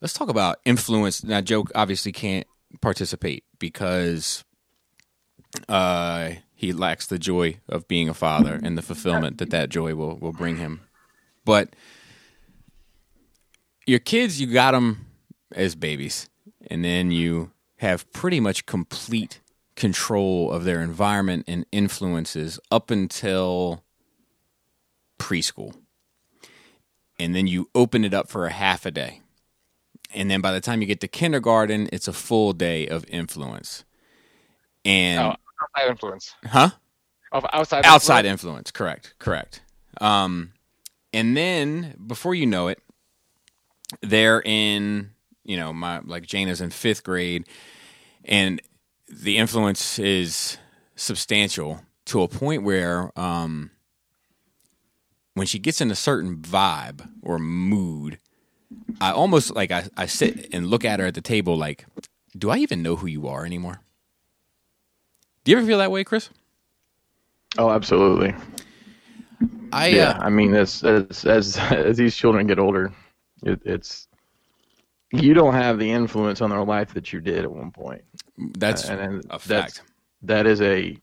let's talk about influence. Now, Joe obviously can't participate because uh, he lacks the joy of being a father and the fulfillment that that joy will will bring him. But your kids, you got them as babies, and then you have pretty much complete control of their environment and influences up until preschool. And then you open it up for a half a day. And then by the time you get to kindergarten, it's a full day of influence. And Oh, outside influence. huh? Of outside outside influence. influence correct correct um and then before you know it they're in you know my like jane is in fifth grade and the influence is substantial to a point where um when she gets in a certain vibe or mood i almost like i, I sit and look at her at the table like do i even know who you are anymore do you ever feel that way chris Oh, absolutely. i yeah, uh, I mean, as as as as these children get older, it, it's you don't have the influence on their life that you did at one point. that's and, and a that's- fact that is a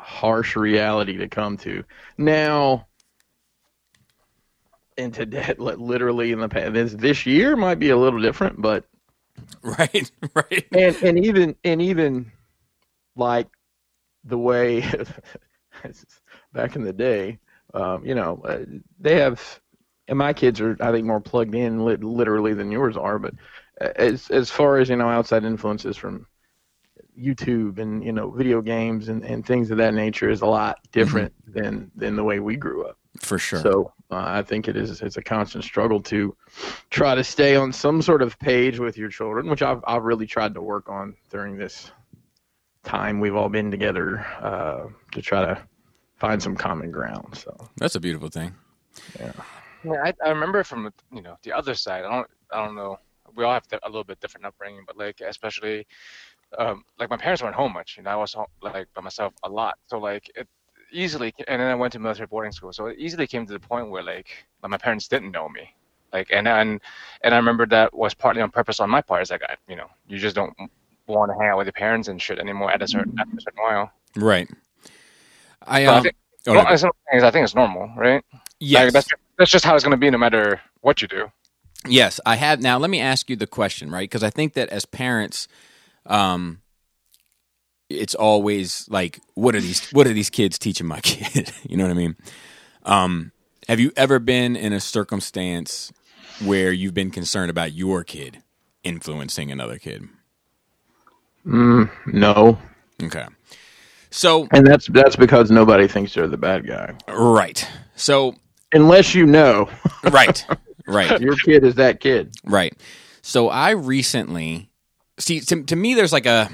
harsh reality to come to. Now, and debt li- literally in the past, this, this year might be a little different, but right right and and even and even like the way back in the day, um, you know, uh, they have, and my kids are, I think, more plugged in lit- literally than yours are. But uh, as as far as you know, outside influences from YouTube and you know video games and, and things of that nature is a lot different than than the way we grew up. for sure So uh, I think it is it's a constant struggle to try to stay on some sort of page with your children, which I've I've really tried to work on during this time we've all been together uh, to try to find some common ground. So that's a beautiful thing Yeah, Yeah, I, I remember from you know the other side. I don't I don't know. We all have a little bit different upbringing, but like especially um, like my parents weren't home much. You know, I was home, like by myself a lot. So like it easily, and then I went to military boarding school. So it easily came to the point where like my parents didn't know me. Like and and and I remember that was partly on purpose on my part. It's like I, you know, you just don't want to hang out with your parents and shit anymore at a certain at a certain while. right i But I um think, oh, no. it's, I think it's normal, right? yes Like, that's that's just how it's going to be, no matter what you do. yes i have now let me ask you the question right because i think that as parents um it's always like what are these what are these kids teaching my kid? You know what i mean? Um have you ever been in a circumstance where you've been concerned about your kid influencing another kid? No, okay. So and that's that's because nobody thinks they're the bad guy, right. So unless you know. Right. Right. Your kid is that kid. Right. So I recently see to, to me there's like a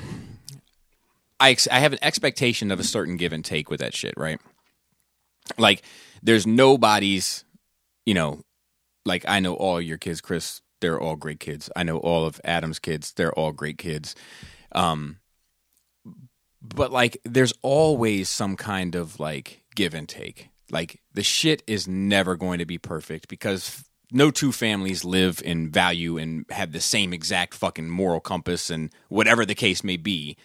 I ex- I have an expectation of a certain give and take with that shit, right? Like there's nobody's, you know, like I know all your kids, Chris, they're all great kids. I know all of Adam's kids, they're all great kids. Um but like there's always some kind of like give and take. Like the shit is never going to be perfect because no two families live in value and have the same exact fucking moral compass and whatever the case may be,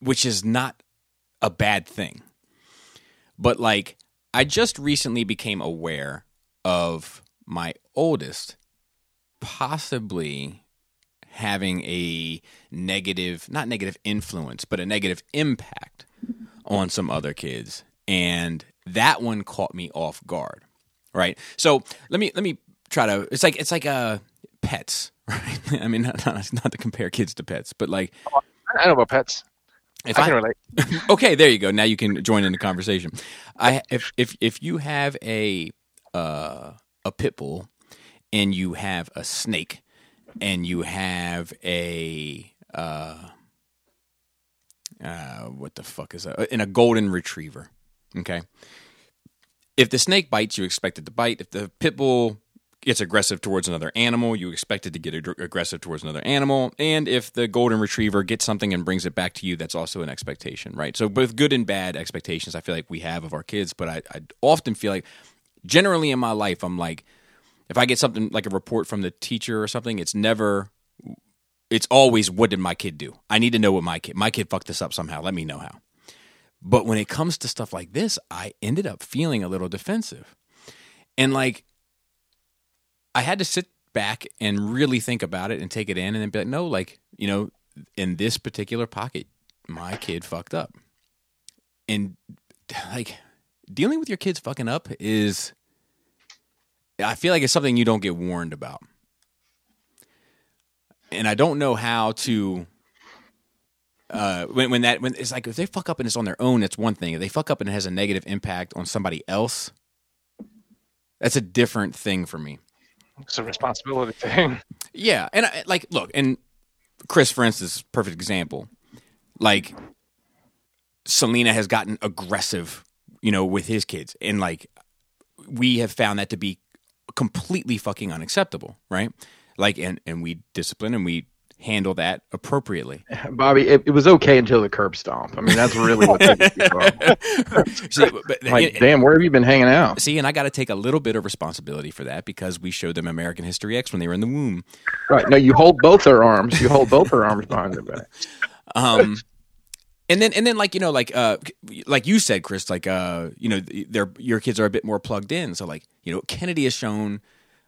which is not a bad thing. But like, I just recently became aware of my oldest possibly having a negative, not negative influence, but a negative impact on some other kids. And that one caught me off guard right? So let me let me try to. It's like it's like uh pets, right? I mean, not, not, not to compare kids to pets, but like I know about pets. If I I, relate. okay, there you go. Now you can join in the conversation. I if if if you have a uh, a pit bull and you have a snake and you have a uh, uh, what the fuck is that? And a golden retriever. Okay. If the snake bites, you expect it to bite. If the pit bull gets aggressive towards another animal, you expect it to get ag- aggressive towards another animal. And if the golden retriever gets something and brings it back to you, that's also an expectation, right? So both good and bad expectations I feel like we have of our kids, but I, I often feel like generally in my life, I'm like, if I get something like a report from the teacher or something, it's never it's always what did my kid do? I need to know what my kid my kid fucked this up somehow. Let me know how. But when it comes to stuff like this, I ended up feeling a little defensive. And like I had to sit back and really think about it and take it in and then be like, no, like, you know, in this particular pocket, my kid fucked up. And like dealing with your kids fucking up is I feel like it's something you don't get warned about. And I don't know how to uh, when when that when it's like if they fuck up and it's on their own, it's one thing. If they fuck up and it has a negative impact on somebody else, that's a different thing for me. It's a responsibility thing. Yeah, and I, like look, and Chris, for instance, perfect example. Like Selena has gotten aggressive, you know, with his kids, and like we have found that to be completely fucking unacceptable, right? Like, and and we discipline and we handle that appropriately. Bobby, it, it was okay until the curb stomp. I mean, that's really what. See, but- like, and- damn, where have you been hanging out? See, and I got to take a little bit of responsibility for that because we showed them American History X when they were in the womb. Right. No, you hold both their arms. You hold both their arms behind their back. Um, and then and then like you know like uh like you said, Chris, like uh you know their your kids are a bit more plugged in. So like you know Kennedy has shown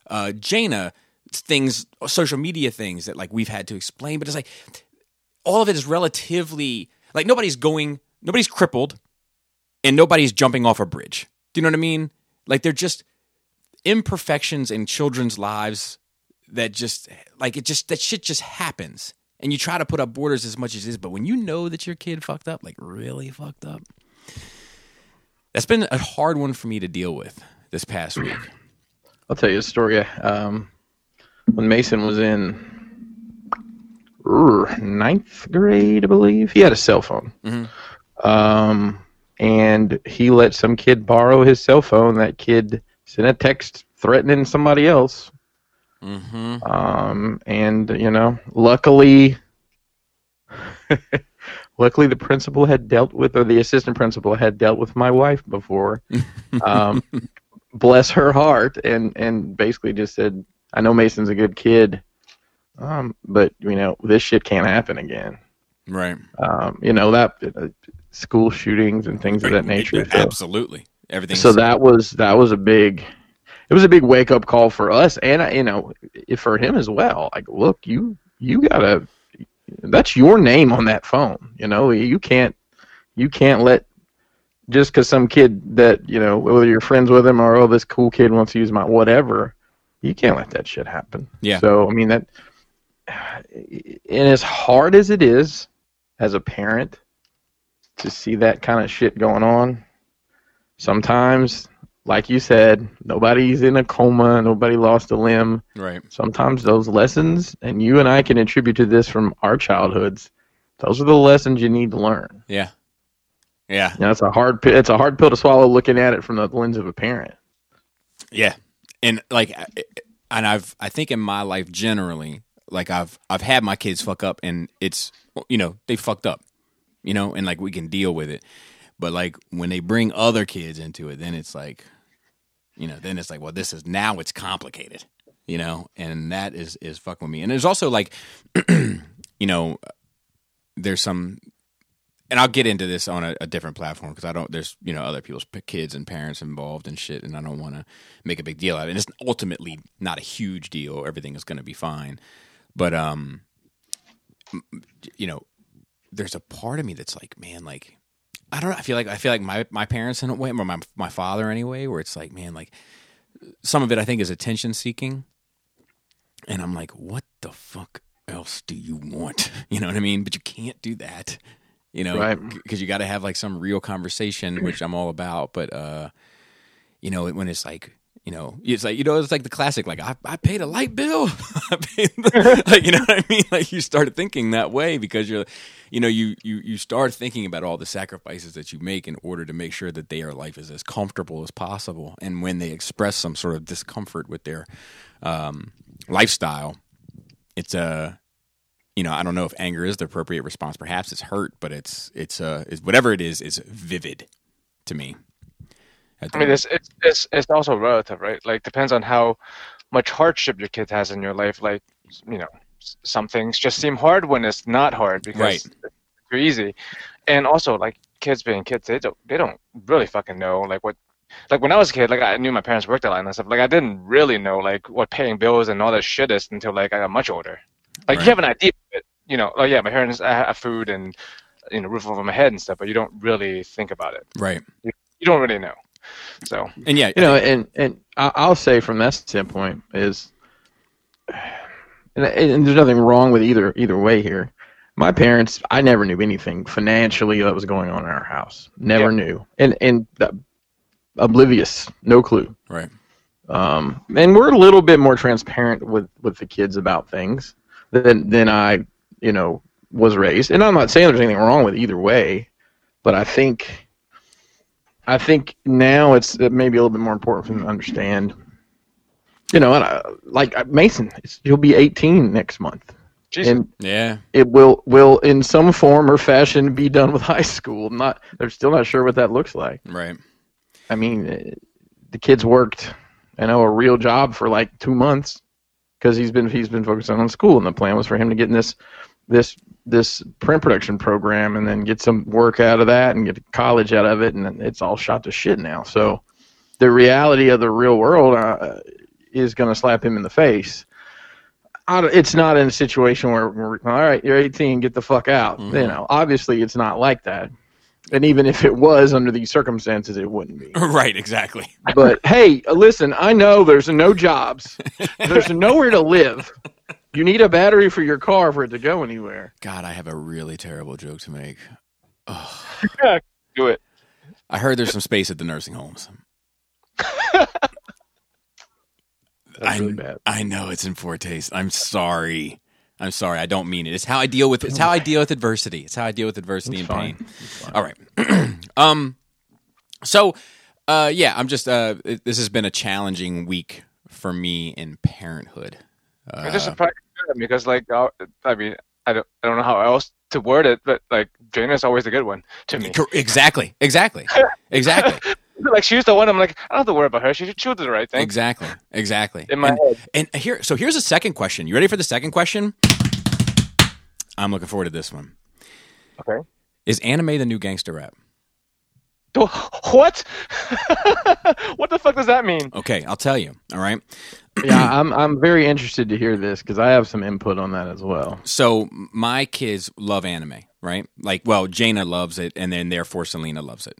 uh Jaina things, social media things that like we've had to explain, but it's like all of it is relatively like nobody's going, nobody's crippled, and nobody's jumping off a bridge. Do you know what I mean? Like they're just imperfections in children's lives that just like it just that shit just happens. And you try to put up borders as much as it is, but when you know that your kid fucked up, like really fucked up, that's been a hard one for me to deal with this past week. I'll tell you a story. Um, when Mason was in er, ninth grade, I believe, he had a cell phone. Um, and he let some kid borrow his cell phone. That kid sent a text threatening somebody else. Mm-hmm. Um, and you know, luckily, luckily the principal had dealt with, or the assistant principal had dealt with my wife before. um, bless her heart, and and basically just said, "I know Mason's a good kid, um, but you know this shit can't happen again." Right. Um, you know that uh, school shootings and things of that nature. So, Absolutely. Everything. so that was that was a big it was a big wake up call for us and you know for him as well like look you you gotta that's your name on that phone you know you can't you can't let just because some kid that you know whether you're friends with him or oh this cool kid wants to use my whatever you can't let that shit happen Yeah. so i mean that and as hard as it is as a parent to see that kind of shit going on sometimes like you said nobody's in a coma nobody lost a limb right. sometimes those lessons and you and i can attribute to this from our childhoods those are the lessons you need to learn Yeah. Yeah. you know, it's a hard it's a hard pill to swallow looking at it from the lens of a parent Yeah, and like, and I've I think in my life generally, like I've I've had my kids fuck up, and it's you know they fucked up, you know, and like we can deal with it, but like when they bring other kids into it, then it's like, you know, then it's like, well, this is now it's complicated, you know, and that is is fucking with me, and there's also like, you know, there's some and I'll get into this on a, a different platform because I don't. There's you know other people's kids and parents involved and shit, and I don't want to make a big deal out of it. And it's ultimately not a huge deal. Everything is going to be fine, but um, you know, there's a part of me that's like, man, like I don't know. I feel like I feel like my my parents in a way, or my my father anyway, where it's like, man, like some of it I think is attention seeking, and I'm like, what the fuck else do you want? You know what I mean? But you can't do that you know Right. because you got to have like some real conversation which i'm all about but uh you know when it's like you know it's like you know it's like the classic like i, I paid a light bill. The- like you know what i mean? Like you start thinking that way because you're you know you you you start thinking about all the sacrifices that you make in order to make sure that their life is as comfortable as possible. And when they express some sort of discomfort with their um lifestyle it's a you know, I don't know if anger is the appropriate response. Perhaps it's hurt, but it's it's uh is whatever it is is vivid to me. I mean, it's, it's it's it's also relative, right? Like depends on how much hardship your kid has in your life. Like, you know, some things just seem hard when it's not hard because Right. it's too easy. And also, like kids being kids, they don't they don't really fucking know like what. Like when I was a kid, like I knew my parents worked a lot and stuff. Like I didn't really know like what paying bills and all that shit is until like I got much older. Like Right. you have an idea, but you know, oh yeah, my parents I have food and you know roof over my head and stuff, but you don't really think about it. Right. You don't really know. So And yeah, you know, and and I- I'll say from that standpoint is, and, and there's nothing wrong with either either way here. My parents, I never knew anything financially that was going on in our house. Never knew, and and uh, oblivious, no clue. right. Um, and we're a little bit more transparent with with the kids about things than than I, you know, was raised. And I'm not saying there's anything wrong with either way, but I think I think now it's it may a little bit more important for them to understand. You know, and I, like uh, Mason, it's, he'll be 18 next month, Jesus. and Yeah. it will will in some form or fashion be done with high school. I'm not they're still not sure what that looks like. Right. I mean, uh, the kid's worked, I know, a real job for like two months because he's been he's been focusing on school, and the plan was for him to get in this this this print production program and then get some work out of that and get college out of it, and it's all shot to shit now. So the reality of the real world uh, is going to slap him in the face. I It's not in a situation where, all right, you're 18, get the fuck out. You know, obviously it's not like that. And even if it was under these circumstances, it wouldn't be Right. Exactly. but hey, listen, I know there's no jobs. There's nowhere to live. You need a battery for your car for it to go anywhere. God, I have a really terrible joke to make. Do it. I heard there's some space at the nursing homes. That's I, really bad. I know it's in foretaste. I'm sorry. I'm sorry. I don't mean it. It's how I deal with it's how I deal with adversity. It's how I deal with adversity It's and fine. pain. All right. um so uh yeah, I'm just uh it- this has been a challenging week for me in parenthood. I'm just Uh, surprised because, like, uh, I mean, I don't, I don't know how else to word it, but like, Jaina's always a good one to me. exactly. Exactly. Exactly. like, she's the one. I'm like, I don't have to worry about her. She she'll do the right thing. Exactly. Exactly. In my and, head. and here so here's a second question. You ready for the second question? I'm looking forward to this one. Okay. Is anime the new gangster rap? What? what the fuck does that mean? Okay, I'll tell you. All right. Yeah, I'm I'm very interested to hear this because I have some input on that as well. So my kids love anime, right? Like, well, Jaina loves it, and then therefore Selena loves it.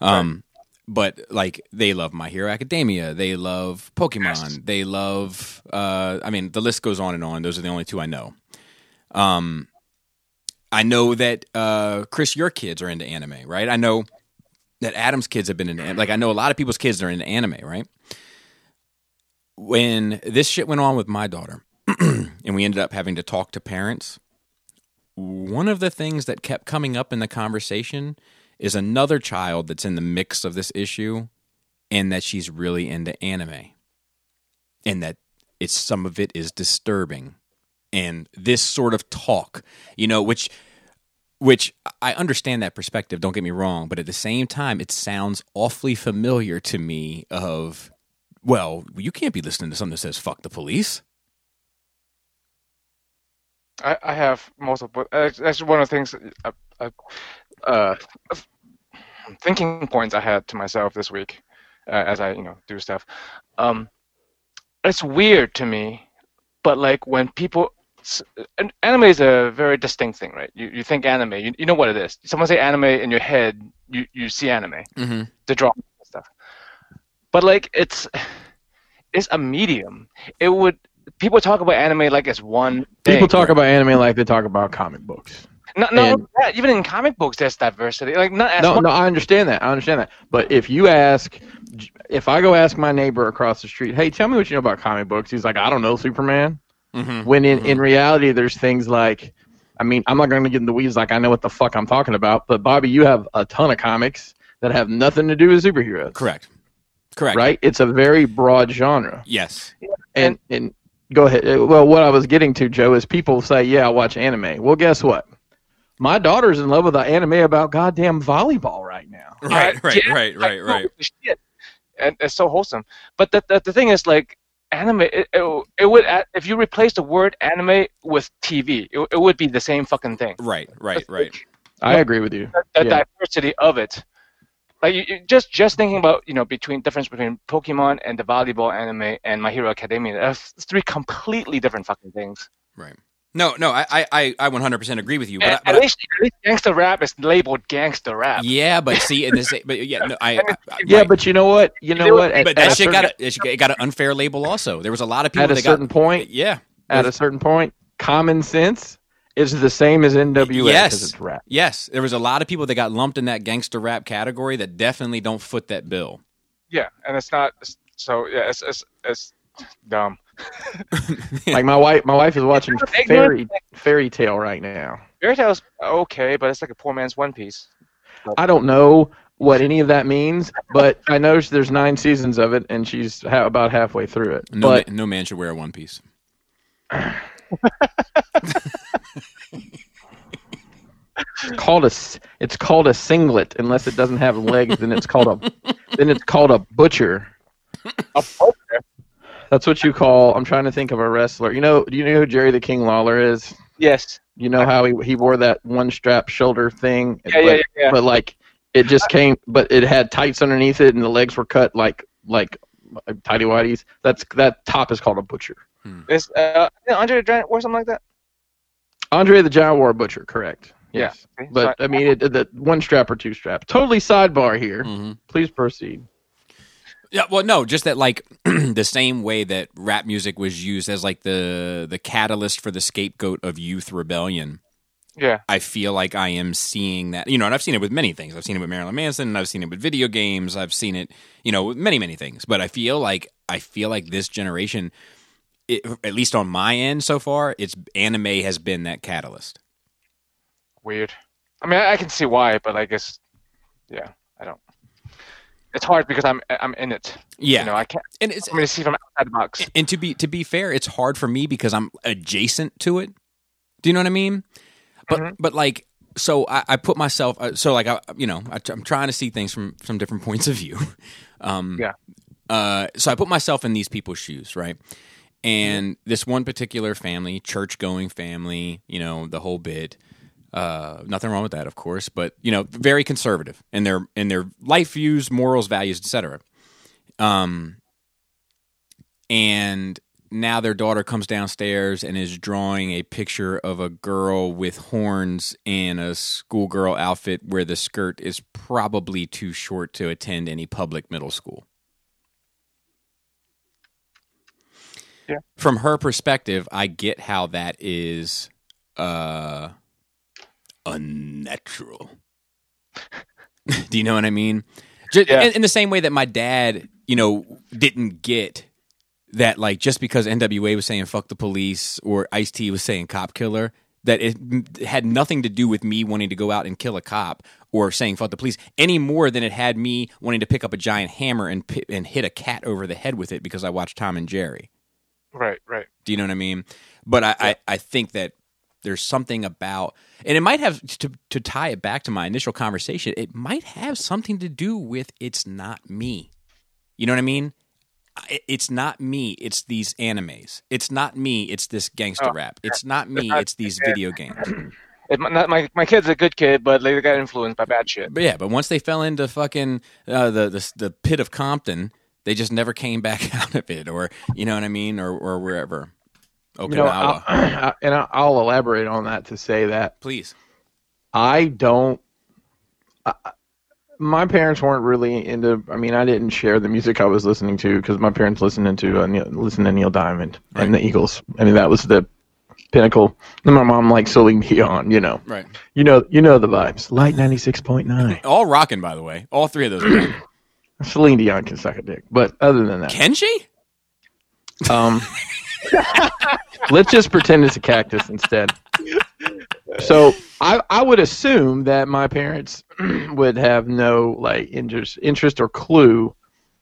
Um, but like they love My Hero Academia, they love Pokemon, they love. Uh, I mean, the list goes on and on. Those are the only two I know. Um, I know that uh, Chris, your kids are into anime, right? I know that Adam's kids have been into an- like I know a lot of people's kids are into anime, right? When this shit went on with my daughter, and we ended up having to talk to parents. One of the things that kept coming up in the conversation is another child that's in the mix of this issue and that she's really into anime. And that it's some of it is disturbing. And this sort of talk, you know, which which I understand that perspective, don't get me wrong, but at the same time it sounds awfully familiar to me of well, you can't be listening to something that says fuck the police. I, I have multiple. That's one of the things. Uh, uh, uh, thinking points I had to myself this week uh, as I, you know, do stuff. Um, it's weird to me, but like when people, an- anime is a very distinct thing, right? You you think anime, you, you know what it is. Someone say anime in your head, you you see anime, Mm-hmm. the and stuff. But like it's, it's a medium. It would people talk about anime like it's one. People talk about anime like they talk about comic books. No, no, even in comic books, there's diversity. Like not No, no, I understand that. I understand that. But if you ask, if I go ask my neighbor across the street, hey, tell me what you know about comic books, he's like, I don't know, Superman. Mm-hmm. When in, in reality, there's things like, I mean, I'm not going to get in the weeds like I know what the fuck I'm talking about, but Bobby, you have a ton of comics that have nothing to do with superheroes. Correct. Correct. Right? It's a very broad genre. Yes. And, and go ahead. Uh, Well, what I was getting to, Joe, is people say, yeah, I watch anime. Well, guess what? My daughter's in love with an anime about goddamn volleyball right now. Right. Right. yeah, Right. I Right. Right. Shit. And it's so wholesome. But the, the the thing is, like, anime it, it, it would if you replace the word anime with TV, it, it would be the same fucking thing. Right, right, right. I agree with you. The Yeah. diversity of it. Like you, you- just just thinking about you know between difference between Pokemon and the volleyball anime and My Hero Academia, that's three completely different fucking things. Right. No, no, I, I- I, I 100% agree with you. But, And I- at but I- least at least gangster rap is labeled gangster rap. yeah, but see, in this, but yeah, no, I, I, I- Yeah, right. but you know what? You know what? But at that a shit certain, got a, it it got an unfair label. Also, there was a lot of people at a that certain got point. yeah, At a certain point, common sense is the same as NWA Yes. it's rap. yes, there was a lot of people that got lumped in that gangster rap category that definitely don't foot that bill. Yeah, and it's not so. Yeah, it's it's, it's dumb. Like my wife, my wife is watching Fairy Fairy Tail right now. Fairy Tail's okay, but it's like a poor man's One Piece. I don't know what any of that means, but I know there's nine seasons of it, and she's ha- about halfway through it. No, but ma- no man should wear a one piece. it's called a s- it's called a singlet unless it doesn't have legs. then it's called a then it's called a butcher. A poor That's what you call. I'm trying to think of a wrestler. You know, do you know who Jerry the King Lawler is? Yes. You know how he he wore that one strap shoulder thing, Yeah, but, yeah, yeah, yeah. but like it just came, but it had tights underneath it, and the legs were cut like like tidy whities. That's that top is called a butcher. Is uh, yeah, Andre the Giant or something like that? Andre the Giant wore a butcher, correct? Yes, Okay, but I mean, it, the one strap or two strap. Totally sidebar here. Mhm. Please proceed. Yeah, well, no, just that like the same way that rap music was used as like the the catalyst for the scapegoat of youth rebellion. yeah, I feel like I am seeing that, you know, and I've seen it with many things. I've seen it with Marilyn Manson, I've seen it with video games. I've seen it, you know, with many, many things. But I feel like I feel like this generation, it, at least on my end so far, it's anime has been that catalyst. weird. I mean, I, can see why, but I guess, yeah. It's hard because I'm I'm in it. Yeah, You know, I can't. and it's I'm going to see from outside the box. and to be to be fair, it's hard for me because I'm adjacent to it. Do you know what I mean? But Mhm. but like so I, I put myself uh, so like I you know I, I'm trying to see things from from different points of view. Um, Yeah. Uh, so I put myself in these people's shoes, right? And this one particular family, church going family, you know, the whole bit. Uh, nothing wrong with that, of course, but you know, very conservative in their in their life views, morals, values, etc. Um, and now their daughter comes downstairs and is drawing a picture of a girl with horns in a schoolgirl outfit where the skirt is probably too short to attend any public middle school. Yeah. From her perspective, I get how that is uh unnatural. Do you know what I mean? Just, Yeah. in, in the same way that my dad, you know, didn't get that, like, just because NWA was saying "fuck the police" or Ice T was saying "cop killer," that it had nothing to do with me wanting to go out and kill a cop or saying "fuck the police" any more than it had me wanting to pick up a giant hammer and and hit a cat over the head with it because I watched Tom and Jerry. Right, right. Do you know what I mean? But I, I, I think that there's something about, and it might have to to tie it back to my initial conversation. It might have something to do with it's not me. You know what I mean? It's not me. It's these animes. It's not me. It's this gangster Oh, rap. It's not me. It's these video games. It, my, my my kid's a good kid, but they got influenced by bad shit. But yeah, but once they fell into fucking uh, the, the the pit of Compton, they just never came back out of it, or you know what I mean, or or wherever. Okinawa, You know, I'll, and I'll- elaborate on that to say that please. I don't. I, my parents weren't really into. I mean, I didn't share the music I was listening to because my parents listening to uh, Neil, listened to Neil Diamond and the Eagles. I mean, that was the pinnacle. And my mom liked Celine Dion. You know, Right. you know, you know the vibes. Light ninety six point nine. All rocking, by the way. All three of those. Celine Dion can suck a dick, but other than that, Can she? Um, let's just pretend it's a cactus instead. So I I would assume that my parents would have no like interest interest or clue.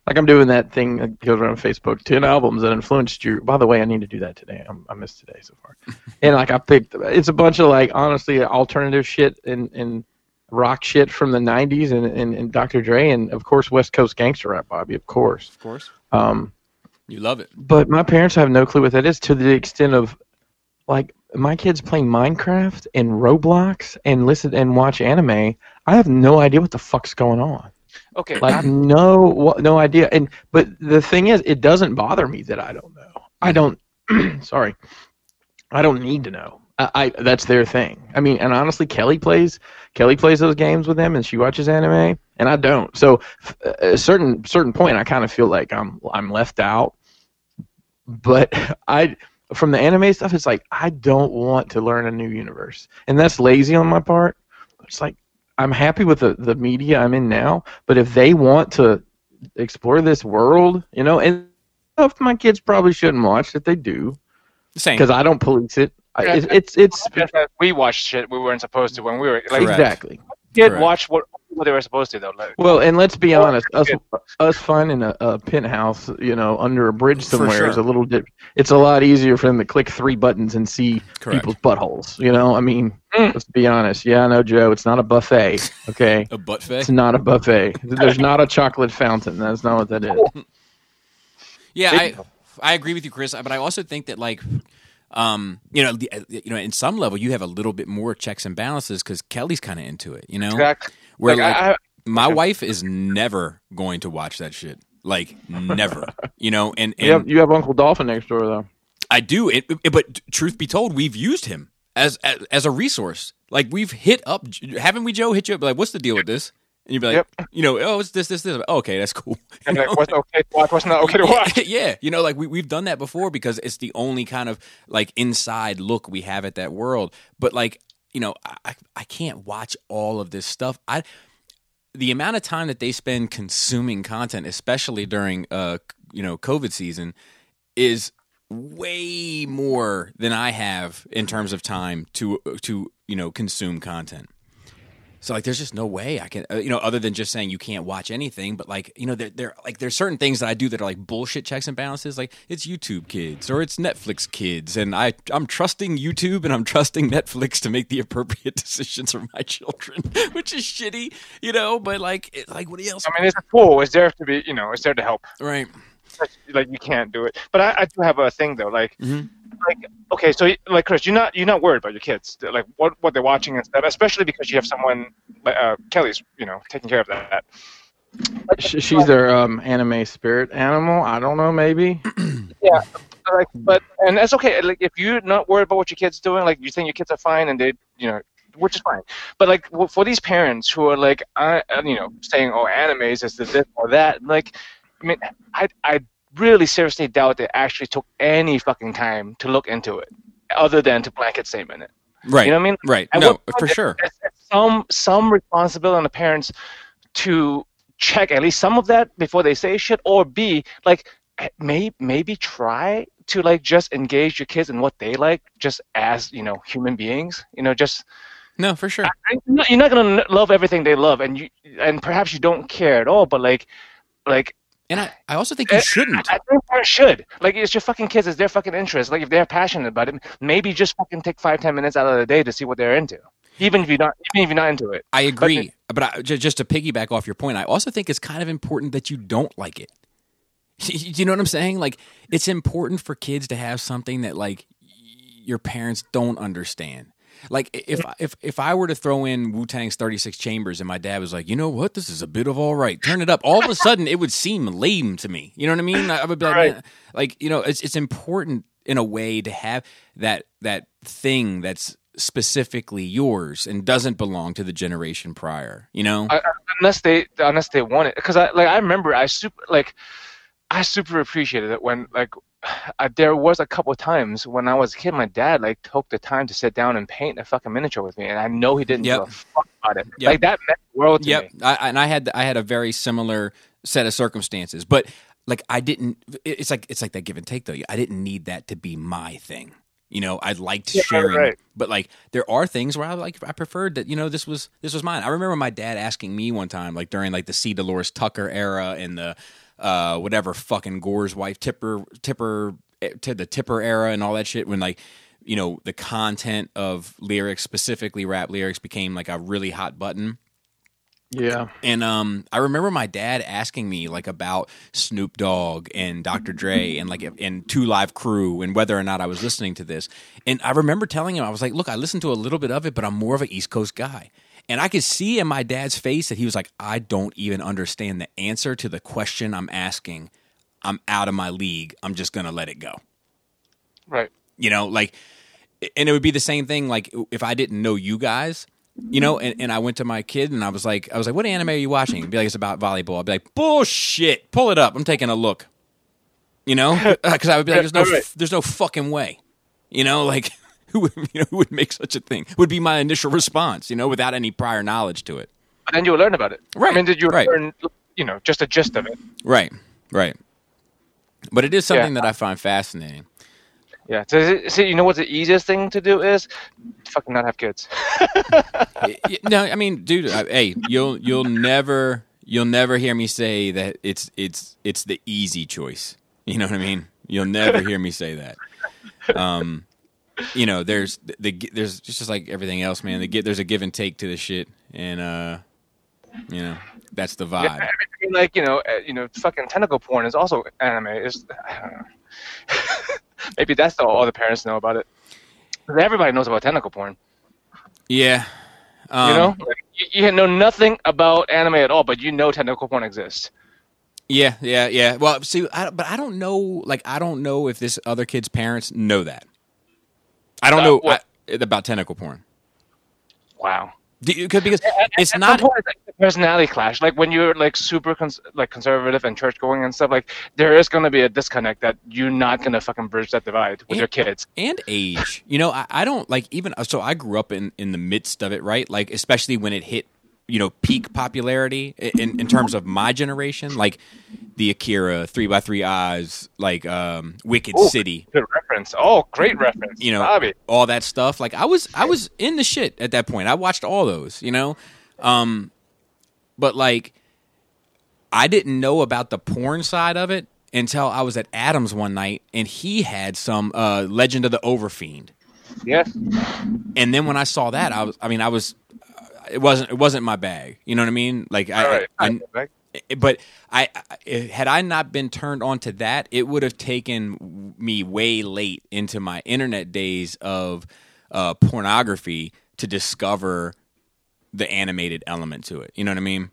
Like I'm doing that thing that goes around Facebook, ten albums that influenced you. By the way, I need to do that today. I'm, I missed today so far. and like I picked, it's a bunch of like honestly alternative shit and and rock shit from the '90s and and, and Dr. Dre and of course West Coast gangster rap, Bobby. Of course. Of course. Um, You love it. but my parents have no clue what that is to the extent of like my kids playing Minecraft and Roblox and listen and watch anime. I have no idea what the fuck's going on. Okay, Like no no idea. And but the thing is, it doesn't bother me that I don't know. I don't. sorry, I don't need to know. I, I that's their thing. I mean, and honestly, Kelly plays Kelly plays those games with them, and she watches anime, and I don't. So f- uh, at a certain certain point, I kind of feel like I'm I'm left out. But I from the anime stuff, it's like I don't want to learn a new universe, and that's lazy on my part. It's like I'm happy with the, the media I'm in now, but if they want to explore this world, you know, and stuff my kids probably shouldn't watch that they do Same. because I don't police it. Yeah, it's it's, it's we watched shit we weren't supposed to when we were like exactly. did watch what what they were supposed to though. Like, Well, and let's be honest, us us finding a, a penthouse, you know, under a bridge For somewhere is a little bit. It's a lot easier for them to click three buttons and see Correct. people's buttholes. You know, I mean, Mm. let's be honest. Yeah, I know, Joe. It's not a buffet. Okay, A buffet. it's not a buffet. There's not a chocolate fountain. That's not what that is. Yeah, I I agree with you, Chris. But I also think that like, um, you know, you know, in some level, you have a little bit more checks and balances because Kelly's kind of into it. You know, exactly. Where Like, like, I, my wife is never going to watch that shit. Like never, you know, and, and You have you have Uncle Dolphin next door though. I do. It, it- but truth be told, we've used him as, as as a resource. Like we've hit up, haven't we, Joe? Hit you up like, what's the deal with this? And you'd be like, you know, oh, it's this, this, this. Oh, okay, that's cool. I'm like, what's okay to watch? What's not okay to watch? yeah, you know, like we we've done that before because it's the only kind of like inside look we have at that world. But like, you know, I I can't watch all of this stuff. I the amount of time that they spend consuming content, especially during uh you know COVID season, is way more than I have in terms of time to to you know consume content. So like, there's just no way I can, uh, you know, other than just saying you can't watch anything. But like, you know, there, there, like, there's certain things that I do that are like bullshit checks and balances. Like, it's YouTube Kids or it's Netflix Kids, and I, I'm trusting YouTube and I'm trusting Netflix to make the appropriate decisions for my children, which is shitty, you know. But like, it, like, what else? I mean, it's a tool. It's there to be, you know, it's there to help. Right? Like you can't do it. But I, I do have a thing though. Like, Mhm. Like okay, so like Chris, you're not you're not worried about your kids, like what what they're watching and stuff, especially because you have someone like uh, Kelly's, you know, taking care of that. Sh- She's their um, anime spirit animal. I don't know, maybe. Yeah, like, but and that's okay. Like, if you're not worried about what your kids doing, like you think your kids are fine and they, you know, which is fine. But like for these parents who are like, uh, uh, you know, saying, "Oh, animes is this or that," like, I mean, I I really seriously doubt they actually took any fucking time to look into it, other than to blanket statement it. Right? You know what I mean? Right? At no, for sure. Some some responsibility on the parents to check at least some of that before they say shit, or B, like eh, may, maybe try to like just engage your kids in what they like, just as you know human beings. You know, just No, for sure. you're you're not gonna love everything they love, and you and perhaps you don't care at all, but like like And I, I also think you eh, shouldn't. I think parents should. Like, it's your fucking kids. It's their fucking interest. Like, if they're passionate about it, maybe just fucking take five, ten minutes out of the day to see what they're into. Even if you're not, even if you're not into it. I agree, but, I, ju- just to piggyback off your point, I also think it's kind of important that you don't like it. Do you know what I'm saying? Like, it's important for kids to have something that like your parents don't understand. Like, if if if I were to throw in Wu Tang's 36 Chambers and my dad was like, you know what, this is a bit of all right, turn it up. All of a sudden, it would seem lame to me. You know what I mean? I would be like, Right. Like you know, it's it's important in a way to have that that thing that's specifically yours and doesn't belong to the generation prior. You know? I- unless they, unless they want it. Because I, like, I remember, I super, like, I super appreciated it when, like, I, there was a couple of times when I was a kid, my dad like took the time to sit down and paint a fucking miniature with me, and I know he didn't Yep. give a fuck about it. Yep. Like that meant the world to Yep, me. I, and I had I had a very similar set of circumstances, but like I didn't. It's like it's like that give and take though. I didn't need that to be my thing. You know, I liked Yeah, sharing, right. but like there are things where I like I preferred that you know this was this was mine. I remember my dad asking me one time, like during like the C. Dolores Tucker era and the uh whatever fucking Gore's wife Tipper Tipper eh, to the Tipper era and all that shit when like you know the content of lyrics specifically rap lyrics became like a really hot button Yeah. And um, I remember my dad asking me like about Snoop Dogg and Dr. Dre and like and Two Live Crew and whether or not I was listening to this. And I remember telling him I was like, "Look, I listened to a little bit of it, but I'm more of an East Coast guy." And I could see in my dad's face that he was like, "I don't even understand the answer to the question I'm asking. I'm out of my league. I'm just gonna let it go." Right. You know, like, and it would be the same thing. Like if I didn't know you guys, you know, and, and I went to my kid and I was like, I was like, what anime are you watching? He'd be like, it's about volleyball. I'd be like, bullshit. Pull it up. I'm taking a look. You know, uh, because I would be like, there's no, there's no fucking way. You know, like who would, you know, who would make such a thing? Would be my initial response. You know, without any prior knowledge to it. But then you learn about it. Right, I mean, did you right. learn, you know, just a gist of it? Right. Right. But it is something Yeah. that I find fascinating. Yeah. So, see, you know what the easiest thing to do is? Fucking not have kids. No, I mean, dude, I, hey, you'll you'll never you'll never hear me say that it's it's it's the easy choice. You know what I mean? You'll never hear me say that. Um, you know, there's the, the there's just like everything else, man. The, there's a give and take to this shit, and uh, you know, that's the vibe. I mean, like you know, uh, you know, fucking tentacle porn is also anime. Is I don't know. Maybe that's all all the parents know about it. Everybody knows about tentacle porn. Yeah, um, You know, like, you, you know nothing about anime at all, but you know tentacle porn exists. Yeah, yeah, yeah. Well, see, I, but I don't know. Like, I don't know if this other kid's parents know that. I don't know? I, about tentacle porn. Wow. Do you- 'cause- because it's At not point, like a personality clash. Like when you're like super cons- like conservative and church going and stuff. Like there is going to be a disconnect that you're not going to fucking bridge that divide with Yeah. your kids. and age. You know, I, I don't like even so. I grew up in in the midst of it, right? Like especially when it hit, you know, peak popularity in in terms of my generation, like the Akira, Three by Three Eyes, like um, Wicked Ooh. City. Good reference. Oh, great reference. You know, Bobby. all that stuff. Like I was, I was in the shit at that point. I watched all those. You know, um, but like I didn't know about the porn side of it until I was at Adams one night and he had some uh, Legend of the Overfiend. Yes. and then when I saw that, I was, I mean, I was, it wasn't, it wasn't my bag. You know what I mean? Like, I, right. I, Right. I- but I, I, had I not been turned on to that, it would have taken me way late into my internet days of uh, pornography to discover the animated element to it. You know what I mean?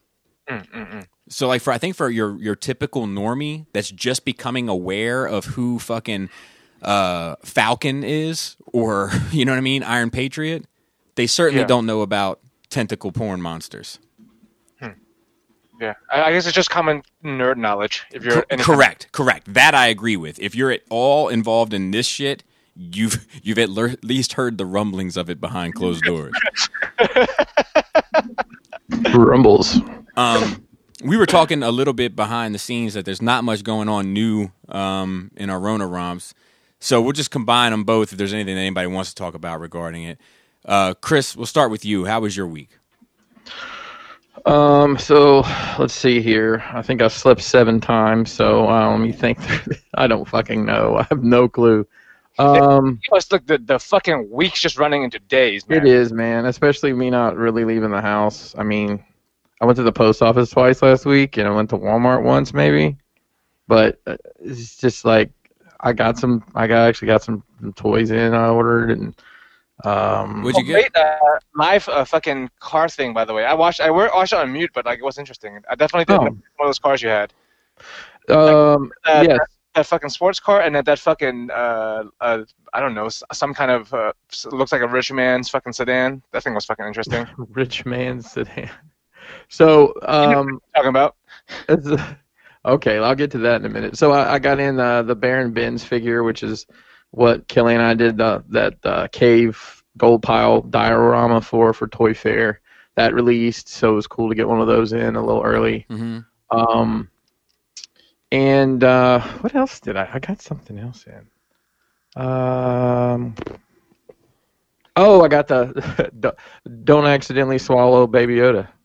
Mm, So, like, for I think for your your typical normie that's just becoming aware of who fucking uh, Falcon is, or you know what I mean, Iron Patriot, they certainly Yeah. don't know about tentacle porn monsters. Yeah. I, I guess it's just common nerd knowledge. If you're Cor- any correct, correct. That I agree with. If you're at all involved in this shit, you've you've at lear- least heard the rumblings of it behind closed doors. Rumbles. Um, we were talking a little bit behind the scenes that there's not much going on new um, in our Rona ROMs. So we'll just combine them both if there's anything that anybody wants to talk about regarding it. Uh, Chris, we'll start with you. How was your week? Um, so let's see here. I think I've slept seven times. So uh, let me think. I don't fucking know. I have no clue. Um, Plus, look, the, the fucking week's just running into days, man. it is, man. Especially me not really leaving the house. I mean, I went to the post office twice last week, and I went to Walmart once, maybe. But uh, it's just like I got some. I got actually got some toys in. I ordered and. Um, What'd you Oh, get? great uh, live uh, fucking car thing, by the way. I watched. I wa- watched it on mute, but like it was interesting. I definitely did Oh. one of those cars you had. um, Uh, yes. That fucking sports car, and then that fucking uh, uh, I don't know, some kind of uh, looks like a rich man's fucking sedan. That thing was fucking interesting. rich man's sedan. So, um, Talking about. okay, I'll get to that in a minute. So I, I got in uh, the Baron Benz figure, which is what Kelly and I did uh, that uh, cave gold pile diorama for for Toy Fair. That released, so it was cool to get one of those in a little early. hmm Um, and uh, what else did I? I got something else in. Um, oh, I got the don't accidentally swallow Baby Yoda.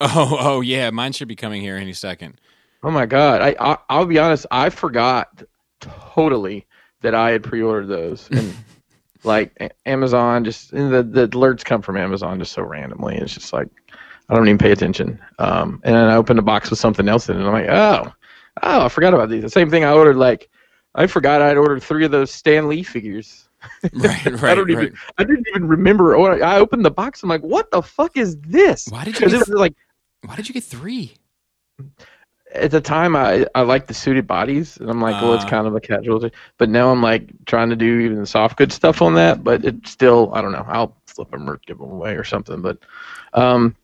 Oh, oh yeah, mine should be coming here any second. Oh my god! I, I I'll be honest. I forgot totally that I had pre-ordered those, and like Amazon just and the the alerts come from Amazon just so randomly. It's just like I don't even pay attention. Um, and then I opened a box with something else in it. And I'm like, oh, oh, I forgot about these. The same thing I ordered. Like, I forgot I'd ordered three of those Stan Lee figures. Right, right, I don't right. I didn't even remember. I opened the box. I'm like, what the fuck is this? Why did you get, it was like why did you get three? At the time I I liked the suited bodies, and I'm like, well, it's Ah. kind of a casual. But now I'm like trying to do even the soft good stuff on that. But it still, I don't know. I'll flip them or give them away or something. But um,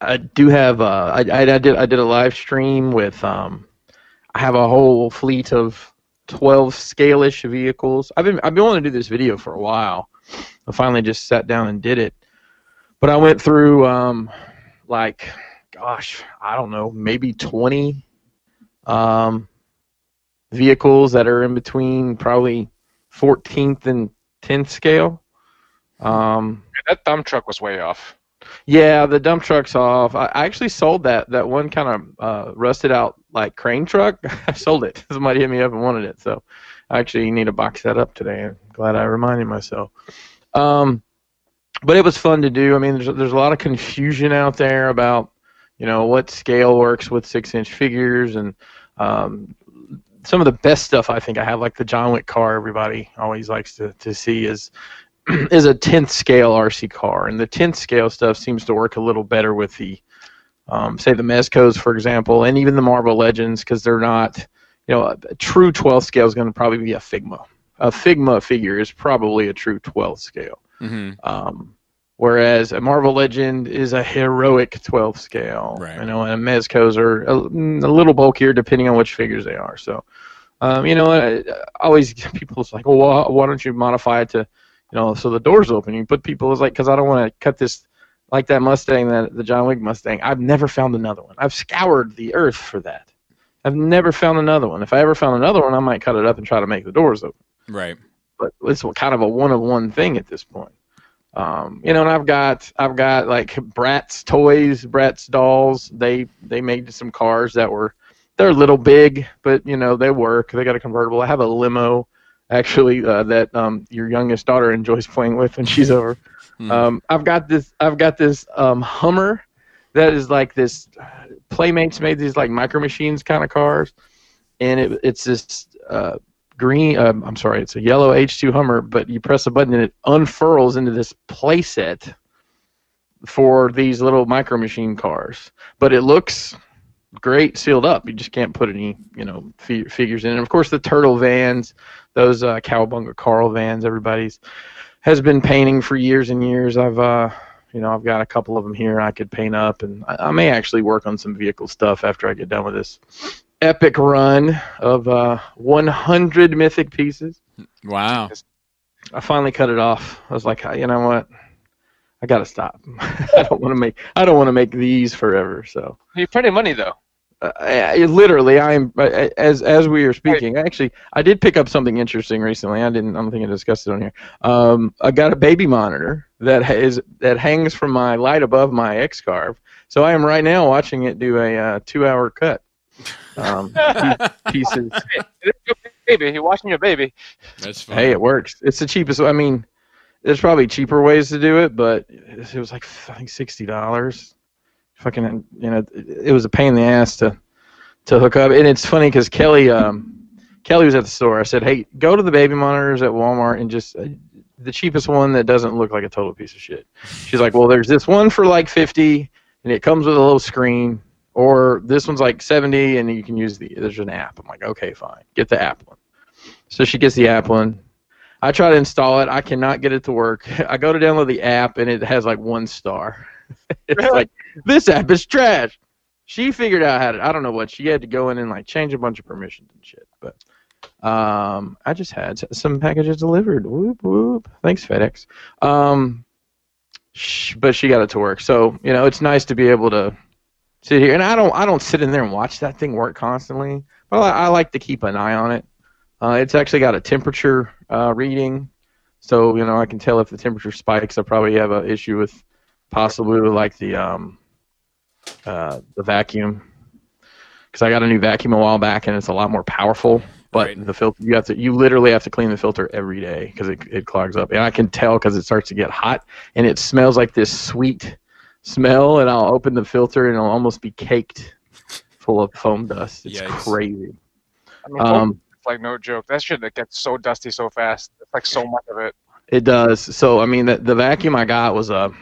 I do have. Uh, I, I I did I did a live stream with um, I have a whole fleet of 12 scale-ish vehicles. I've been I've been wanting to do this video for a while. I finally just sat down and did it. But I went through um, like gosh, I don't know, maybe 20 um, vehicles that are in between probably 14th and 10th scale. Um, That dump truck was way off. yeah, the dump truck's off. I, actually sold that that one kind of uh, rusted out like crane truck. I sold it. Somebody hit me up and wanted it, so I actually need to box that up today. I'm glad I reminded myself. Um, but it was fun to do. I mean, there's there's a lot of confusion out there about you know what scale works with six inch figures and um, some of the best stuff I think I have, like the John Wick car. Everybody always likes to, to see is is a tenth scale RC car, and the tenth scale stuff seems to work a little better with the um, say the Mezcos, for example, and even the Marvel Legends because they're not you know a, a true 12 scale is going to probably be a Figma. A Figma figure is probably a true 12 scale. Mm-hmm. Um, whereas a Marvel Legend is a heroic 12 scale. Right. You know, and Mezcos are a, a little bulkier depending on which figures they are. So, um, you know, I, I always people's like, well, why, why don't you modify it to, you know, so the doors open? You put people is like, because I don't want to cut this like that Mustang, that the John Wick Mustang. I've never found another one. I've scoured the earth for that. I've never found another one. If I ever found another one, I might cut it up and try to make the doors open Right. but it's kind of a one of one thing at this point. Um, you know, and I've got I've got like Bratz toys, Bratz dolls. They they made some cars that were they're a little big, but you know they work. They got a convertible. I have a limo actually uh, that um, your youngest daughter enjoys playing with when she's over. Hmm. Um, I've got this I've got this um, Hummer that is like this. Playmates made these like micro machines kind of cars, and it, it's this uh, green. Um, I'm sorry, it's a yellow H2 Hummer, but you press a button and it unfurls into this playset for these little micro machine cars. But it looks great sealed up. You just can't put any, you know, fi- figures in. And of course, the turtle vans, those uh, Cowabunga Carl vans, everybody's has been painting for years and years. I've, uh, you know, I've got a couple of them here I could paint up, and I, I may actually work on some vehicle stuff after I get done with this epic run of uh, 100 mythic pieces. Wow. I finally cut it off. I was like, you know what? I gotta stop. I don't want to make. I don't want to make these forever. So, You're printing money though. uh, I, I- literally, I'm as as we are speaking. Actually, I did pick up something interesting recently. I didn't. I don't think I discussed it on here. Um, I got a baby monitor that is that hangs from my light above my X carve. So I am right now watching it do a uh, two-hour cut. Um, pieces. It's baby. You're watching your baby. That's fun. Hey, it works. It's the cheapest. I mean, there's probably cheaper ways to do it, but it was like I think sixty dollars. Fucking, you know, it was a pain in the ass to to hook up. And it's funny because Kelly, um, Kelly was at the store. I said, "Hey, go to the baby monitors at Walmart and just uh, the cheapest one that doesn't look like a total piece of shit." She's like, "Well, there's this one for like fifty, and it comes with a little screen." Or this one's like seventy, and you can use the. There's an app. I'm like, okay, fine, get the app one. So she gets the app one. I try to install it. I cannot get it to work. I go to download the app and it has like one star. it's Really? like this app is trash. She figured out how to. I don't know what she had to go in and like change a bunch of permissions and shit. But um, I just had some packages delivered. Whoop whoop. Thanks FedEx. Um, sh- but she got it to work. So you know, it's nice to be able to sit here. And I don't. I don't sit in there and watch that thing work constantly. But I, I like to keep an eye on it. Uh, it's actually got a temperature uh, reading, so you know I can tell if the temperature spikes. I probably have an issue with possibly with like the um, uh, the vacuum because I got a new vacuum a while back and it's a lot more powerful. But Right. the filter you have to you literally have to clean the filter every day because it it clogs up and I can tell because it starts to get hot and it smells like this sweet smell, and I'll open the filter and it'll almost be caked full of foam dust. It's Yikes. crazy. I mean, Um, it's like no joke. That shit that gets so dusty so fast. It's like so much of it. It does. So I mean, the, the vacuum I got was a,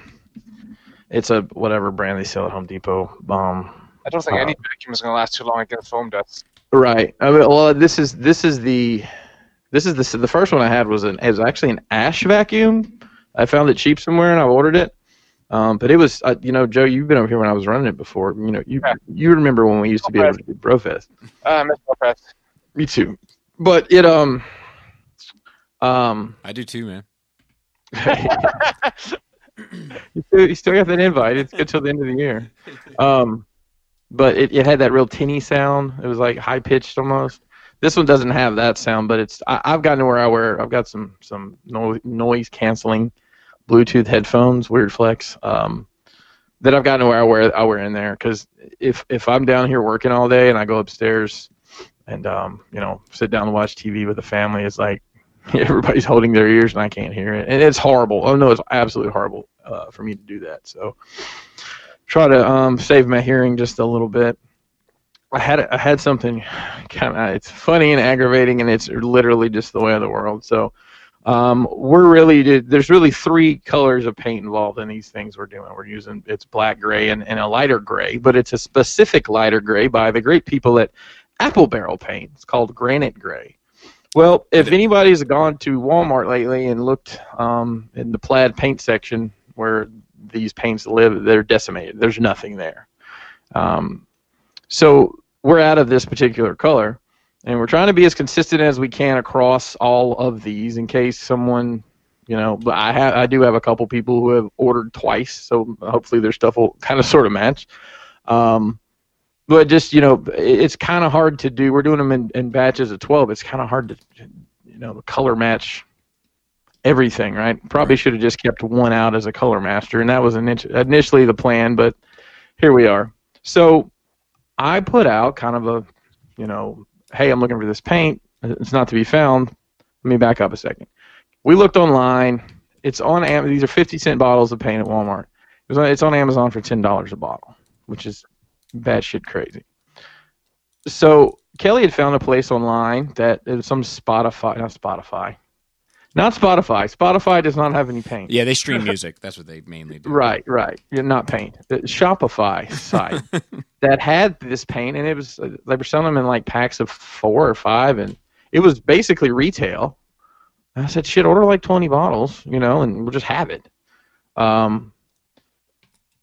it's a whatever brand they sell at Home Depot. Um, I don't think Uh, any vacuum is gonna last too long. It gets foam dust. right. I mean, well, this is this is the, this is the the first one I had was an it was actually an ash vacuum. I found it cheap somewhere and I ordered it. Um, but it was, uh, you know, Joe, you've been over here when I was running it before. You know, you Yeah. you remember when we used to be able to do Brofest. Uh, I miss Brofest. Me too. But it um um I do too, man. you, still, you still got that invite. It's good till the end of the year. Um but it, it had that real tinny sound. It was like high pitched almost. This one doesn't have that sound, but it's I, I've gotten to where I wear I've got some some no, noise canceling Bluetooth headphones, weird flex. Um that I've gotten where I wear I wear in there because if if I'm down here working all day and I go upstairs and um, you know sit down and watch TV with the family, it's like everybody's holding their ears and I can't hear it, and it's horrible. Oh no, it's absolutely horrible uh, for me to do that. So try to um, save my hearing just a little bit. I had I had something kind of it's funny and aggravating, and it's literally just the way of the world. So um, we're really there's really three colors of paint involved in these things we're doing. We're using it's black, gray, and, and a lighter gray, but it's a specific lighter gray by the great people at Apple Barrel Paint. It's called Granite Gray. Well, if anybody's gone to Walmart lately and looked um, in the plaid paint section where these paints live, they're decimated. There's nothing there. Um, so we're out of this particular color, and we're trying to be as consistent as we can across all of these in case someone, you know, but I have I do have a couple people who have ordered twice, so hopefully their stuff will kind of sort of match. Um, but just you know, it's kind of hard to do. We're doing them in, in batches of twelve. It's kind of hard to, you know, color match everything, right? Probably should have just kept one out as a color master, and that was init- initially the plan. But here we are. So I put out kind of a, you know, hey, I'm looking for this paint. It's not to be found. Let me back up a second. We looked online. It's on Am- these are 50 cent bottles of paint at Walmart. It was on, it's on Amazon for ten dollars a bottle, which is batshit crazy. So Kelly had found a place online that some Spotify, not Spotify, not Spotify. Spotify does not have any paint. Yeah, they stream music. That's what they mainly do. Right, right. Not paint. The Shopify site that had this paint, and it was they were selling them in like packs of four or five, and it was basically retail. And I said, "Shit, order like twenty bottles, you know, and we'll just have it." Um.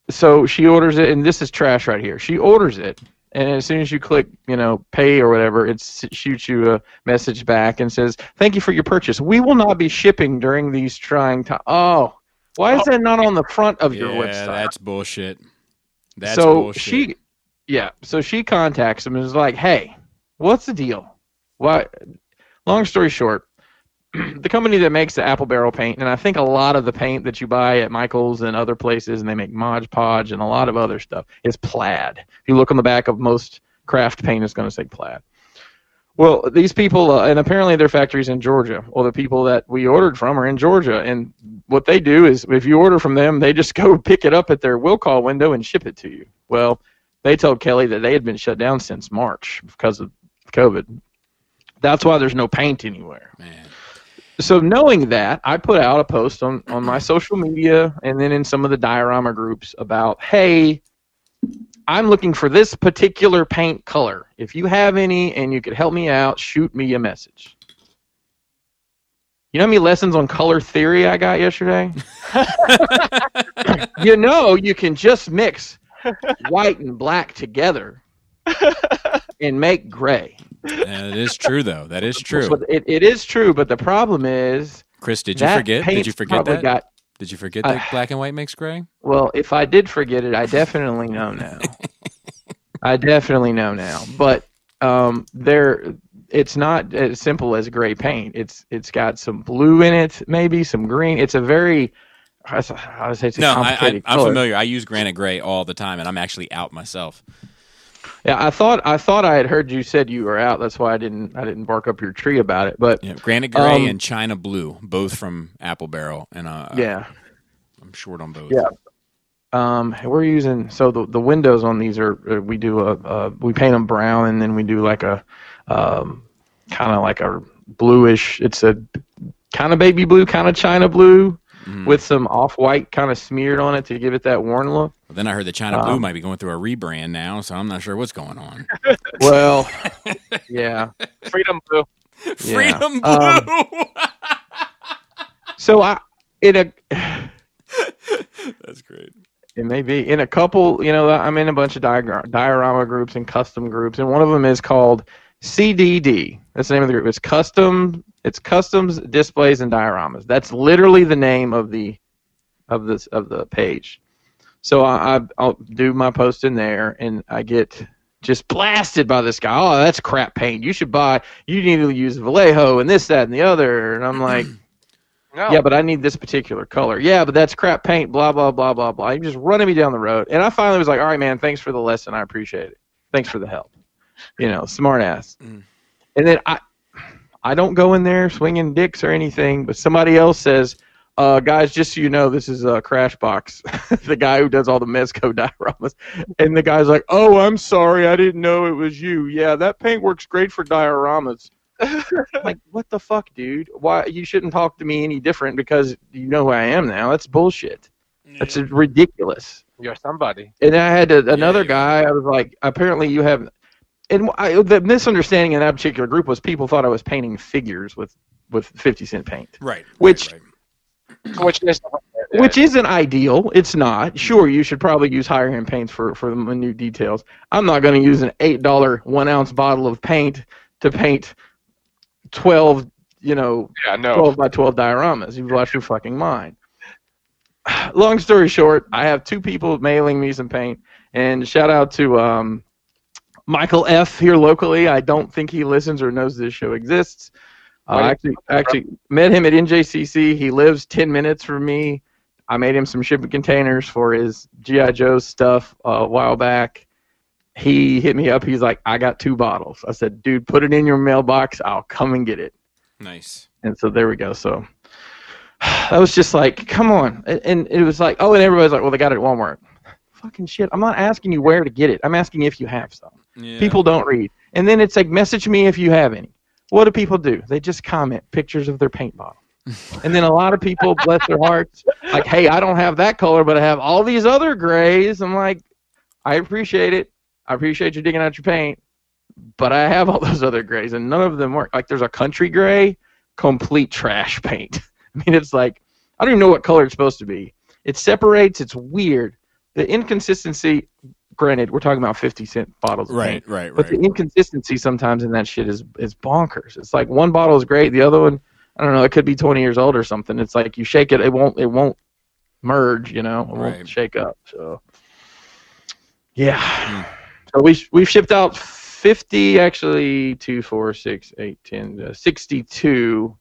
So she orders it, and this is trash right here. She orders it, and as soon as you click, you know, pay or whatever, it shoots you a message back and says, "Thank you for your purchase. We will not be shipping during these trying times." Oh, why is that not on the front of your Yeah, website? that's bullshit. That's so bullshit. she, yeah, so she contacts him and is like, "Hey, what's the deal? Why?" Long story short, the company that makes the apple barrel paint, and I think a lot of the paint that you buy at Michaels and other places, and they make Mod Podge and a lot of other stuff, is plaid. If you look on the back of most craft paint, it's going to say plaid. Well, these people, uh, and apparently their factories in Georgia. Well, the people that we ordered from are in Georgia, and what they do is, if you order from them, they just go pick it up at their will call window and ship it to you. Well, they told Kelly that they had been shut down since March because of COVID. That's why there's no paint anywhere. Man. So knowing that, I put out a post on, on my social media and then in some of the diorama groups about, hey, I'm looking for this particular paint color. If you have any and you could help me out, shoot me a message. You know how many lessons on color theory I got yesterday? you know, you can just mix white and black together and make gray. It is true though. That is true. But it, it is true, but the problem is Chris, did you forget? Did you forget that? Got, Did you forget that black and white makes gray? well, if I did forget it, I definitely know now. I definitely know now. But um, there, it's not as simple as gray paint. It's it's got some blue in it, maybe some green. It's a very I would say it's a No, I, color. familiar. I use granite gray all the time, and I'm actually out myself. Yeah, I thought I thought I had heard you said you were out. That's why I didn't I didn't bark up your tree about it. But Yeah, granite gray Um, and China blue, both from Apple Barrel, and uh, yeah, I'm short on both. Yeah. Um, we're using so the the windows on these are uh, we do a, a we paint them brown and then we do like a um, kind of like a bluish. It's a kind of baby blue, kind of china blue Mhm. with some off white kind of smeared on it to give it that worn look. Well, then I heard that China Blue Um, might be going through a rebrand now, so I'm not sure what's going on. Well, yeah. Freedom Blue. Yeah. Freedom Blue. Um, So I in a That's great. It may be in a couple. You know, I'm in a bunch of diagram, diorama groups and custom groups, and one of them is called CDD. That's the name of the group. It's custom. It's customs displays and dioramas. That's literally the name of the of this of the page. So I, I I'll do my post in there, and I get just blasted by this guy. Oh, that's crap paint. You should buy. You need to use Vallejo and this, that, and the other. And I'm like. No. Yeah, but I need this particular color. Yeah, but that's crap paint. Blah blah blah blah blah. He just running me down the road, and I finally was like, "All right, man. Thanks for the lesson. I appreciate it. Thanks for the help. You know, smart ass." Mm. And then I, I don't go in there swinging dicks or anything, but somebody else says, uh, "Guys, just so you know, this is a crash box. the guy who does all the Mezco dioramas." And the guy's like, "Oh, I'm sorry. I didn't know it was you. Yeah, that paint works great for dioramas." like what the fuck, dude? Why you shouldn't talk to me any different because you know who I am now? That's bullshit. That's ridiculous. You're somebody. And I had to, another yeah. guy. I was like, apparently you have. And I, the misunderstanding in that particular group was people thought I was painting figures with with fifty cent paint, Right. Which- right, Which is which isn't ideal. It's not. Sure, you should probably use higher end paints for for the minute details. I'm not going to use an eight dollar one ounce bottle of paint to paint twelve, you know, yeah, no. 12 by 12 dioramas. You've lost your fucking mind. Long story short, I have two people mailing me some paint, and shout out to um, Michael F. here locally. I don't think he listens or knows this show exists. Uh, I actually, actually met him at NJCC. He lives 10 minutes from me. I made him some shipping containers for his GI Joe stuff uh, a while back. He hit me up. He's like, "I got two bottles." I said, "Dude, put it in your mailbox. I'll come and get it." Nice. And so there we go. So I was just like, come on. And- And it was like, oh, and everybody's like, well, they got it at Walmart. Fucking shit. I'm not asking you where to get it. I'm asking if you have some. Yeah. People don't read. And then it's like, message me if you have any. What do people do? They just comment pictures of their paint bottle. and then a lot of people, bless their hearts, like, hey, I don't have that color, but I have all these other grays. I'm like, I appreciate it. I appreciate you digging out your paint, but I have all those other grays, and none of them work. Like, there's a country gray, complete trash paint. I mean, it's like I don't even know what color it's supposed to be. It separates. It's weird. The inconsistency. Granted, we're talking about fifty cent bottles. Of Right. paint, Right. But Right. the inconsistency sometimes in that shit is is bonkers. It's like one bottle is great, the other one, I don't know, it could be twenty years old or something. It's like you shake it, it won't it won't merge. You know, it Right. won't shake up. So yeah. Hmm. So we we've shipped out fifty, actually two, four, six, eight, ten, uh, sixty-two,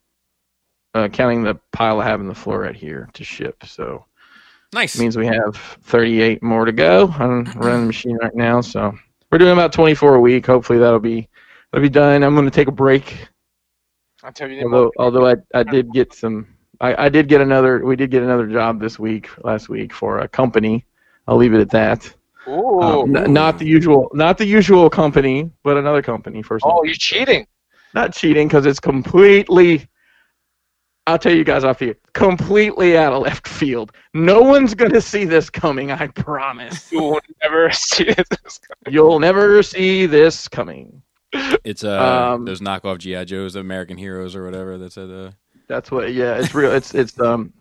uh, counting the pile I have on the floor right here to ship. So Nice. means we have 38 more to go. I'm running the machine right now, so we're doing about 24 a week. Hopefully that'll be that'll be done. I'm going to take a break. Until you need Although more. although I I did get some I, I did get another we did get another job this week last week for a company. I'll leave it at that. Ooh. Um, n- not the usual not the usual company, but another company first. oh, you're cheating. Not cheating because it's completely. I'll tell you guys off here. Completely out of left field. No one's gonna see this coming. I promise. You will never see this. Coming. You'll never see this coming. It's uh Um, those knockoff GI Joes, American Heroes or whatever. That's at uh. That's what. Yeah, it's real. It's it's um,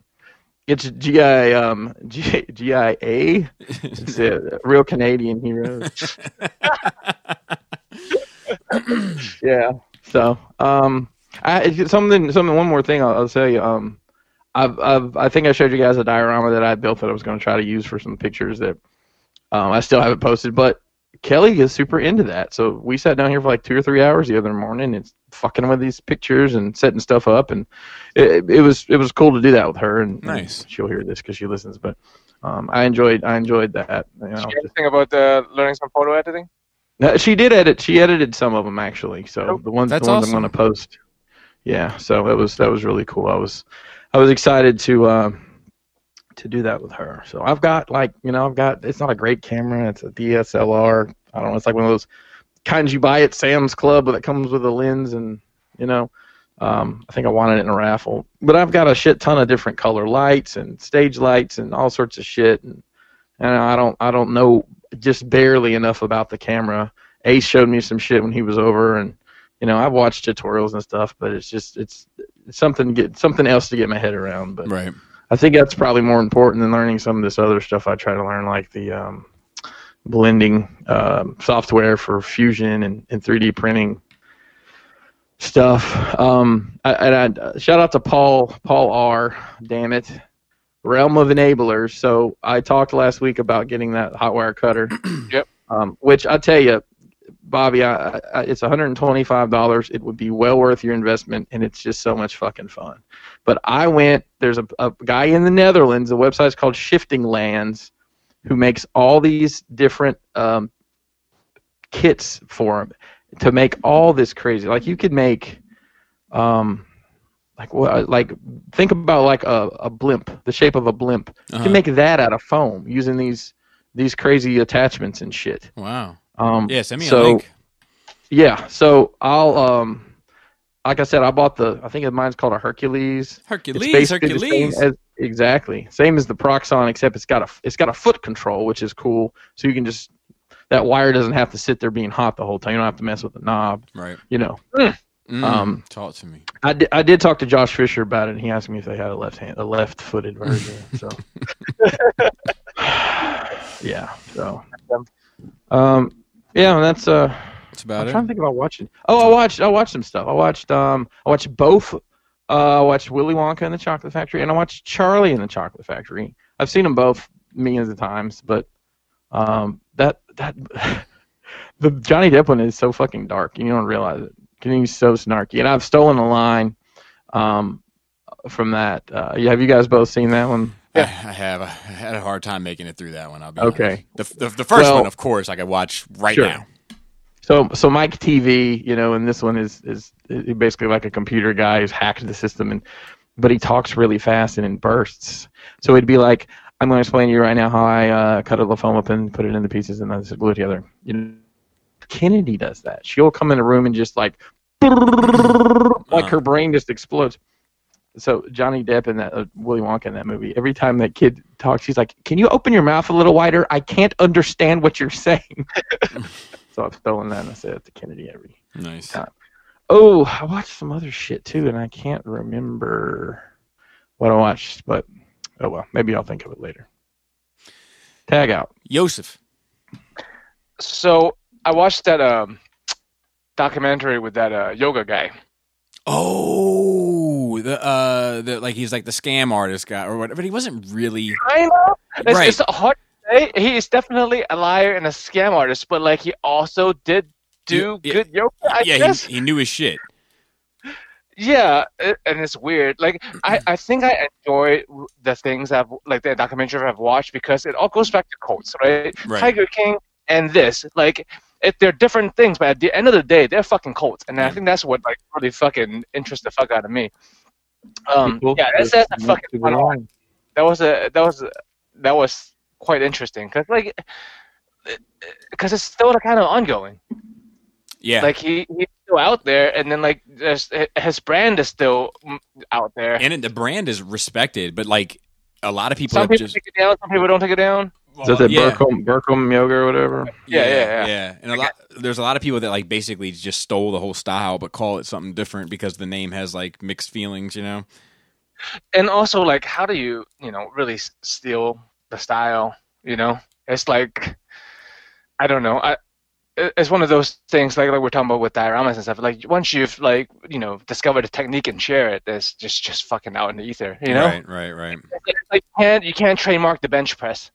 it's GI um G, GIA. It's a real Canadian heroes. yeah. So um, I something something one more thing I'll, I'll tell you um. I've, I've, I think I showed you guys a diorama that I built that I was going to try to use for some pictures that um, I still haven't posted. But Kelly is super into that. So we sat down here for like two or three hours the other morning and fucking with these pictures and setting stuff up. And it, it was it was cool to do that with her. And, and Nice. she'll hear this because she listens. But um, I enjoyed I enjoyed that. You know, Did you anything about uh, learning some photo editing? no, she did edit. She edited some of them actually. So Oh, the ones that's the ones awesome. I'm going to post. Yeah. So that was that was really cool. I was I was excited to uh, to do that with her. So I've got like you know I've got it's not a great camera. It's a DSLR. I don't know. It's like one of those kinds you buy at Sam's Club that comes with a lens and you know. Um, I think I wanted it in a raffle, but I've got a shit ton of different color lights and stage lights and all sorts of shit, and, and I don't I don't know just barely enough about the camera. Ace showed me some shit when he was over, and you know I've watched tutorials and stuff, but it's just it's, it's something to get something else to get my head around. But Right. I think that's probably more important than learning some of this other stuff I try to learn, like the um, blending um, software for fusion and, and 3D printing stuff. Um, I, and I, shout out to Paul Paul R. Damn it, Realm of Enablers. So I talked last week about getting that hot wire cutter. Yep. Um, which I tell you, Bobby, I, I, it's $125. It would be well worth your investment, and it's just so much fucking fun. But I went. There's a, a guy in the Netherlands. The website's called Shifting Lands, who makes all these different um, kits for him to make all this crazy. Like you could make, um, like what? Like think about like a, a blimp, the shape of a blimp. You Uh-huh. can make that out of foam using these these crazy attachments and shit. Wow. Um, Yeah, send me so, a link. Yeah, so I'll um, like I said, I bought the. I think mine's called a Hercules. Hercules, It's basically the Hercules. same as exactly same as the Proxxon, except it's got a it's got a foot control, which is cool. So you can just that wire doesn't have to sit there being hot the whole time. You don't have to mess with the knob. right. You know, Mm, Um, talk to me. I did, I did talk to Josh Fisher about it, and he asked me if they had a left hand a left footed version. So yeah, so um, yeah, and that's uh. That's about it. I'm about trying to think about watching. Oh, I watched. I watched some stuff. I watched. Um, I watched both. Uh, I watched Willy Wonka and the Chocolate Factory, and I watched Charlie and the Chocolate Factory. I've seen them both millions of times, but um, that that the Johnny Depp one is so fucking dark. You don't realize it. He's so snarky, and I've stolen a line um, from that. Uh, yeah, have you guys both seen that one? I, I have. I had a hard time making it through that one. I'll be Okay. The, the, the first Well- one, of course, I could watch right Sure. now. So so Mike Teavee, you know, and this one is is, basically like a computer guy who's hacked the system, and but he talks really fast and in bursts. So it'd be like, I'm going to explain to you right now how I uh, cut a foam up and put it into pieces and then glue it together. You know, Kennedy does that. She'll come in a room and just like, like her brain just explodes. So Johnny Depp in that uh, Willy Wonka in that movie, every time that kid talks, he's like, "Can you open your mouth a little wider? I can't understand what you're saying." so I've stolen that and I said it to Kennedy every. Nice. Time. Oh, I watched some other shit too, and I can't remember what I watched, but oh well, maybe I'll think of it later. Tag out. Yosef. So I watched that um, documentary with that uh, yoga guy. Oh, the uh, the like he's like the scam artist guy or whatever. But he wasn't really I know. It's, right. it's hard to say. He is definitely a liar and a scam artist, but like he also did do Yeah, good yoga. I yeah, guess. he, he knew his shit. Yeah, it, and it's weird. Like I, I think I enjoy the things I've like the documentary I've watched because it all goes back to cults, right? Right. Tiger King and this, like, it, they're different things, but at the end of the day, they're fucking cults, and I think that's what like really fucking interests the fuck out of me. Um, yeah, that's, that's a fucking fun one. That was a that was that was quite interesting because like because it's still kind of ongoing. Yeah, Like he he's still out there, and then like his brand is still mm, out there. and the brand is respected, but like a lot of people Some people just take it down, some people don't take it down. Is that the yeah, Bikram, Bikram yoga or whatever? Yeah, yeah, yeah. And a lot, there's a lot of people that like basically just stole the whole style, but call it something different because the name has like mixed feelings. You know? And also, like, how do you, you know, really steal the style? You know, it's like, I don't know. I, it's one of those things like like we're talking about with dioramas and stuff. Like once you've like you know discovered a technique and share it, it's just just fucking out in the ether. You know, Right, right, right. It's like you can't you can't trademark the bench press.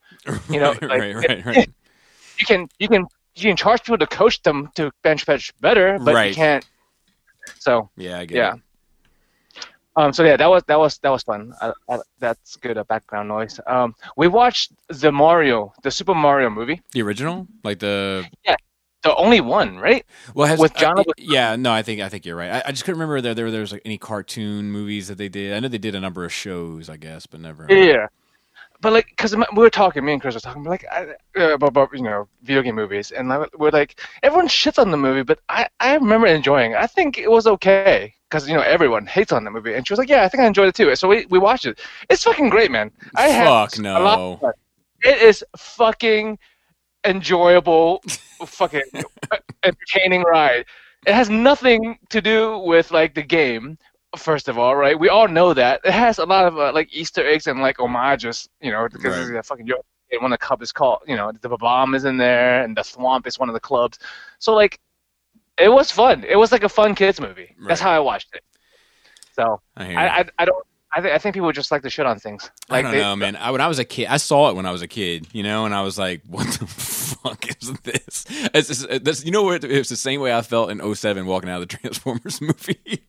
You know, right, like, right, right, right. You can you can you can charge people to coach them to bench press better, but Right. you can't. So Yeah, I get Yeah. it. Um, so yeah, that was that was that was fun. I, I, that's good uh, background noise. Um, we watched the Mario, the Super Mario movie, The original, like the yeah, the only one, right? well, has, With John yeah, no, I think I think you're right. I, I just couldn't remember there there, there was like any cartoon movies that they did. I know they did a number of shows, I guess, but never. Yeah. But like, cause we were talking, me and Chris were talking, like, I, uh, about, about you know video game movies, and like, we're like, everyone shits on the movie, but I I remember enjoying. it. I think it was okay, cause you know everyone hates on the movie, and she was like, yeah, I think I enjoyed it too. So we we watched it. It's fucking great, man. I Fuck no. It is fucking enjoyable, fucking entertaining ride. It has nothing to do with like the game. First of all, right? We all know that it has a lot of uh, like Easter eggs and like homages, you know, because Right. it's a fucking joke. And when the cup is called, you know, the bomb is in there, and the swamp is one of the clubs. So like, it was fun. It was like a fun kids movie. That's how I watched it. So I, I. I, I don't. I, th- I think people just like to shit on things. I Like don't they, know, man. I, when I was a kid, I saw it when I was a kid, you know, and I was like, "What the fuck is this?" It's, it's- you know what? It was the same way I felt in 07 walking out of the Transformers movie.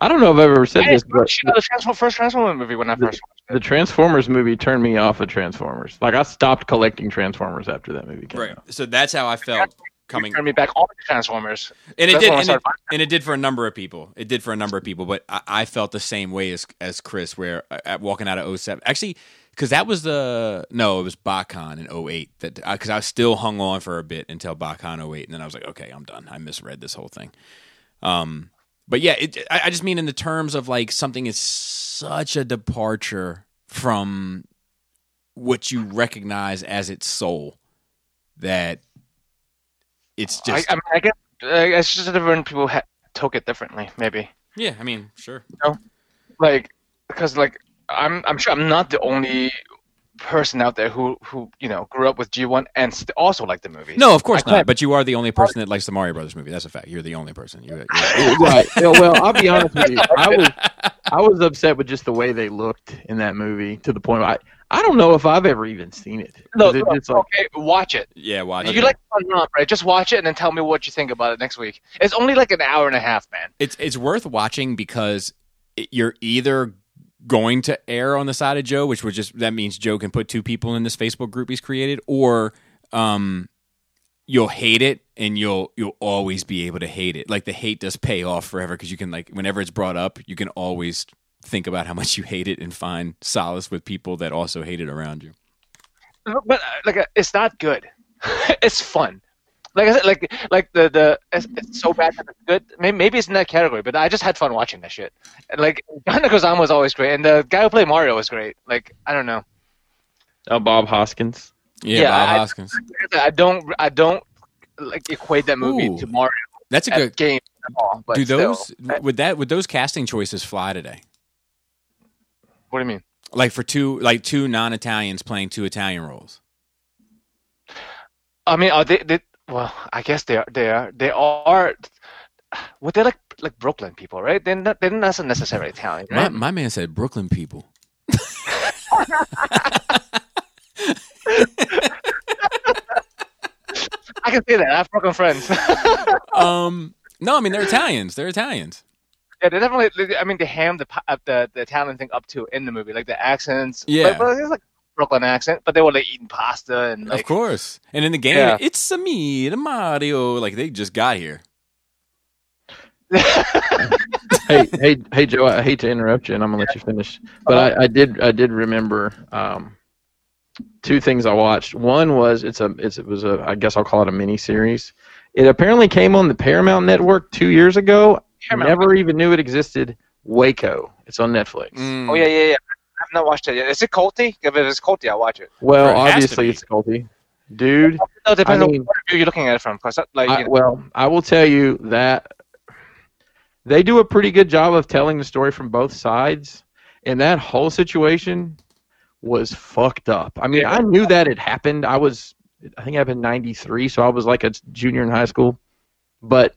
I don't know if I've ever said I this, didn't but watch the Transform- first Transformer movie when I first watched it. the Transformers movie turned me off of Transformers. Like I stopped collecting Transformers after that movie came out. So that's how I felt coming, turned me back on the Transformers. and it That's did, when and it, and it did for a number of people. It did for a number of people, but I, I felt the same way as as Chris, where uh, at walking out of 07. actually, because that was the no, it was BotCon in 08 that because I still hung on for a bit until BotCon 08, and then I was like, okay, I'm done. I misread this whole thing. Um, but yeah, it, I, I just mean in the terms of like something is such a departure from what you recognize as its soul that it's just I, mean, I guess uh, it's just different people ha- took it differently, maybe. yeah. I mean, sure. Like because like I'm I'm sure I'm not the only person out there who who you know grew up with G1 and st- also liked the movie. No, of course I not. can't- But you are the only person that likes the Mario Brothers movie. That's a fact. You're the only person. You're, you're- right. Yeah, well, I'll be honest with you. I was I was upset with just the way they looked in that movie to the point where I I don't know if I've ever even seen it. 'Cause No, it no, just, like, okay, watch it. yeah, watch If it. you like Fun Romp, right? Just watch it and then tell me what you think about it next week. It's only like an hour and a half, man. it's it's worth watching because you're either going to err on the side of Joe, which would just that means Joe can put two people in this Facebook group he's created, or um, you'll hate it and you'll you'll always be able to hate it. Like the hate does pay off forever because you can like whenever it's brought up, you can always think about how much you hate it and find solace with people that also hate it around you. But uh, like, uh, it's not good. it's fun. Like I said, like like the the it's, it's so bad that it's good. Maybe, maybe it's in that category, but I just had fun watching that shit. And like John Leguizamo was always great, and the guy who played Mario was great. Like I don't know. oh, Bob Hoskins. Yeah, Yeah, Bob I- Hoskins. I don't I don't like equate that movie Ooh. to Mario That's a good. game at all. But Do still. those would that would those casting choices fly today? What do you mean? Like for two like two non Italians playing two Italian roles. I mean, are they? they well, I guess they are. They are. They are. Well, they're like like Brooklyn people, right? They're not. They're not necessarily Italian, My right? my man said Brooklyn people. I can say that. I have Brooklyn friends. Um no, I mean they're Italians. They're Italians. yeah, they definitely. I mean, they ham the uh, the the Italian thing up to in the movie, like the accents. Yeah. but, but it's like Brooklyn accent, but they were like eating pasta and like. of course. And in the game, Yeah. it's a me, the Mario. Like they just got here. hey, hey, hey, Joe. I hate to interrupt you, and I'm gonna let you finish. But I, I did, I did remember um, two things I watched. One was it's a, it's, it was a, I guess I'll call it a mini series. It apparently came on the Paramount Network two years ago. Paramount. Never even knew it existed. Waco. It's on Netflix. Mm. Oh yeah, yeah, yeah. I've not watched it yet. Is it culty? If it's culty, I'll watch it. Well, it obviously it's culty, dude. No, depends I on mean- what view you're looking at it from. 'cause, like, I, you know, well, I will tell you that they do a pretty good job of telling the story from both sides, and that whole situation was fucked up. I mean, Yeah. I knew that it happened. I was, I think it happened in '93, so I was like a junior in high school, but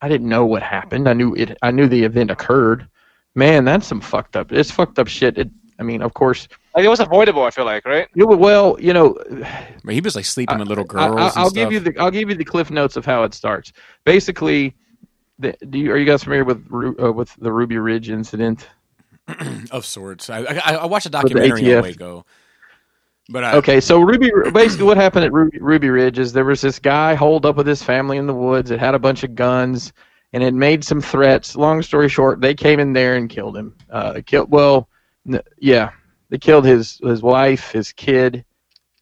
I didn't know what happened. I knew it. I knew the event occurred. Man, that's some fucked up. It's fucked up shit. It, I mean, of course. like, it was avoidable. I feel like, right? You well, you know, he was like sleeping with little girls. I, and I'll stuff. give you the I'll give you the cliff notes of how it starts. Basically, the, do you, are you guys familiar with uh, with the Ruby Ridge incident? of sorts. I, I, I watched a documentary on ATF. Waco. But I, Okay, so Ruby basically what happened at Ruby, Ruby Ridge is there was this guy holed up with his family in the woods. It had a bunch of guns and it made some threats. Long story short, they came in there and killed him. Uh, killed well, n- yeah, they killed his his wife, his kid,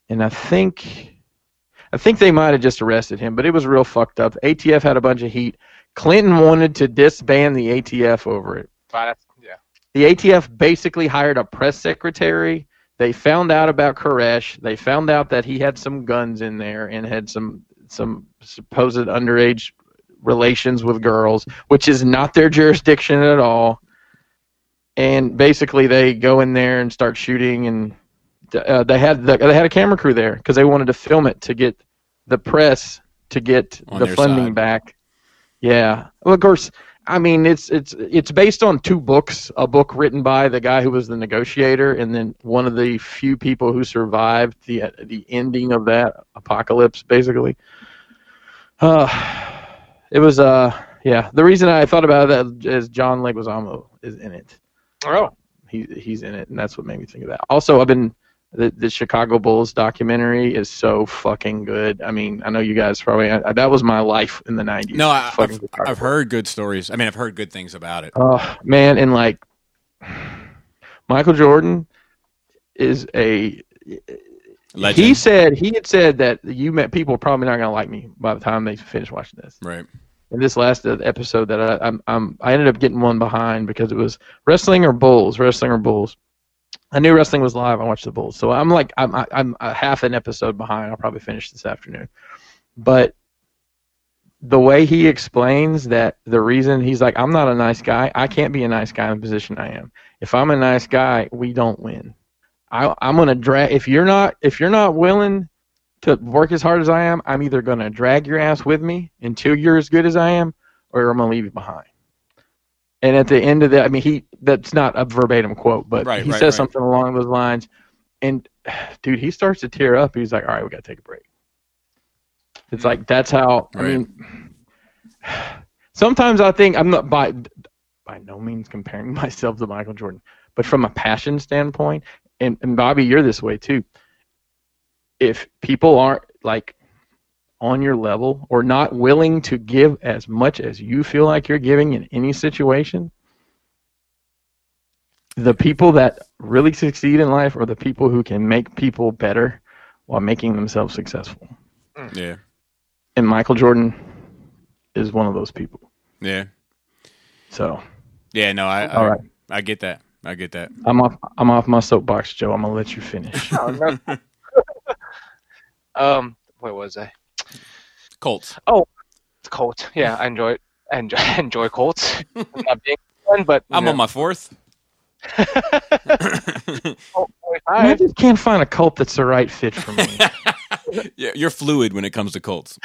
and I think I think they might have just arrested him, but it was real fucked up. ATF had a bunch of heat. Clinton wanted to disband the ATF over it. Yeah. The ATF basically hired a press secretary. They found out about Koresh. They found out that he had some guns in there and had some some supposed underage relations with girls, which is not their jurisdiction at all. And basically, they go in there and start shooting, and uh, they had the, they had a camera crew there because they wanted to film it to get the press to get On the funding side. back. Yeah, well, of course. I mean, it's it's it's based on two books. A book written by the guy who was the negotiator, and then one of the few people who survived the the ending of that apocalypse, basically. Uh, it was uh yeah. The reason I thought about that is John Leguizamo is in it. Oh, He he's in it, and that's what made me think of that. Also, I've been the the Chicago Bulls documentary is so fucking good. I mean, I know you guys probably I, that was my life in the nineties. No, I, I've, I've heard good stories. I mean, I've heard good things about it. Oh man, and like Michael Jordan is a. Legend. He said he had said that you met people are probably not going to like me by the time they finish watching this. right. In this last uh, episode, that I, I'm, I'm I ended up getting one behind because it was wrestling or Bulls, wrestling or Bulls. I knew wrestling was live. I watched the Bulls, so I'm like I'm I'm a half an episode behind. I'll probably finish this afternoon, but the way he explains that the reason he's like I'm not a nice guy. I can't be a nice guy in the position I am. If I'm a nice guy, we don't win. I, I'm gonna drag. If you're not if you're not willing to work as hard as I am, I'm either gonna drag your ass with me until you're as good as I am, or I'm gonna leave you behind. And at the end of that, I mean, he that's not a verbatim quote, but Right, he right, says right. something along those lines. And dude, he starts to tear up. He's like, "All right, we gotta take a break." It's like that's how. I mean, sometimes I think I'm not by by no means comparing myself to Michael Jordan, but from a passion standpoint, and, and Bobby, you're this way too. If people aren't like on your level or not willing to give as much as you feel like you're giving in any situation, the people that really succeed in life are the people who can make people better while making themselves successful. Mm. Yeah. And Michael Jordan is one of those people. Yeah. So Yeah. No, I. I, All right. I get that. I get that. I'm off. I'm off my soapbox, Joe. I'm gonna let you finish. no, no. um, where was I? Colts. Oh it's colts. Yeah, I enjoy I enjoy enjoy Colts. I'm not being one, but I'm know, on my fourth. Colt I just can't find a cult that's the right fit for me. yeah, you're fluid when it comes to Colts.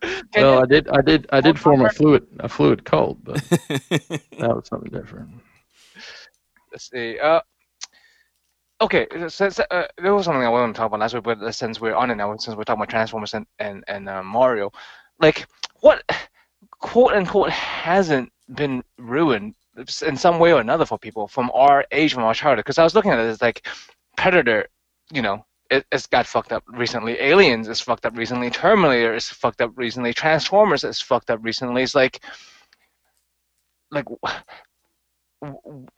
Can well, I did. I did. I did form a fluid a fluid cult, but that was something different. Let's see. Uh, okay, so, so, uh, there was something I wanted to talk about last week, but since we're on it now, since we're talking about Transformers and and, and uh, Mario, like what quote unquote hasn't been ruined in some way or another for people from our age, from our childhood? Because I was looking at it, it's like Predator, you know. It, it's got fucked up recently. Aliens is fucked up recently. Terminator is fucked up recently. Transformers is fucked up recently. It's like, like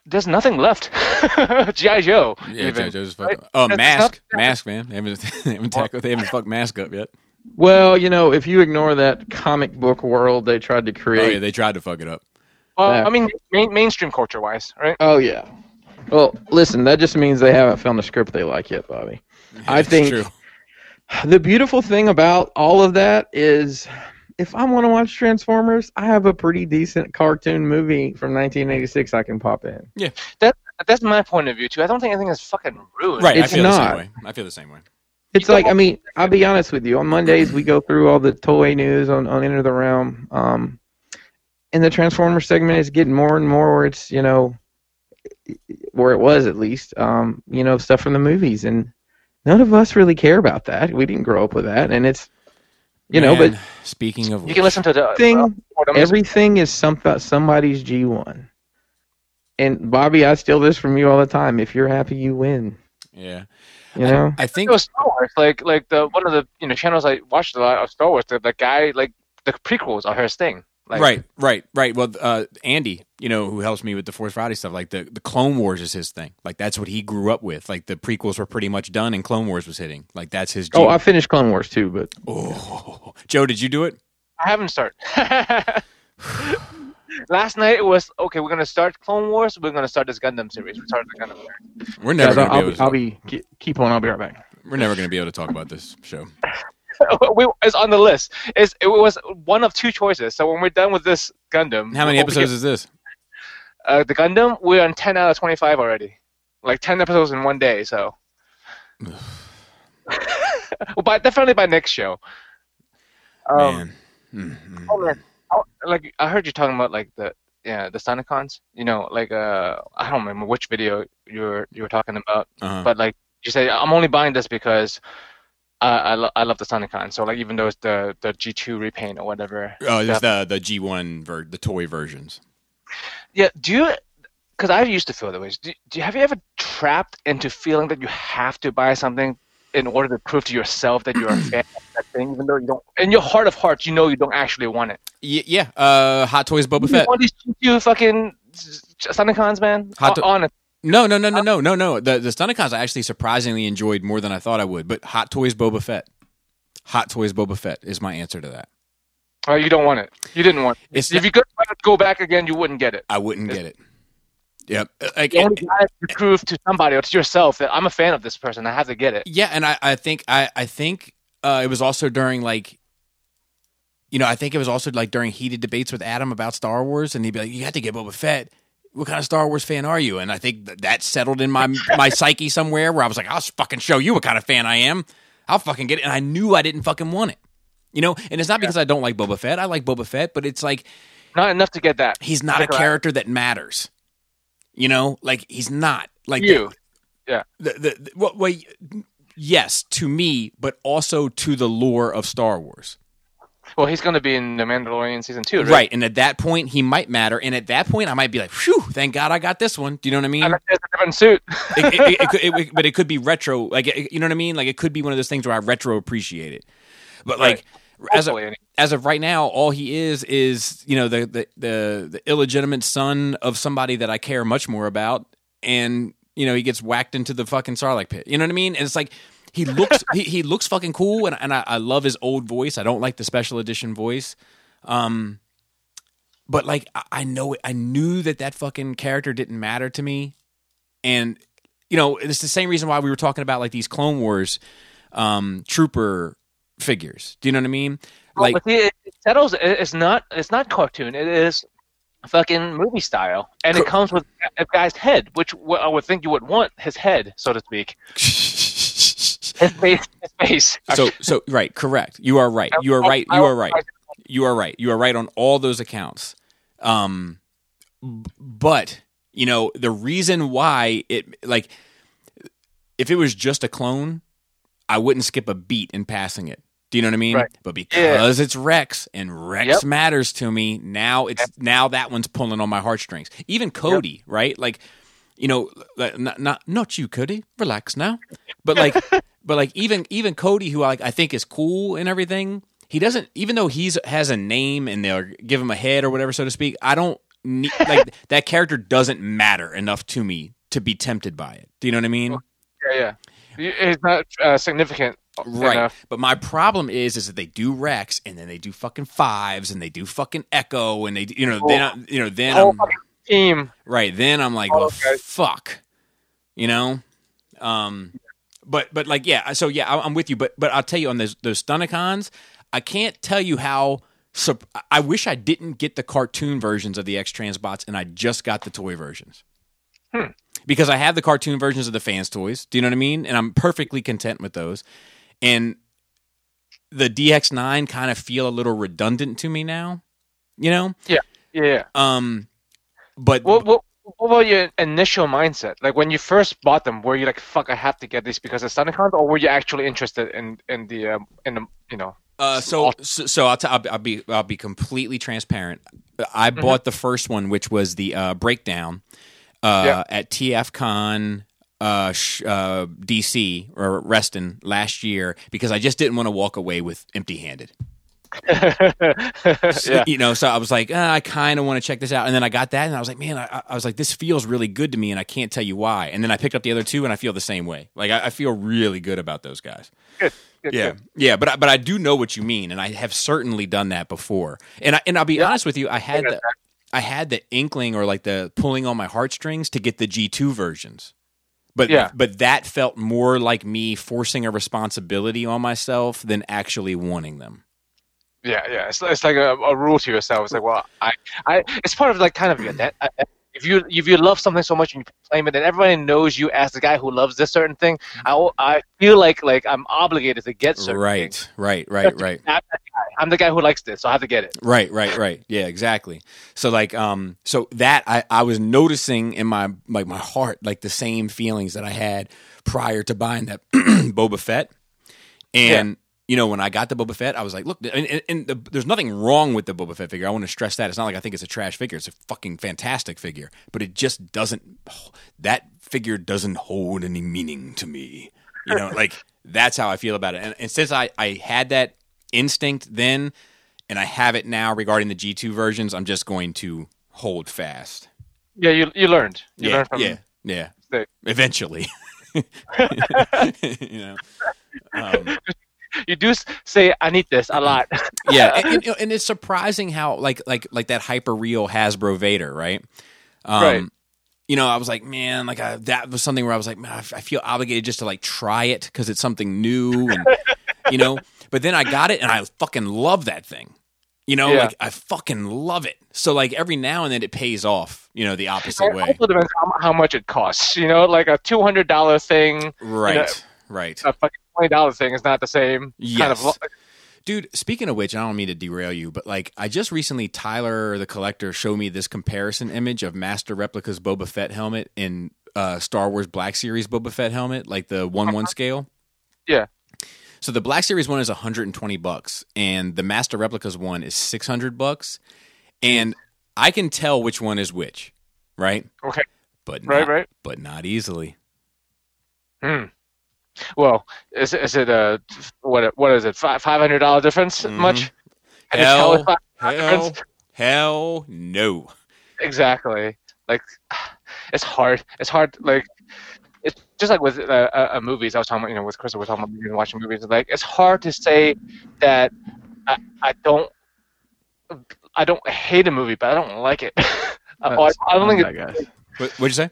there's nothing left. GI Joe. Yeah, even. Joe- Joe's right? fucking. Oh, That's mask, mask, man. They haven't, they haven't tackled. They haven't fucked mask up yet. Well, you know, if you ignore that comic book world they tried to Oh create. yeah, they tried to fuck it up. Well, Yeah. I mean, main, mainstream culture wise, right? Oh yeah. Well, listen, that just means they haven't found a script they like yet, Bobby. I think- true. The beautiful thing about all of that is if I want to watch Transformers, I have a pretty decent cartoon movie from 1986 I can pop in. Yeah, that that's my point of view too. I don't think anything is fucking ruined. Right, It's I feel the not. same way. I feel the same way. It's like I mean, I'll be honest with you. On Mondays we go through all the toy news on on Enter the Realm. Um, and the Transformers segment is getting more and more where it's you know where it was at least um, you know stuff from the movies and none of us really care about that. We didn't grow up with that, and it's you know. But speaking of, You can listen to the thing uh, everything is some somebody's G one. And Bobby, I steal this from you all the time. If you're happy, you win. yeah, You know. I think it was Star Wars. Like like the one of the you know channels I watched a lot of Star Wars. The, the guy like the prequels are his thing. Like, right, right, right. Well, uh, Andy, you know, who helps me with the Force Friday stuff, like the, the Clone Wars is his thing. Like that's what he grew up with. Like the prequels were pretty much done, and Clone Wars was hitting. Like that's his. Oh. I finished Clone Wars too, but Oh. Joe, did you do it? I haven't started. Last night it was okay. We're gonna start Clone Wars. We're gonna start this Gundam series. We started the Gundam series. We're never Guys, gonna I'll, be able to. I'll be keep on. I'll be right back. We're never gonna be able to talk about this show. we, it's on the list. It's, it was one of two choices. So when we're done with this Gundam, How many episodes is this? Uh, the Gundam, we're on ten out of twenty-five already. Like ten episodes in one day. So, well, by definitely by next show. Um, Man. Mm, Oh man, I, like I heard you talking about like the yeah the Stunticons. You know, like uh I don't remember which video you were you were talking about, Uh-huh. but like you say I'm only buying this because I I, lo- I love the Sonic Stunticon. So like even though it's the the G2 repaint or whatever. Oh, it's yeah. the the G one ver- the toy versions. yeah. Do you? Because I used to feel that way. Do, do you have you ever trapped into feeling that you have to buy something in order to prove to yourself that you're a fan of that thing, even though you don't? In your heart of hearts, you know you don't actually want it. Y- yeah, uh, Hot Toys Boba You Fett. want these G2 fucking Stunticons, man? Hot to- on it. No, no, no, no, no, no, no. The the Stunticons I actually surprisingly enjoyed more than I thought I would. But Hot Toys Boba Fett, Hot Toys Boba Fett is my answer to that. Oh, you don't want it. You didn't want it. It's if you could go back again, you wouldn't get it. I wouldn't get it. Yep. Uh, Like, You only got to prove to somebody or to yourself that I'm a fan of this person. I have to get it. yeah, and I, I think I, I think uh, it was also during like, you know, I think it was also like during heated debates with Adam about Star Wars, and he'd be like, "You have to get Boba Fett." What kind of Star Wars fan are you? And I think that, that settled in my my psyche somewhere where I was like, I'll fucking show you what kind of fan I am. I'll fucking get it. And I knew I didn't fucking want it. You know, and it's not because I don't like Boba Fett. I like Boba Fett, but it's like Not enough to get that. he's not a character that matters. You know, like he's not like You. The, the, the, well, well, yes, to me, but also to the lore of Star Wars. Well, he's going to be in The Mandalorian season two, Right. right? And at that point, he might matter. And at that point, I might be like, "Phew! Thank God I got this one." Do you know what I mean? And it's a different suit. it, it, it, it could, it, but it could be retro. Like you know what I mean? Like it could be one of those things where I retro appreciate it. But like as of, as of right now, all he is is you know the, the the the illegitimate son of somebody that I care much more about, and you know he gets whacked into the fucking Sarlacc pit. You know what I mean? And it's like. He looks he, he looks fucking cool and, and I, I love his old voice. I don't like the special edition voice. Um but like I, I know it, I knew that that fucking character didn't matter to me and you know it's the same reason why we were talking about like these clone wars um trooper figures do you know what i mean like it settles. It's not. It's not cartoon. It is fucking movie style, and it comes with a guy's head, which I would think you would want his head, so to speak. His face. His face. so so right correct. You are right. You are right. You are right. you are right. You are right on all those accounts. Um but you know the reason why it like if it was just a clone i wouldn't skip a beat in passing it. Do you know what i mean? Right. but because it's rex and rex Yep. matters to me now it's now that one's pulling on my heartstrings. Even cody right? Like you know not, not not you cody. Relax now. But like but like even even cody who I, like i think is cool and everything he doesn't even though he's has a name and they'll give him a head or whatever so to speak i don't need like that character doesn't matter enough to me to be tempted by it do you know what i mean Yeah, yeah. It's not uh, significant right enough. but my problem is is that they do rex and then they do fucking fives and they do fucking echo and they you know then I, you know then i'm team. Right. Then I'm like, Oh, well, okay. fuck. You know? Um but but like yeah, so yeah, I- I'm with you, but but I'll tell you on those those Stunticons, I can't tell you how sup- I wish I didn't get the cartoon versions of the X Transbots and I just got the toy versions. Hmm. Because I have the cartoon versions of the fans toys. Do you know what I mean? And I'm perfectly content with those. And the DX9 kind of feel a little redundant to me now. You know? Yeah. Yeah. Um but What, what, what about your initial mindset? Like when you first bought them, were you like, "Fuck, I have to get this because of Stunticons," or were you actually interested in in the um, in the you know? Uh, so, so, so I'll, t- I'll, be- I'll be I'll be completely transparent. I Mm-hmm. bought the first one, which was the uh, breakdown uh, Yeah. at TFCon uh, sh- uh, DC or Reston last year because I just didn't want to walk away with empty handed. yeah. you know, so I was like, uh, I kind of want to check this out, and then I got that, and I was like, man, I, I was like, this feels really good to me, and I can't tell you why. And then I picked up the other two, and I feel the same way. Like I, I feel really good about those guys. Good. Good. Yeah, good. yeah, but I- but I do know what you mean, and I have certainly done that before. And I, and I'll be Yeah. honest with you, I had the I had the inkling or like the pulling on my heartstrings to get the G two versions. But Yeah. but that felt more like me forcing a responsibility on myself than actually wanting them. Yeah, yeah. It's, it's like a, a rule to yourself. It's like, well, I, I. It's part of like kind of your net. I- I- If you if you love something so much and you claim it, and everybody knows you as the guy who loves this certain thing, mm-hmm. I, I feel like like I'm obligated to get certain Right, things. right, right, right. I'm, that guy. I'm the guy who likes this, so I have to get it. Right, right, right. Yeah, exactly. So like um so that I I was noticing in my like my heart like the same feelings that I had prior to buying that Boba Fett. And you know, when I got the Boba Fett, I was like, look, and, and, and the, there's nothing wrong with the Boba Fett figure. I want to stress that. It's not like I think it's a trash figure. It's a fucking fantastic figure, but it just doesn't that figure doesn't hold any meaning to me. You know, like that's how I feel about it. And, and since I I had that instinct then and I have it now regarding the G2 versions, I'm just going to hold fast. Yeah, you you learned. You yeah, learned from yeah, yeah. Eventually. you know. Um, You do say I need this a lot. yeah, and, and, and it's surprising how like like like that hyper real Hasbro Vader, right? Um, Right. You know, I was like, man, like I, that was something where I was like, man, I f- I feel obligated just to like try it because it's something new, and you know. But then I got it, and I fucking love that thing. You know, Yeah. like I fucking love it. So like every now and then it pays off. You know, the opposite It way. also depends how, how much it costs. You know, like a two hundred dollar thing, Right. Right. a fucking twenty dollar thing is not the same kind Yes. of. lo- Dude, speaking of which, I don't mean to derail you, but like I just recently Tyler the collector showed me this comparison image of Master Replica's Boba Fett helmet and uh, Star Wars Black Series Boba Fett helmet, like the one one scale. Yeah. So the Black Series one is 120 bucks, and the Master Replicas one is 600 bucks, and I can tell which one is which, right? Okay. But Right, not, right. but not easily. Hmm. Well, is it- is it a what? What is it? Five hundred dollar difference? Mhm. Much? Can Hell, tell it's not a hell, difference? hell, no. Exactly. Like, it's hard. It's hard. Like, it's just like with uh, uh, uh, movies. I was talking about, you know, with Chris, we're talking about watching movies. Like, it's hard to say that I, I don't, I don't hate a movie, but I don't like it. I, I don't think I'm it, back, guys. What, what'd you say?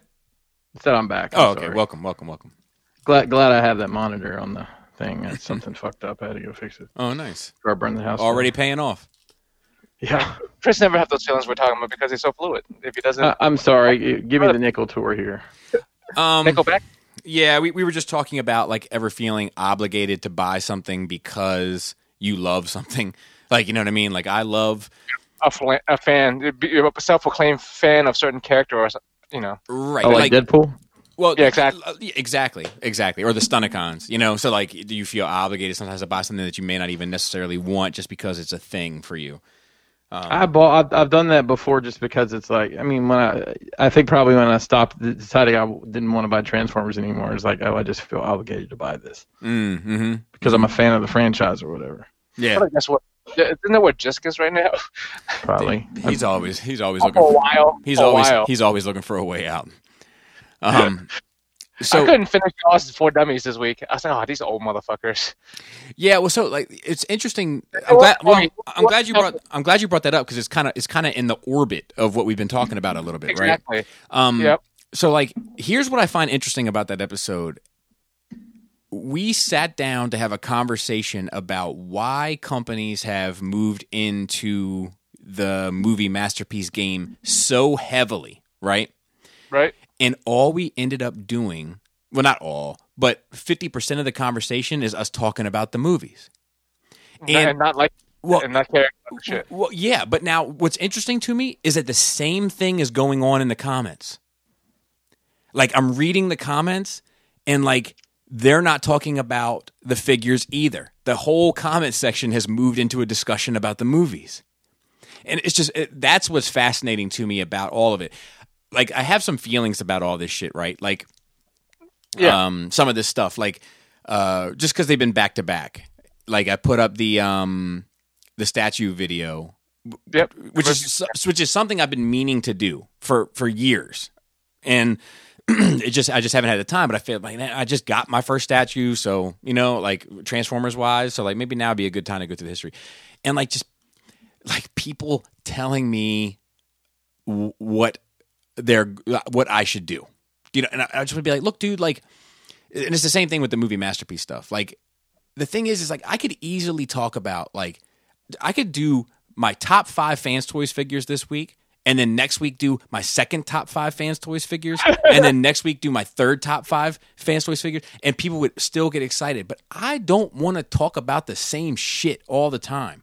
Said I'm back. I'm Oh, okay. sorry. Welcome, welcome, welcome. Glad glad I have that monitor on the thing. That's something fucked up. I had to go fix it. Oh, nice. Or I burned the house. Already down. paying off. Yeah. Chris never have those feelings we're talking about because he's so fluid. If he doesn't, Uh, I'm sorry. Give me the nickel tour here. Um, Nickelback. yeah, we, we were just talking about like ever feeling obligated to buy something because you love something. Like, you know what I mean? Like, I love, a, fla- a fan, a self-proclaimed fan of certain character or you know. right. Oh, like, Deadpool. Well, Yeah, exactly. Exactly. Exactly. Or the Stunticons, you know? So, like, do you feel obligated sometimes to buy something that you may not even necessarily want just because it's a thing for you? Um, I bought. I've, I've done that before, just because it's like. I mean, when I, I think probably when I stopped deciding I didn't want to buy Transformers anymore, it's like, oh, I just feel obligated to buy this mm, hmm because I'm a fan of the franchise or whatever. Yeah. But guess what? Isn't that what Jisk is right now? Probably. He's always, he's always looking For a while. he's a always, while. he's always looking for a way out. Um, I couldn't finish Jaws for Dummies this week. I was like, oh, these old motherfuckers. Yeah, well, so like it's interesting. I'm glad. Well, I'm glad you brought. I'm glad you brought that up because it's kind of it's kind of in the orbit of what we've been talking about a little bit, right? Exactly. Um, Yep. So, like, here's what I find interesting about that episode. We sat down to have a conversation about why companies have moved into the movie masterpiece game so heavily, right? Right? And all we ended up doing, well, not all, but 50% of the conversation is us talking about the movies. And, And- not like, Well, and not caring about shit. Well, yeah, but now what's interesting to me is that the same thing is going on in the comments. Like I'm reading the comments and like they're not talking about the figures either. The whole comment section has moved into a discussion about the movies. And it's just it, that's what's fascinating to me about all of it. Like I have some feelings about all this shit, right? Like Yeah. um, some of this stuff, like uh, just because they've been back to back. Like I put up the um, the statue video, Yep. which is which is something I've been meaning to do for for years, and it just I just haven't had the time. But I feel like I just got my first statue, so you know, like Transformers wise, so like maybe now would be a good time to go through the history, and like just like people telling me w- what they're uh, what I should do, you know, and I, I just would be like, look, dude, like, and it's the same thing with the movie masterpiece stuff, like. The thing is, is like I could easily talk about like I could do my top five fans toys figures this week, and then next week do my second top five fans toys figures, and then next week do my third top five fans toys figures, and people would still get excited. But I don't want to talk about the same shit all the time.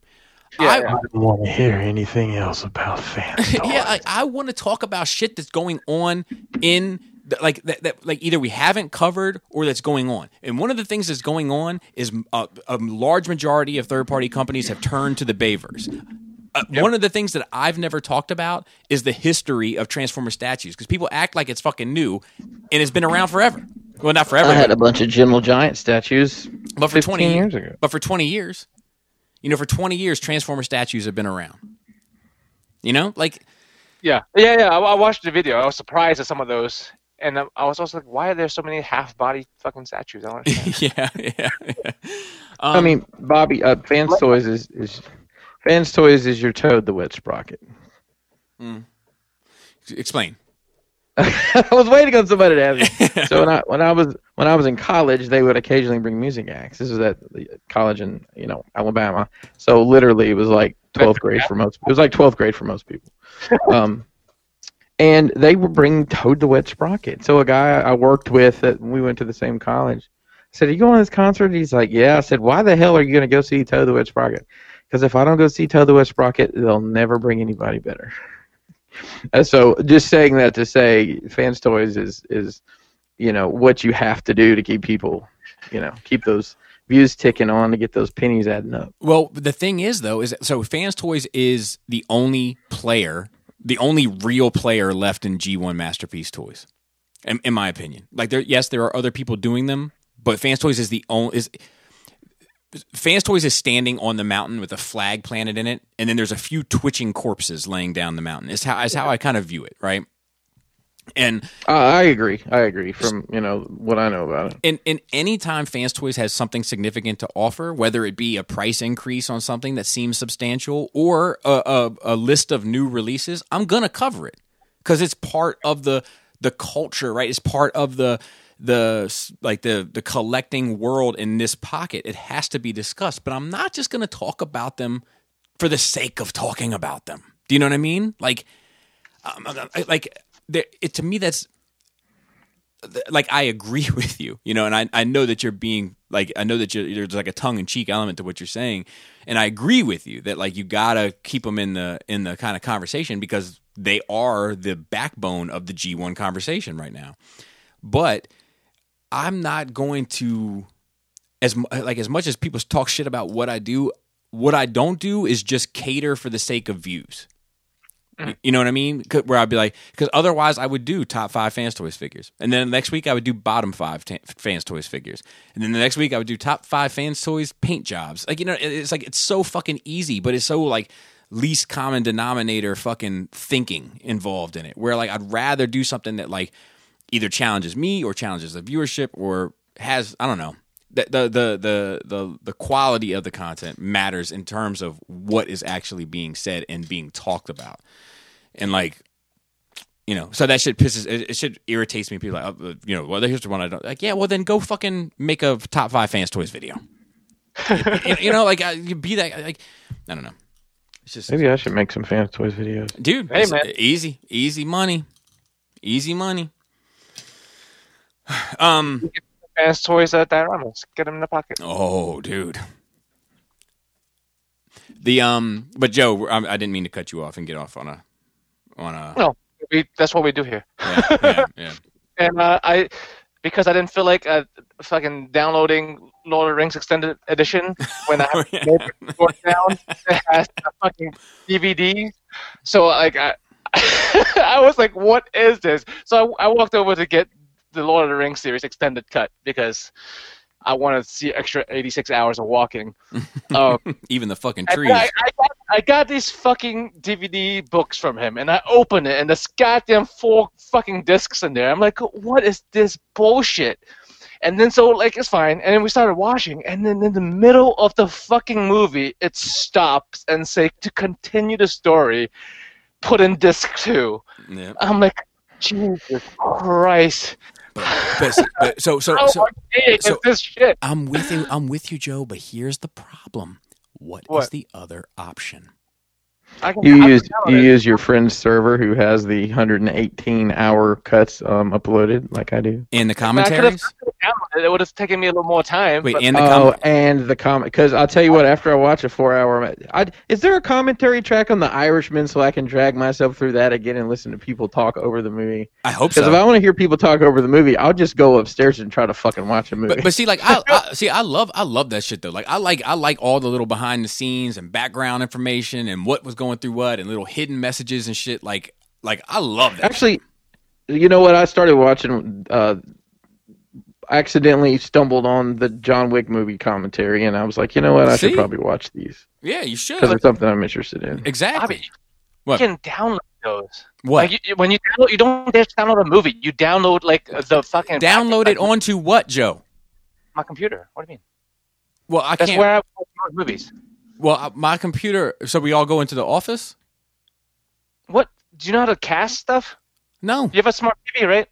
Yeah, I, yeah. I don't want to hear anything else about fans. yeah, I, I want to talk about shit that's going on in like that, that like either we haven't covered or that's going on. And one of the things that's going on is uh, a large majority of third party companies have turned to the Bayverse. Uh, One of the things that I've never talked about is the history of Transformer statues because people act like it's fucking new and it's been around forever. Well, not forever, I had but, a bunch of Gentle Giant statues. but for twenty years ago. But for twenty years, you know, for twenty years, Transformer statues have been around. You know, like Yeah, yeah, yeah. I, I watched the video. I was surprised at some of those, and I, I was also like, "Why are there so many half-body fucking statues?" I don't understand. yeah, yeah. yeah. I Um, mean, Bobby, uh, Fans Toys is, is Fans Toys is your Toad the Wet Sprocket. explain. I was waiting on somebody to ask me. So when I when I was when I was in college, they would occasionally bring music acts. This was at the college in you know Alabama. So literally, it was like twelfth grade for most. It was like twelfth grade for most people. Um, and they would bring Toad the Wet Sprocket. So a guy I worked with that we went to the same college I said, "Are you going to this concert?" He's like, "Yeah." I said, "Why the hell are you going to go see Toad the Wet Sprocket?" Because if I don't go see Toad the Wet Sprocket, they'll never bring anybody better. So, just saying that to say, Fans Toys is is, you know, what you have to do to keep people, you know, keep those views ticking on to get those pennies adding up. Well, the thing is, though, is so Fans Toys is the only player, the only real player left in G1 Masterpiece Toys, in, in my opinion. Like, there, yes, there are other people doing them, but Fans Toys is the only is. Fans Toys is standing on the mountain with a flag planted in it, and then there's a few twitching corpses laying down the mountain. Is how is how I kind of view it, right? And Uh, I agree. I agree from you know what I know about it. and and anytime Fans Toys has something significant to offer, whether it be a price increase on something that seems substantial or a, a, a list of new releases, I'm gonna cover it because it's part of the the culture, right? It's part of the the like the the collecting world in this pocket. It has to be discussed, but I'm not just gonna talk about them for the sake of talking about them. Do you know what I mean? Like, um, I- like there, it to me that's like I agree with you, you know, and I, I know that you're being like I know that you're, there's like a tongue in cheek element to what you're saying, and I agree with you that like you gotta keep them in the in the kind of conversation because they are the backbone of the G1 conversation right now. But I'm not going to as like as much as people talk shit about what I do. What I don't do is just cater for the sake of views. Mm. You- You know what I mean? Where I'd be like, because otherwise I would do top five fans toys figures, and then next week I would do bottom five fans toys figures, and then the next week I would do top five fans toys paint jobs. Like you know, it's like it's so fucking easy, but it's so like least common denominator fucking thinking involved in it. Where like I'd rather do something that like either challenges me or challenges the viewership or has I don't know. The, the the the the the quality of the content matters in terms of what is actually being said and being talked about and like you know so that shit pisses it, it shit irritates me people like uh, you know well here's the one i don't like yeah well then go fucking make a top five fans toys video you, you know like uh, you be that like i don't know it's just Maybe I should make some Fans Toys videos. dude Hey, man. easy easy money easy money um Fans toys at dioramas. Get them in the pocket. oh dude the um but joe I, I didn't mean to cut you off and get off on a on a No, we, that's what we do here. yeah, yeah, yeah. And uh, I, because I didn't feel like uh, fucking downloading Lord of the Rings Extended Edition when I Oh, have yeah. neighbor door down that has a fucking DVD. So like I, I was like, what is this? So I, I walked over to get the Lord of the Rings series extended cut because I want to see extra 86 hours of walking. Uh, Even the fucking trees. I, I, got, I got these fucking DVD books from him, and I open it, and there's goddamn four fucking discs in there. I'm like, what is this bullshit? And then so like it's fine, and then we started watching, and then in the middle of the fucking movie, it stops and say to continue the story, put in disc two. Yeah. I'm like, Jesus Christ! But, but, but so so so so- shit? I'm with you. I'm with you, Joe. But here's the problem. what is the other option? I can, You I use you it. use your friend's server who has the 118 hour cuts um, uploaded, like I do. In the I mean, I could've- commentaries? I could've downloaded it. It would have taken me a little more time. Wait, but- in the Oh, com- and the comment because I'll tell you what. After I watch a four hour, I, is there a commentary track on The Irishman so I can drag myself through that again and listen to people talk over the movie? I hope Because so. if I want to hear people talk over the movie, I'll just go upstairs and try to fucking watch a movie. But, but see, like I, I see, I love, I love that shit though. Like I like, I like all the little behind the scenes and background information and what was going through what and little hidden messages and shit. Like, like I love that. Actually, you know what? I started watching. Uh, accidentally stumbled on the John Wick movie commentary, and I was like, you know what? I See? should probably watch these yeah, you should. because it's something I'm interested in. exactly. Bobby, What? You can download those. What? Like you, you- when you download, you don't just download a movie. You download like the fucking Download it onto what, Joe? my computer. What do you mean? Well, I That's can't. where I watch most movies. Well, uh, my computer. So we all go into the office. What? Do you know how to cast stuff? No. You have a smart TV, right?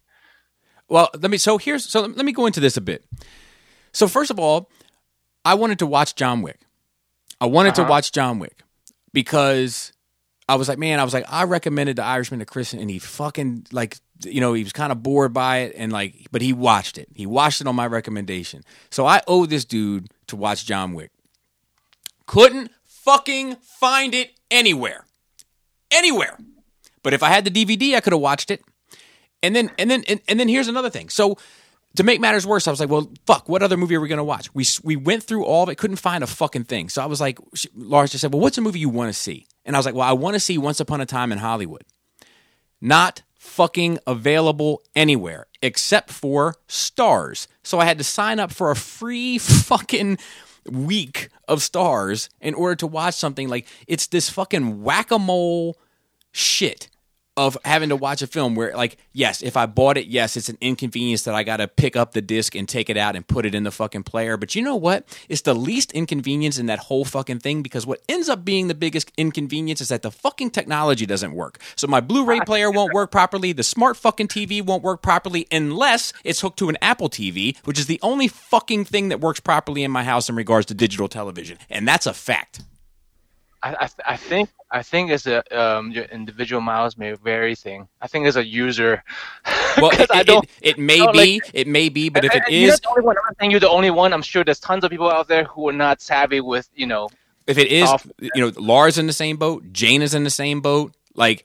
Well, let me. So here's. So let me go into this a bit. So first of all, I wanted to watch John Wick. I wanted to Uh-huh. watch John Wick because I was like, man, I was like, I recommended The Irishman to Chris, and he fucking like, you know, he was kind of bored by it, and like, but he watched it. He watched it on my recommendation. So I owe this dude to watch John Wick. Couldn't fucking find it anywhere, anywhere. But if I had the DVD, I could have watched it. And then and then and, and then here's another thing. So to make matters worse, I was like, well, fuck, what other movie are we going to watch? We we went through all of it, couldn't find a fucking thing. So I was like, she, Lars just said, well, what's a movie you want to see? And I was like, well, I want to see Once Upon a Time in Hollywood. Not fucking available anywhere except for Starz. So I had to sign up for a free fucking week of Starz in order to watch something like it's this fucking whack-a-mole shit of having to watch a film where like yes if i bought it yes it's an inconvenience that i gotta pick up the disc and take it out and put it in the fucking player. But you know what? It's the least inconvenience in that whole fucking thing because what ends up being the biggest inconvenience is that the fucking technology doesn't work. So my blu-ray player won't work properly. The smart fucking tv won't work properly unless it's hooked to an apple tv which is the only fucking thing that works properly in my house in regards to digital television. And that's a fact. I, I, I think I think as a um, your individual miles may vary thing. I think as a user, Well, it, I don't. it, it may don't be like- it may be but if it and- and you're the only one. I'm saying you're the only one. I'm sure there's tons of people out there who are not savvy with you know. If it is, off- you know, Lars in the same boat, Jane is in the same boat. Like,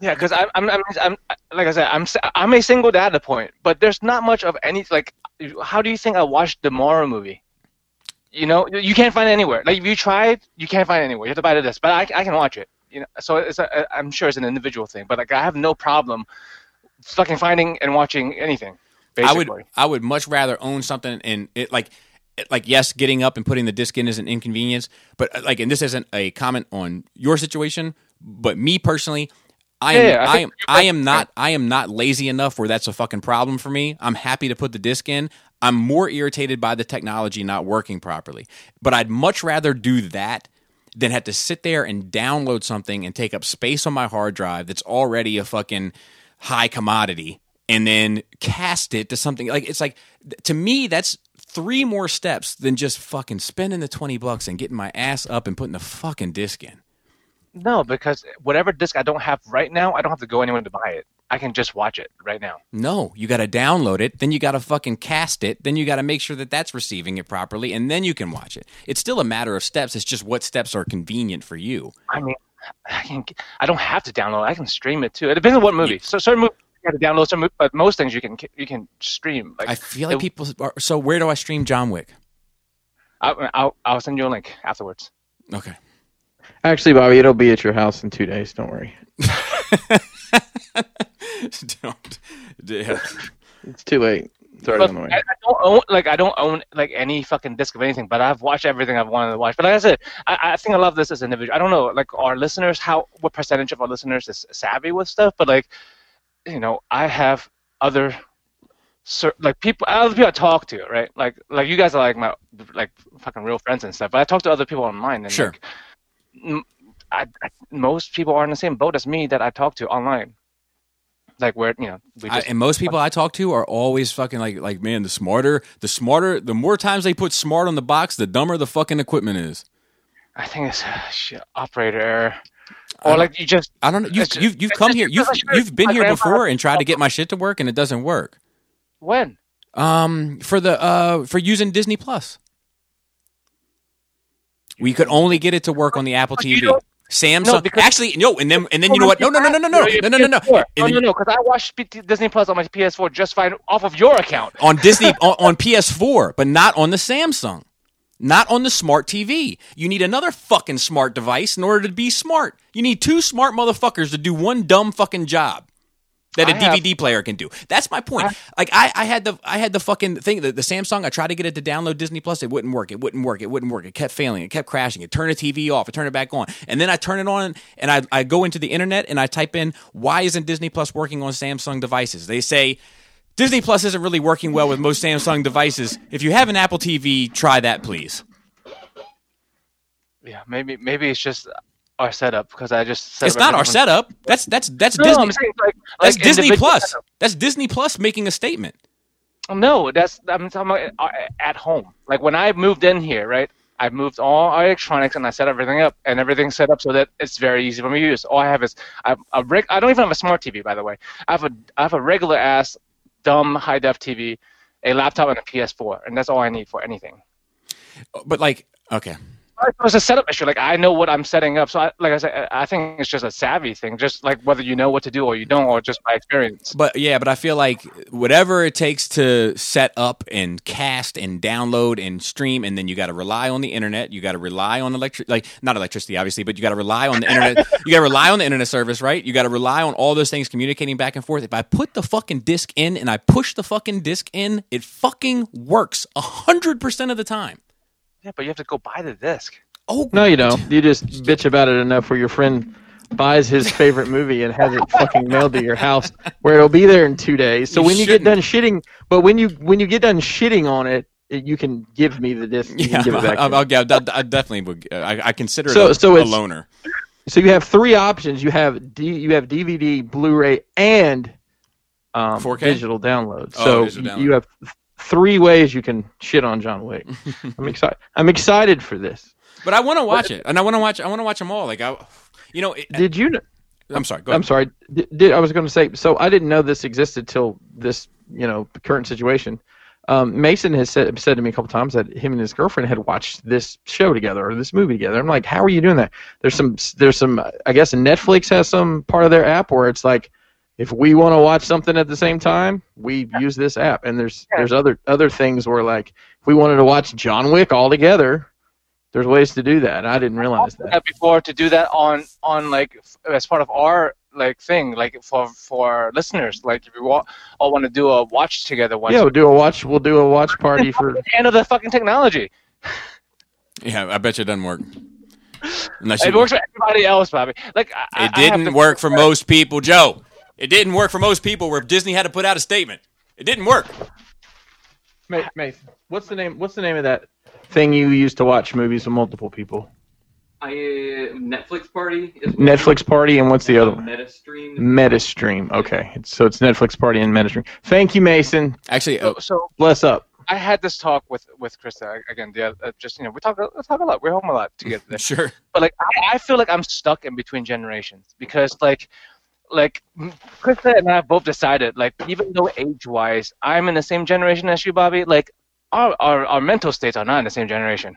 Yeah, because I'm, I'm, I'm, I'm, like I said, I'm, I'm a single data point, but there's not much of any. Like, how do you think I watched the Mara movie? You know, you can't find it anywhere. Like, if you tried, you can't find it anywhere. You have to buy the disc, but I, I can watch it. You know, so it's a, I'm sure it's an individual thing, but like I have no problem fucking finding and watching anything. I would, I would much rather own something and it like, like yes, getting up and putting the disc in is an inconvenience, but uh, like, and this isn't a comment on your situation, but me personally, I am, Yeah, I I, am, I am not, I am not lazy enough where that's a fucking problem for me. I'm happy to put the disc in. I'm more irritated by the technology not working properly, but I'd much rather do that than have to sit there and download something and take up space on my hard drive that's already a fucking high commodity and then cast it to something like it's like to me that's three more steps than just fucking spending the 20 bucks and getting my ass up and putting the fucking disc in. No, because whatever disc I don't have right now, I don't have to go anywhere to buy it. I can just watch it right now. No, you got to download it, then you got to fucking cast it, then you got to make sure that that's receiving it properly and then you can watch it. It's still a matter of steps, it's just what steps are convenient for you. I mean, I can. I don't have to download. I can stream it too. It depends on what movie. So certain movies you have to download. Some, mo- but most things you can you can stream. Like I feel like it- people are so where do I stream John Wick? I'll, I'll I'll send you a link afterwards. Okay. Actually, Bobby, it'll be at your house in two days. Don't worry. Don't. Yeah. It's too late. It's already But on the way. I, I don't own like I don't own like any fucking disc of anything, but I've watched everything I've wanted to watch. But like I said, I, I think I love this as an individual. I don't know like our listeners how what percentage of our listeners is savvy with stuff, but like you know I have other cer- like people other people I talk to right like like you guys are like my like fucking real friends and stuff. But I talk to other people online and Sure. like, m- I, I, most people are in the same boat as me that I talk to online. Like where you know we I, and most people I talk to are always fucking like, like man, the smarter, the smarter, the more times they put smart on the box, the dumber the fucking equipment is. I think it's uh, shit, operator error. Or like you just I don't know. You've you've, you've come just here. You've you've been here before and tried to get my shit to work, and it doesn't work. when? Um, for the uh for using Disney Plus, we could only get it to work on the Apple But you TV. don't- Samsung No, actually no, and then and then you know what? No, no, no, no, no, no, no, no, no, no. PS4. No, no, no, because I watched Disney Plus on my PS4 just fine off of your account. on Disney on, on PS4, but not on the Samsung. Not on the smart TV. You need another fucking smart device in order to be smart. You need two smart motherfuckers to do one dumb fucking job that a I have- DVD player can do. That's my point. like I, I had the I had the fucking thing the, the Samsung. I tried to get it to download Disney Plus. It wouldn't work. It wouldn't work. It wouldn't work. It kept failing. It kept crashing. It turned the TV off. It turned it back on. And then I turn it on and I, I go into the internet and I type in why isn't Disney Plus working on Samsung devices? They say Disney Plus isn't really working well with most Samsung devices. If you have an Apple TV, try that, please. Yeah, maybe maybe it's just our setup because I just set It's not our setup. That's that's that's No, Disney. Saying like, That's like Disney Plus. setup. That's Disney Plus making a statement. No, that's I'm talking about uh, at home. Like when I moved in here, right? I moved all our electronics and I set everything up, and everything's set up so that it's very easy for me to use. All I have is I a reg- I don't even have a smart TV, by the way. I have a I have a regular ass dumb high def TV, a laptop, and a PS4, and that's all I need for anything. But like, okay, It was a setup issue. Like I know what I'm setting up, so I, like I said, I think it's just a savvy thing. Just like whether you know what to do or you don't, or just by experience. but yeah, but I feel like whatever it takes to set up and cast and download and stream, and then you got to rely on the internet. You got to rely on electric, like not electricity, obviously, but you got to rely on the internet. you got to rely on the internet service, right? You got to rely on all those things communicating back and forth. If I put the fucking disc in and I push the fucking disc in, it fucking works a hundred percent of the time. Yeah, but you have to go buy the disc. Oh No, you don't. You just bitch about it enough where your friend buys his favorite movie and has it fucking mailed to your house where it'll be there in two days. So You when you get done shitting, but when you when you get done shitting on it, it- you can give me the disc. You Yeah, can give it back. I'll, me. I'll, I'll, I'll- definitely would. I, I consider it So- a, so a it's- loner. So you have three options. You have D, you have DVD, Blu-ray, and um, 4K? digital download. Oh, So digital you have th- three ways you can shit on John Wick. I'm excited. I'm excited for this. But I want to watch it, and I want to watch. I want to watch them all. Like I, you know, it, Did you? kn- I'm sorry. Go I'm sorry. Did, did I was going to say? So I didn't know this existed till this, you know, current situation. Um, Mason has said said to me a couple times that him and his girlfriend had watched this show together or this movie together. I'm like, how are you doing that? There's some, there's some. I guess Netflix has some part of their app where it's like, if we want to watch something at the same time, we use this app. And there's Yeah. there's other other things where like, if we wanted to watch John Wick all together, there's ways to do that. I didn't realize that. that before to do that on on like as part of our like thing like for for listeners like if you all, all want to do a watch together once Yeah, we'll do a watch. We'll do a watch party for. the end of the fucking technology Yeah, I bet you it doesn't work. Unless it you, works for everybody else Bobby like I, It I didn't to- work for most people, Joe. It didn't work for most people. Where Disney had to put out a statement. It didn't work. Ma- Mason, what's the name? What's the name of that thing you use to watch movies with multiple people? I uh, Netflix party is Netflix Party, and what's the other one? MetaStream. MetaStream. Okay, it's, so it's Netflix Party and MetaStream. Thank you, Mason. Actually, so, uh, so Bless up. I had this talk with with Krista again the other, uh, just you know we talk we talk a lot we're home a lot together sure. but like I, I feel like I'm stuck in between generations because like like Krista and I both decided like even though age wise I'm in the same generation as you, Bobby, like our, our our mental states are not in the same generation.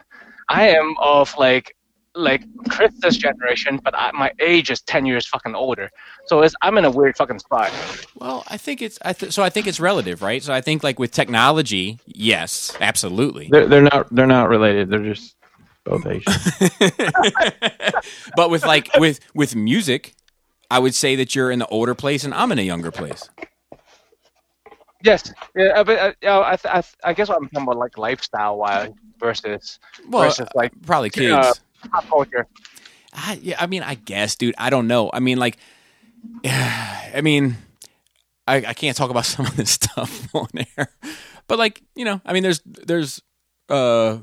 I am of like like Krista's generation, but I, my age is ten years fucking older. So it's, I'm in a weird fucking spot. Well, I think it's I th- so. I think it's relative, right? So I think like with technology, yes, absolutely. They're, they're not. They're not related. They're just both Asian. but with like with with music, I would say that you're in the older place and I'm in a younger place. Yes, yeah, but uh, I, th- I, th- I guess what I'm talking about like lifestyle wise versus Well, versus like probably kids. uh, pop culture. I, yeah, I mean, I guess, dude. I don't know. I mean, like, I mean, I, I can't talk about some of this stuff on air, but like, you know, I mean, there's there's uh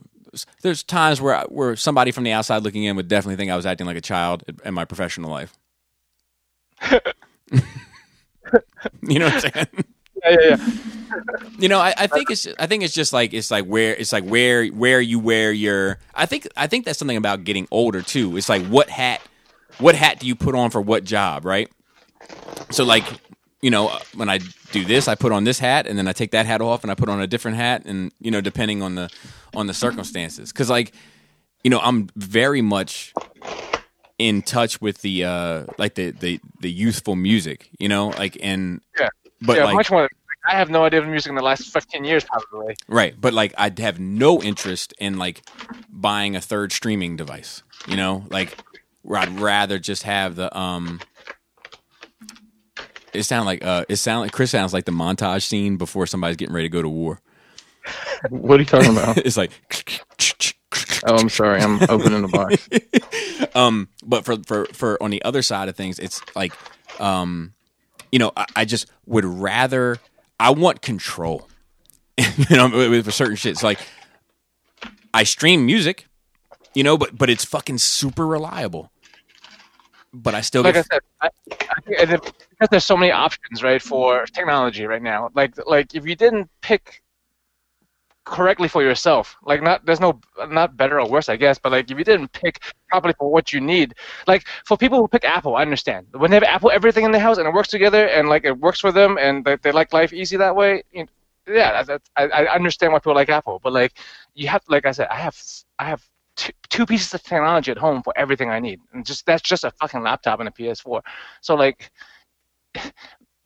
there's times where where somebody from the outside looking in would definitely think I was acting like a child in my professional life. you know what I'm saying? Yeah, yeah, yeah. You know, I, I think it's I think it's just like it's like where it's like where where you wear your I think I think that's something about getting older too. It's like what hat what hat do you put on for what job, right? So like, you know, when I do this, I put on this hat and then I take that hat off and I put on a different hat and you know, depending on the on the circumstances. Cuz like, you know, I'm very much in touch with the uh like the the the youthful music, you know, like and Yeah. but yeah, like much more. I have no idea of music in the last 15 years, probably. Right, but like I'd have no interest in like buying a third streaming device. You know, like where I'd rather just have the um. It sounded like uh, it sound like Chris sounds like the montage scene before somebody's getting ready to go to war. What are you talking about? it's like, oh, I'm sorry. I'm opening the box. um, but for for for on the other side of things, it's like, um, you know, I, I just would rather. I want control. you know, with, with certain shit. It's like I stream music, you know, but but it's fucking super reliable. But I still Like I get said, I, I think it- because there's so many options, right, for technology right now. Like, like if you didn't pick correctly for yourself, like not there's no not better or worse, I guess, but like if you didn't pick properly for what you need, like for people who pick Apple, I understand when they have Apple everything in the house and it works together and like it works for them and they, they like life easy that way. You know, yeah, that's, I, I understand why people like Apple, but like you have, like I said, I have I have two, two pieces of technology at home for everything I need, and just that's just a fucking laptop and a PS4. So like,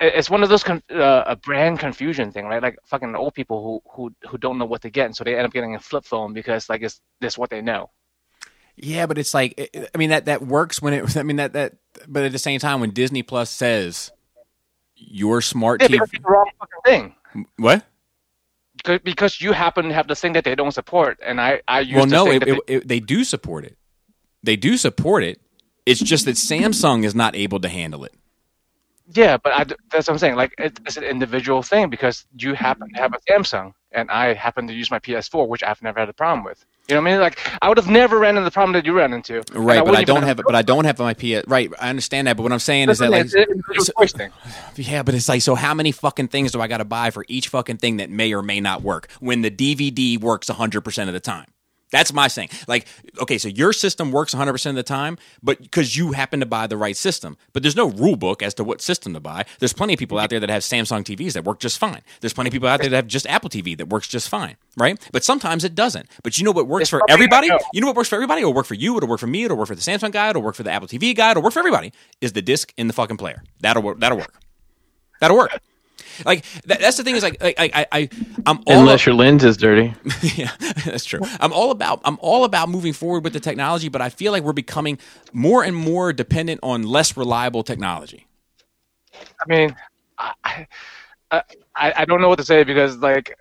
it's one of those con- uh, a brand confusion thing, right? Like fucking old people who who who don't know what to get, and so they end up getting a flip phone because like it's this what they know. yeah, but it's like I mean that that works when it. I mean that that, but at the same time, when Disney Plus says your smart Yeah, TV, wrong fucking thing. what? Because- you happen to have the thing that they don't support, and I I use well, the no, thing it, that it, it, they do support it. They do support it. It's just that Samsung is not able to handle it. Yeah, but I, that's what I'm saying. Like, it, it's an individual thing because you happen to have a Samsung, and I happen to use my PS4, which I've never had a problem with. You know what I mean? Like, I would have never ran into the problem that you ran into. Right, but I don't have it. But I don't have my PS. Right, I understand that. But what I'm saying is that like, It's individual so- yeah, but it's like, so how many fucking things do I got to buy for each fucking thing that may or may not work when the DVD works 100 percent of the time? That's my saying. Like, okay, so your system works 100 percent of the time, but because you happen to buy the right system. But there's no rule book as to what system to buy. There's plenty of people out there that have Samsung TVs that work just fine. There's plenty of people out there that have just Apple TV that works just fine, right? But sometimes it doesn't. But you know what works It's for everybody? know. You know what works for everybody? It'll work for you. It'll work for me. It'll work for the Samsung guy. It'll work for the Apple TV guy. It'll work for everybody. Is the disc in the fucking player? That'll work. That'll work. That'll work. Like that, that's the thing is like I I, I I'm all Unless your lens is dirty. yeah, that's true. I'm all about I'm all about moving forward with the technology, but I feel like we're becoming more and more dependent on less reliable technology. I mean, I, I, I I don't know what to say because like,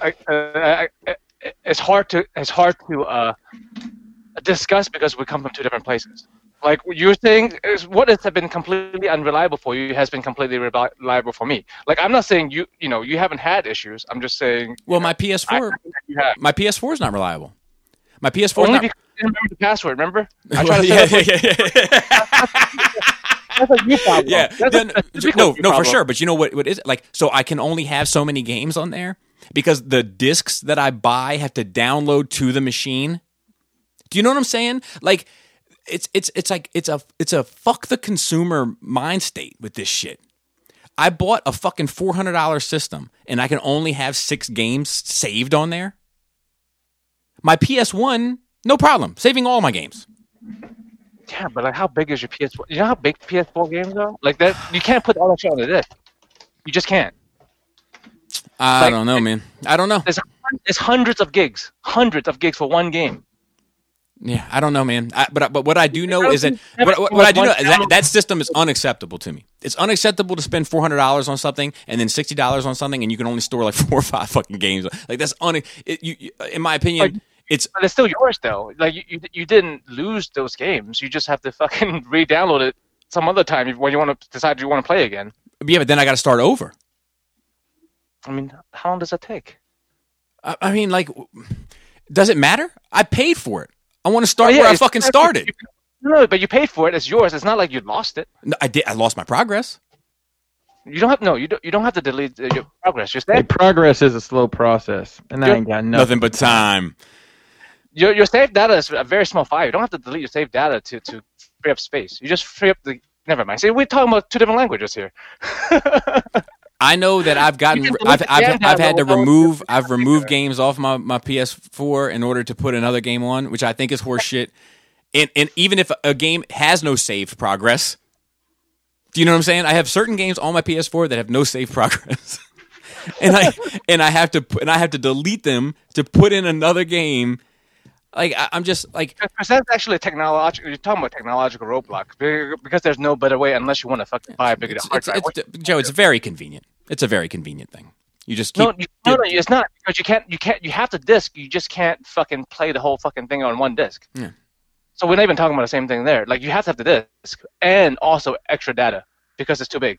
I, I, I, it's hard to it's hard to uh, discuss because we come from two different places. Like you're saying, is what has been completely unreliable for you has been completely reliable for me. Like I'm not saying you you know you haven't had issues. I'm just saying. Well, my I, PS4 you have. my PS4 is not reliable. My PS4 Only not. because you didn't remember the password. Remember? I tried to yeah, yeah, yeah, yeah. That's a you problem. yeah, That's no, a no, you for sure. But you know what? What is it? like? So I can only have so many games on there because the discs that I buy have to download to the machine. Do you know what I'm saying? Like, it's it's it's like it's a it's a fuck the consumer mind state with this shit. I bought a fucking four hundred dollar system and I can only have six games saved on there. My PS One, no problem, saving all my games. Yeah, but like, how big is your PS4? You know how big PS4 games are? Like that, you can't put all that shit on the disc. You just can't. I Like- don't know, man. I don't know. There's there's hundreds of gigs, hundreds of gigs for one game. Yeah, I don't know, man. I, but but what I do know is that what, what, what I do know is that that system is unacceptable to me. It's unacceptable to spend four hundred dollars on something and then sixty dollars on something, and you can only store like four or five fucking games. Like that's un. It, you, in my opinion, Like- it's But it's still yours though. Like you, you, you didn't lose those games. You just have to fucking re-download it some other time when you want to decide you want to play again. yeah, but then I got to start over. I mean, how long does that take? I, I mean, like, does it matter? I paid for it. I want to start Oh, yeah, where I fucking started. No, but you paid for it. It's yours. It's not like you lost it. No, I did. I lost my progress. You don't have no. You don't. You don't have to delete your progress. Your Hey, save, progress is a slow process, and I ain't got nothing. Nothing but time. your your save data is a very small file. You don't have to delete your save data to to free up space. You just free up the. Never mind. See, we're talking about two different languages here. I know that I've gotten, can I've, I've, I've had to remove, I've removed games off my, my PS4 in order to put another game on, which I think is horseshit. And and even if a game has no saved progress, do you know what I'm saying? I have certain games on my PS4 that have no saved progress, and I and I have to and I have to delete them to put in another game. Like I, I'm just like Because that's actually a technological. You're talking about technological roadblock because there's no better way unless you want to fucking buy a bigger it's, hard it's, drive. it's, Joe. It's very convenient. It's a very convenient thing. You just keep no, you, no, no, it's not because you can't. You can't. You have the disc. You just can't fucking play the whole fucking thing on one disc. Yeah. So we're not even talking about the same thing there. Like you have to have the disc and also extra data because it's too big.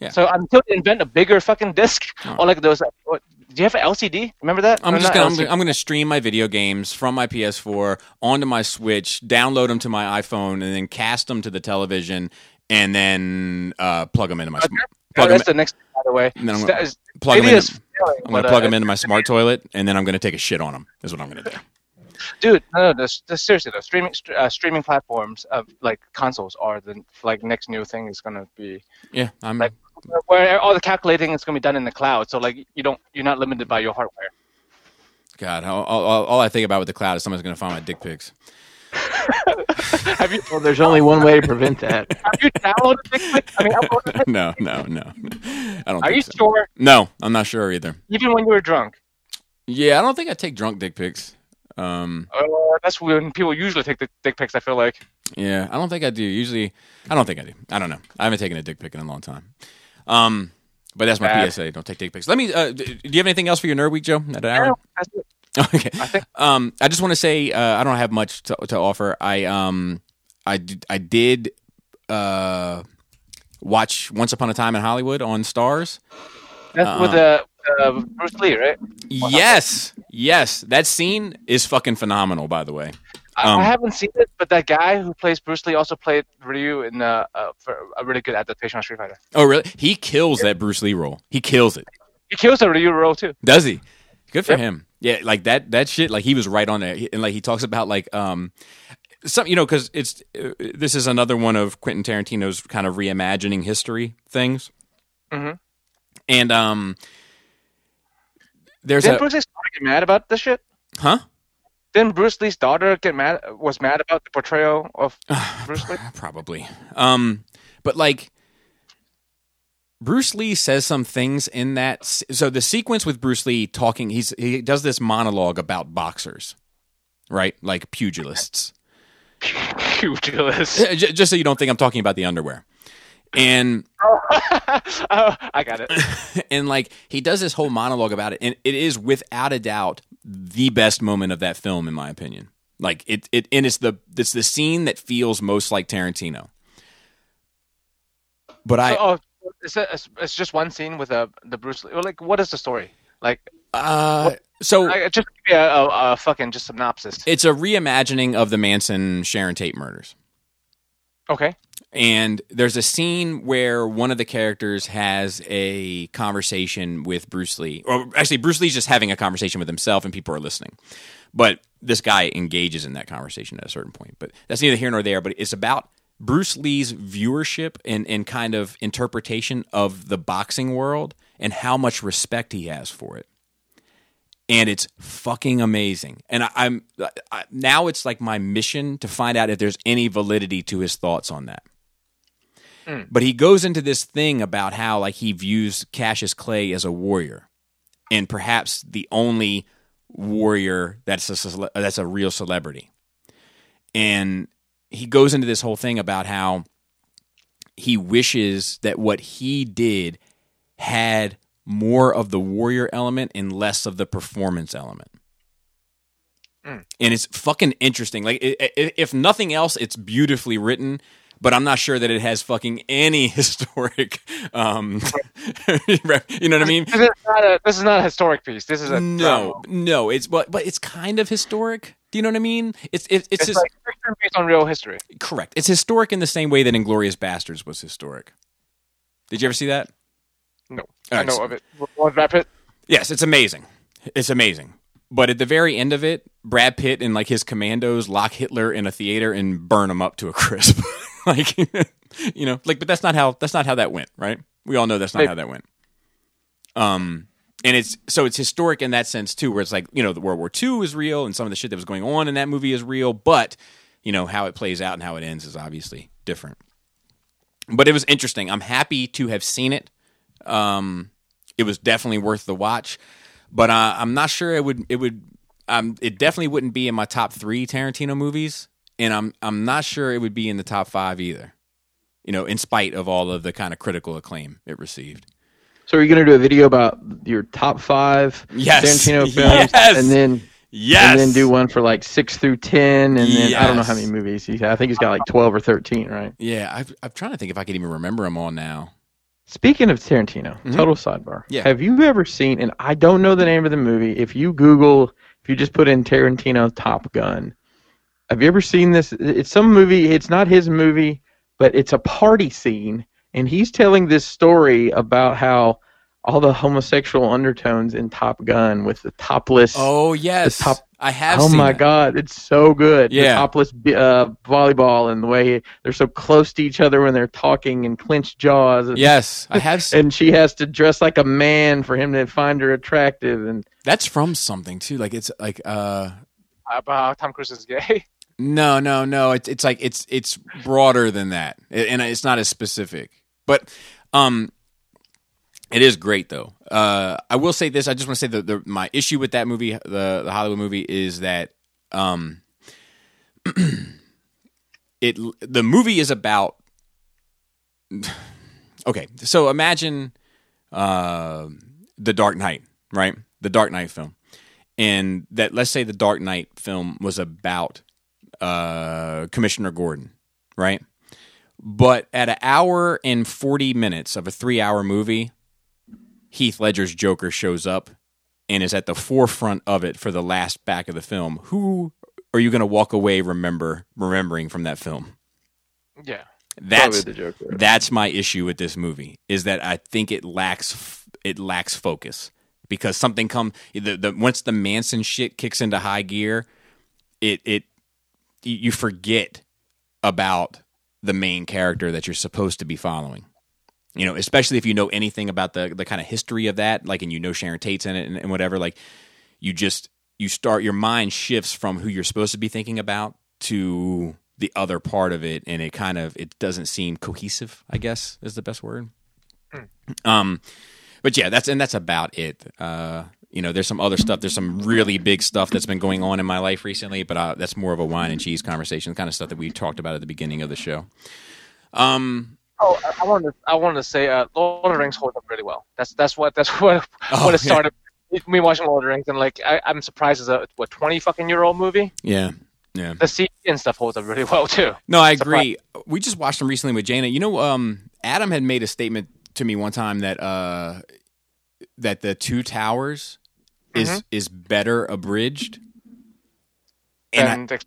Yeah. So until they invent a bigger fucking disc or like those. Do you have an LCD? Remember that? I'm Or just gonna, I'm, gonna- I'm gonna stream my video games from my PS4 onto my Switch, download them to my iPhone, and then cast them to the television, and then uh, plug them into my sm- Oh, plug that's the next. By the way, And then I'm gonna is- plug 'em Stadia in- failing, I'm gonna but, plug uh, them into my smart toilet, and then I'm gonna take a shit on them. Is what I'm gonna do. dude no, no this, this, seriously though streaming uh, streaming platforms of like consoles are the like next new thing is going to be Yeah, I'm. Like- where all the calculating is going to be done in the cloud so like you don't you're not limited by your hardware God, all, all, all I think about with the cloud is someone's gonna find my dick pics. have you Well, there's only one way to prevent that. have you downloaded TikTok? I mean uploaded no, no, no. I don't. are think you so. sure No, I'm not sure either. even when you were drunk Yeah, I don't think I take drunk dick pics. Um, uh, that's when people usually take the dick pics i feel like Yeah, I don't think I do. Usually, I don't think I do. I don't know. I haven't taken a dick pic in a long time. Um, but that's my Bad. PSA. Don't take dick pics. Let me. Uh, do you have anything else for your nerd week, Joe? At an hour? Yeah, that's it. Okay. I think- Um, I just want to say uh, I don't have much to, to offer. I um, I did, I did uh, watch Once Upon a Time in Hollywood on Starz. that's with uh, uh, bruce lee right Yes, yes, that scene is fucking phenomenal. By the way, Um, I haven't seen it but that guy who plays bruce lee also played ryu in uh, uh, for a really good adaptation of street fighter oh really? He kills that Bruce Lee role. He kills it. he kills the ryu role too Does he? Good for Yep. him. Yeah, like that that shit. Like he was right on there, and like he talks about like um some you know because it's uh, this is another one of Quentin Tarantino's kind of reimagining history things, Mhm. and um there's Didn't a Bruce get mad about this shit? huh Didn't Bruce Lee's daughter get mad? Was mad about the portrayal of Bruce Lee? probably um but like Bruce Lee says some things in that. So the sequence with Bruce Lee talking, he's he does this monologue about boxers, right? Like pugilists. Pugilists. Just so you don't think I'm talking about the underwear. And oh, I got it. and like he does this whole monologue about it, and it is without a doubt the best moment of that film, in my opinion. Like it, it, and it's the it's the scene that feels most like Tarantino. But I, oh, it's, a, it's, just one scene with a the Bruce Lee. Like, what is the story? Like, uh, so I, just give me a, a, a fucking just synopsis. it's a reimagining of the Manson Sharon Tate murders. Okay. And there's a scene where one of the characters has a conversation with Bruce Lee. Or actually, Bruce Lee's just having a conversation with himself and people are listening. But this guy engages in that conversation at a certain point. But that's neither here nor there. But it's about Bruce Lee's viewership and, and kind of interpretation of the boxing world and how much respect he has for it. And it's fucking amazing. And I, I'm I, now it's like my mission to find out if there's any validity to his thoughts on that. But he goes into this thing about how like he views Cassius Clay as a warrior, and perhaps the only warrior that's a that's a real celebrity. and he goes into this whole thing about how he wishes that what he did had more of the warrior element and less of the performance element. Mm. And it's fucking interesting. Like, if nothing else, it's beautifully written. But I'm not sure that it has fucking any historic, um, you know what I mean? This is not a this is not a historic piece. This is a No, drama. no, it's but but it's kind of historic. Do you know what I mean? It's it, it's It's just like based on real history. correct. It's historic in the same way that Inglorious Bastards was historic. Did you ever see that? No, All I know so- of it. To wrap it? Yes, it's amazing. It's amazing. But at the very end of it, Brad Pitt and like his commandos lock Hitler in a theater and burn him up to a crisp. like you know, like but that's not how that's not how that went, right? We all know that's not Maybe. how that went. Um and it's so it's historic in that sense too, where it's like, you know, the World War II is real and some of the shit that was going on in that movie is real, but you know, how it plays out and how it ends is obviously different. But it was interesting. I'm happy to have seen it. Um it was definitely worth the watch but uh, I'm not sure it would. It would. Um, it definitely wouldn't be in my top three Tarantino movies, and I'm I'm not sure it would be in the top five either. You know, in spite of all of the kind of critical acclaim it received. So are you going to do a video about your top five Yes. Tarantino films, Yes. and then Yes. and then do one for like six through ten, and then I don't know how many movies he's. I think he's got like twelve or thirteen, right? Yeah, I've, I'm trying to think if I can even remember them all now. Speaking of Tarantino, Mhm. total sidebar. Yeah. Have you ever seen? And I don't know the name of the movie. If you Google, if you just put in Tarantino Top Gun, have you ever seen this? It's some movie. It's not his movie, but it's a party scene, and he's telling this story about how all the homosexual undertones in Top Gun with the topless. Oh yes, top- I have. Oh seen my that. god, it's so good. Yeah. The topless uh, volleyball and the way they're so close to each other when they're talking and clenched jaws. And, Yes, I have. Seen, and she has to dress like a man for him to find her attractive. And that's from something too. Like it's like uh. About how Tom Cruise is gay. No, no, no. It's it's like it's it's broader than that, and it's not as specific. But um, it is great though. Uh, I will say this. I just want to say that the, my issue with that movie, the the Hollywood movie, is that um, it the movie is about. Okay, so imagine uh, the Dark Knight, right? The Dark Knight film, and that let's say the Dark Knight film was about uh, Commissioner Gordon, right? But at an hour and 40 minutes of a three hour movie, Heath Ledger's Joker shows up and is at the forefront of it for the last back of the film. Who are you going to walk away remember remembering from that film? Yeah. That's the Joker. that's my issue with this movie is that I think it lacks it lacks focus because something come the, the once the Manson shit kicks into high gear, it it you forget about the main character that you're supposed to be following. You know, especially if you know anything about the the kind of history of that, like and you know Sharon Tate's in it and, and whatever, like you just you start your mind shifts from who you're supposed to be thinking about to the other part of it and it kind of it doesn't seem cohesive i guess is the best word. Um but yeah that's and that's about it. Uh you know there's some other stuff there's some really big stuff that's been going on in my life recently but uh, that's more of a wine and cheese conversation the kind of stuff that we talked about at the beginning of the show um Oh, I- wanted to, I wanted to say, uh, Lord of the Rings holds up really well. That's that's what that's what Oh, what it yeah. started. Me watching Lord of the Rings and like I, I'm surprised it's a what twenty fucking year old movie. yeah yeah The CG and stuff holds up really well too. No, I Surprise. agree. We just watched them recently with Jana. You know, um, Adam had made a statement to me one time that uh, that the Two Towers is Mhm. is better abridged and I,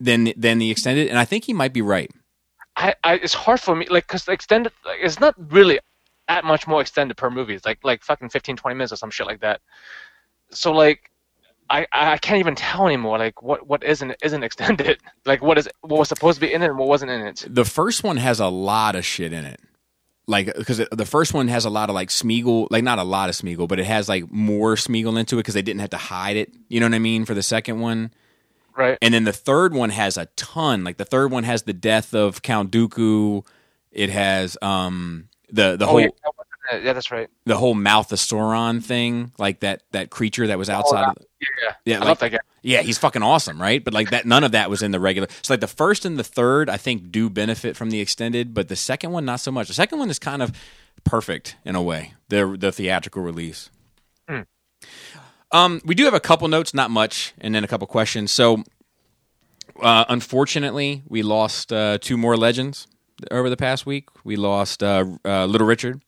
than than the extended, and I think he might be right. I, I it's hard for me like because the extended like, it's not really that much more extended per movie. It's like like fucking 15, 20 minutes or some shit like that. So like. I, I can't even tell anymore. Like what, what isn't isn't extended? Like what is what was supposed to be in it and what wasn't in it? The first one has a lot of shit in it. Like, because the first one has a lot of like Smeagol, like not a lot of Smeagol, but it has like more Smeagol into it because they didn't have to hide it. You know what I mean? For the second one, Right. And then the third one has a ton. Like the third one has the death of Count Dooku. It has um the the Oh whole yeah, that wasn't it. yeah, that's right. the whole mouth of Sauron thing, like that that creature that was outside. Oh, of, Yeah, Yeah, I like- love that guy. Yeah, he's fucking awesome, right? But like that, none of that was in the regular. So like the first and the third, I think do benefit from the extended, but the second one not so much. The second one is kind of perfect in a way. The the theatrical release. Hmm. Um, we do have a couple notes, not much, and then a couple questions. So, uh, unfortunately, we lost uh, two more legends over the past week. We lost uh, uh, Little Richard,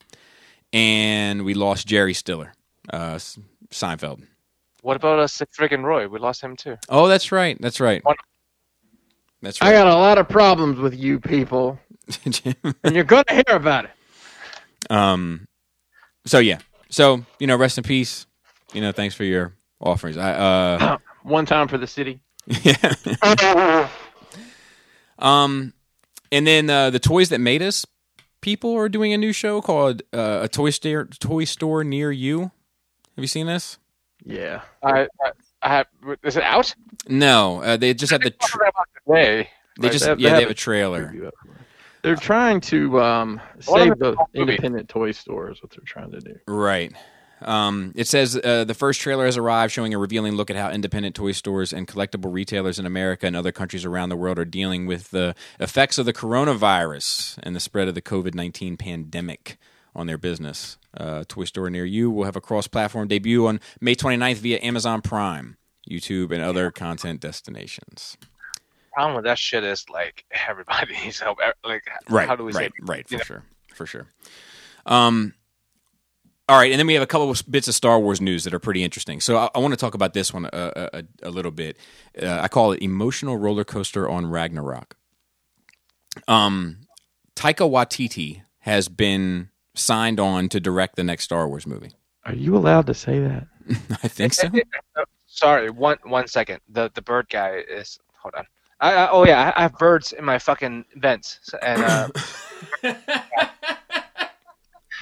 and we lost Jerry Stiller, uh, Seinfeld. What about us, Sick Friggin' Roy? We lost him too. Oh, that's right. That's right. One- That's I got a lot of problems with you people, and you're going to hear about it. um. So yeah. So you know, rest in peace. You know, thanks for your offerings. I uh. One time for the city. yeah. um, and then uh, the toys that made us people are doing a new show called uh, a toy store toy store near you. Have you seen this? Yeah. I, I, I have. Is it out? No, uh, they just had the. I Tr- forgot about today. they Like, just they have- yeah they they have have a a trailer. They're trying to um, save the it called? Movie. independent toy stores. What they're trying to do. Right. Um, it says uh, the first trailer has arrived, showing a revealing look at how independent toy stores and collectible retailers in America and other countries around the world are dealing with the effects of the coronavirus and the spread of the COVID 19 pandemic on their business. Uh, toy Store Near You will have a cross platform debut on May 29th via Amazon Prime, YouTube, and other content destinations. problem with that shit is like everybody needs help. Like, Right. how do we right, say? Right, for know? sure. For sure. Um, all right, and then we have a couple of bits of Star Wars news that are pretty interesting. So I, I want to talk about this one a, a, a little bit. Uh, I call it emotional roller coaster on Ragnarok. Um, Taika Waititi has been signed on to direct the next Star Wars movie. Are you allowed to say that? I think so. Sorry, one one second. The the bird guy is. Hold on. I, I oh yeah, I, I have birds in my fucking vents, and uh,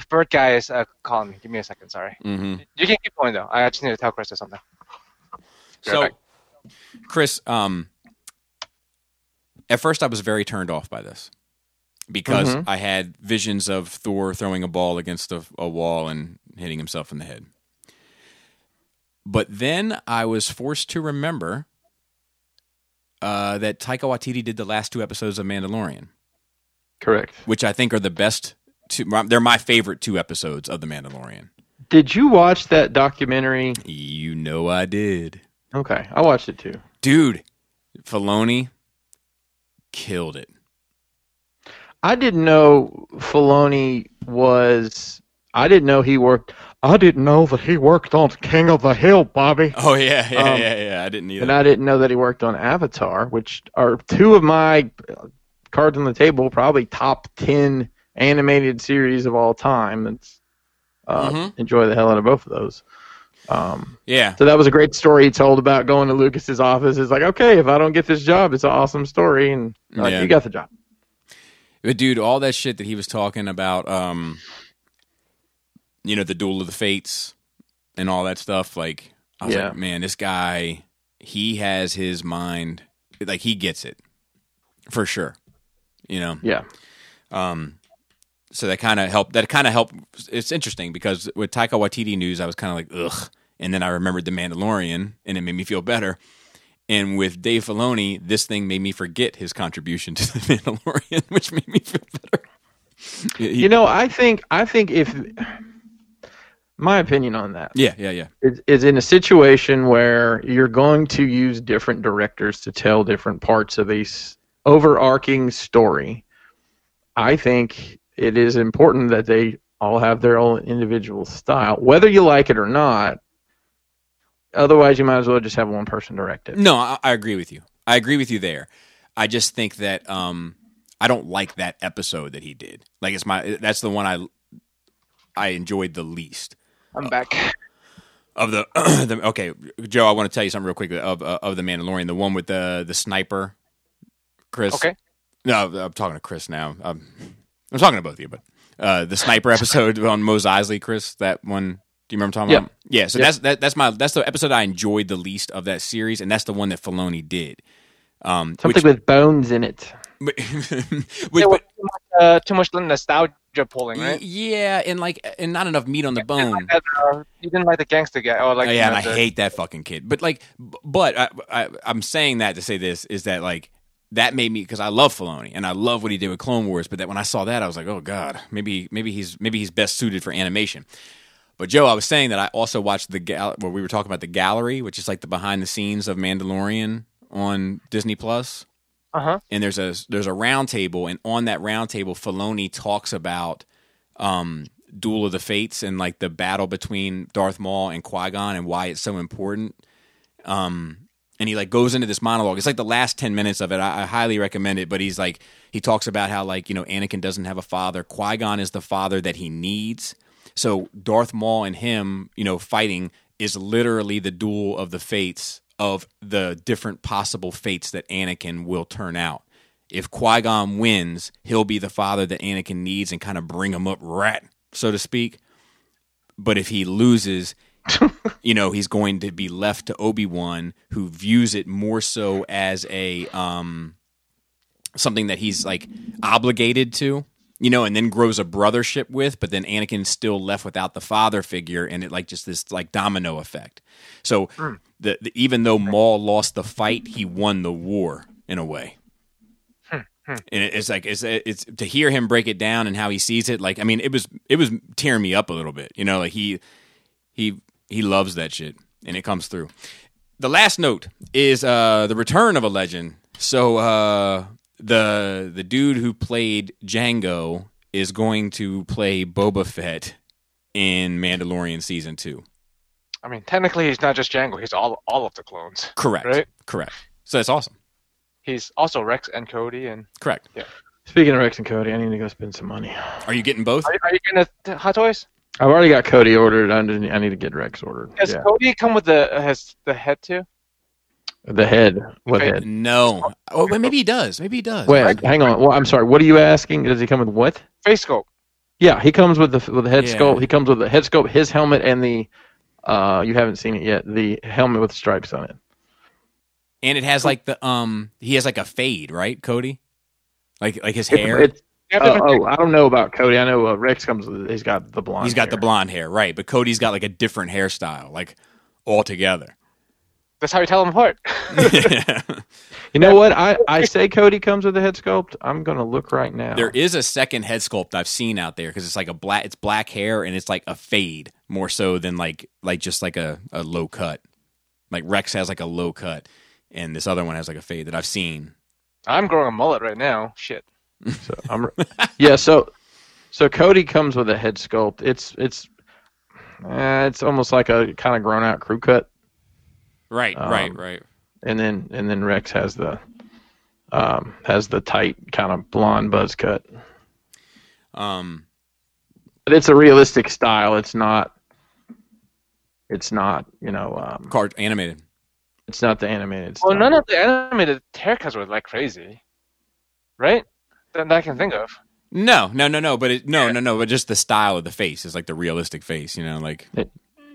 bird guy is uh, calling me. Give me a second. Sorry. hmm You can keep going though. I just need to tell Chris or something. Be right So, back. Chris, um, at first I was very turned off by this because Mhm. I had visions of Thor throwing a ball against a, a wall and hitting himself in the head. But then I was forced to remember uh, that Taika Waititi did the last two episodes of Mandalorian, Correct. which I think are the best. Two, they're my favorite two episodes of the Mandalorian. Did you watch that documentary? You know I did. Okay, I watched it too. Dude, Filoni killed it. I didn't know Filoni was. I didn't know he worked. I didn't know that he worked on King of the Hill, Bobby. Oh yeah, yeah, Um, yeah, yeah. I didn't either. And I didn't know that he worked on Avatar, which are two of my cards on the table, probably top ten animated series of all time. That's uh, Mhm. enjoy the hell out of both of those. Um, yeah, so that was a great story he told about going to Lucas's office. It's like, okay, if I don't get this job, it's an awesome story, and like, Yeah. you got the job. But dude, all that shit that he was talking about, um, you know, the duel of the fates and all that stuff. Like, I was Yeah. like, man, this guy, he has his mind, like he gets it for sure. You know, Yeah, um, so that kind of helped. That kind of helped. It's interesting because with Taika Waititi news, I was kind of like, ugh, and then I remembered the Mandalorian, and it made me feel better. And with Dave Filoni, this thing made me forget his contribution to the Mandalorian, which made me feel better. He- you know, I think I think if my opinion on that yeah, yeah, yeah. is, is in a situation where you're going to use different directors to tell different parts of a s- overarching story. I think it is important that they all have their own individual style, whether you like it or not. Otherwise, you might as well just have one person direct it. No, I, I agree with you. I agree with you there. I just think that um, I don't like that episode that he did. Like it's my that's the one I I enjoyed the least. I'm back. of the, the okay, Joe. I want to tell you something real quick of uh, of the Mandalorian, the one with the the sniper, Chris. Okay. No, I'm talking to Chris now. Um, I'm talking to both of you, but uh, the sniper episode on Mos Eisley, Chris. That one. Do you remember talking Yeah. about? Yeah. So Yeah. that's that, that's my that's the episode I enjoyed the least of that series, and that's the one that Filoni did. Um, Something with bones in it. which, which, Yeah, but, well, uh, too much nostalgia pulling, right? Yeah, and like, and not enough meat on the bone. That, uh, you didn't like the gangster guy, or like Oh, yeah, and I the- hate that fucking kid. But like, but I, I, I'm saying that to say this is that like that made me because I love Filoni and I love what he did with Clone Wars. But that when I saw that, I was like, oh god, maybe maybe he's maybe he's best suited for animation. But Joe, I was saying that I also watched the gal- where we were talking about the gallery, which is like the behind the scenes of Mandalorian on Disney Plus. Uh-huh. And there's a there's a round table, and on that round table, Filoni talks about um, Duel of the Fates and like the battle between Darth Maul and Qui Gon and why it's so important. Um, and he like goes into this monologue. It's like the last ten minutes of it. I, I highly recommend it. But he's like he talks about how like you know Anakin doesn't have a father. Qui Gon is the father that he needs. So Darth Maul and him, you know, fighting is literally the duel of the fates of the different possible fates that Anakin will turn out. If Qui Gon wins, he'll be the father that Anakin needs and kind of bring him up rat, so to speak. But if he loses, you know, he's going to be left to Obi Wan, who views it more so as a um, something that he's like obligated to, you know, and then grows a brothership with. But then Anakin's still left without the father figure, and it like just this like domino effect. So the, the even though Maul lost the fight, he won the war in a way. And it- it's like it's it's to hear him break it down and how he sees it. Like I mean, it was it was tearing me up a little bit. You know, like he he he loves that shit, and it comes through. The last note is uh, the return of a legend. So uh, the the dude who played Jango is going to play Boba Fett in Mandalorian season two. I mean, technically, he's not just Jango. He's all all of the clones. Correct. Right. Correct. So that's awesome. He's also Rex and Cody. And Correct. Yeah. Speaking of Rex and Cody, I need to go spend some money. Are you getting both? are, are you gonna t- Hot Toys? I've already got Cody ordered. I need, I need to get Rex ordered. Does Yeah. Cody come with the has the head too? The head. What Okay. head? No. Oh, well, maybe he does. Maybe he does. Wait, hang on. Well, I'm sorry. What are you asking? Does he come with what? Face sculpt. Yeah, he comes with the with the head Yeah. sculpt. He comes with the head sculpt, his helmet, and the uh, you haven't seen it yet. The helmet with stripes on it. And it has like the um he has like a fade, right, Cody? Like like his hair. It's, You have oh, oh, I don't know about Cody. I know uh, Rex comes. with He's got the blonde. He's got the blonde hair, right? But Cody's got like a different hairstyle, like altogether. That's how you tell them apart. You know what? I, I say Cody comes with a head sculpt. I'm gonna look right now. there is a second head sculpt I've seen out there because it's like a black, it's black hair and it's like a fade more so than like like just like a, a low cut. Like Rex has like a low cut, and this other one has like a fade that I've seen. I'm growing a mullet right now. Shit. So I'm, yeah. So so Cody comes with a head sculpt. It's it's uh, it's almost like a kind of grown out crew cut, Right, Um, right, right. and then and then Rex has the um, has the tight kind of blonde buzz cut. Um, But it's a realistic style. It's not. It's not. You know. Um, card animated. it's not the animated. Well, style. none of the animated haircuts were like crazy, right? That, that I can think of. No, no, no, no. But it, no, Yeah. no, no. But just the style of the face is like the realistic face. You know, like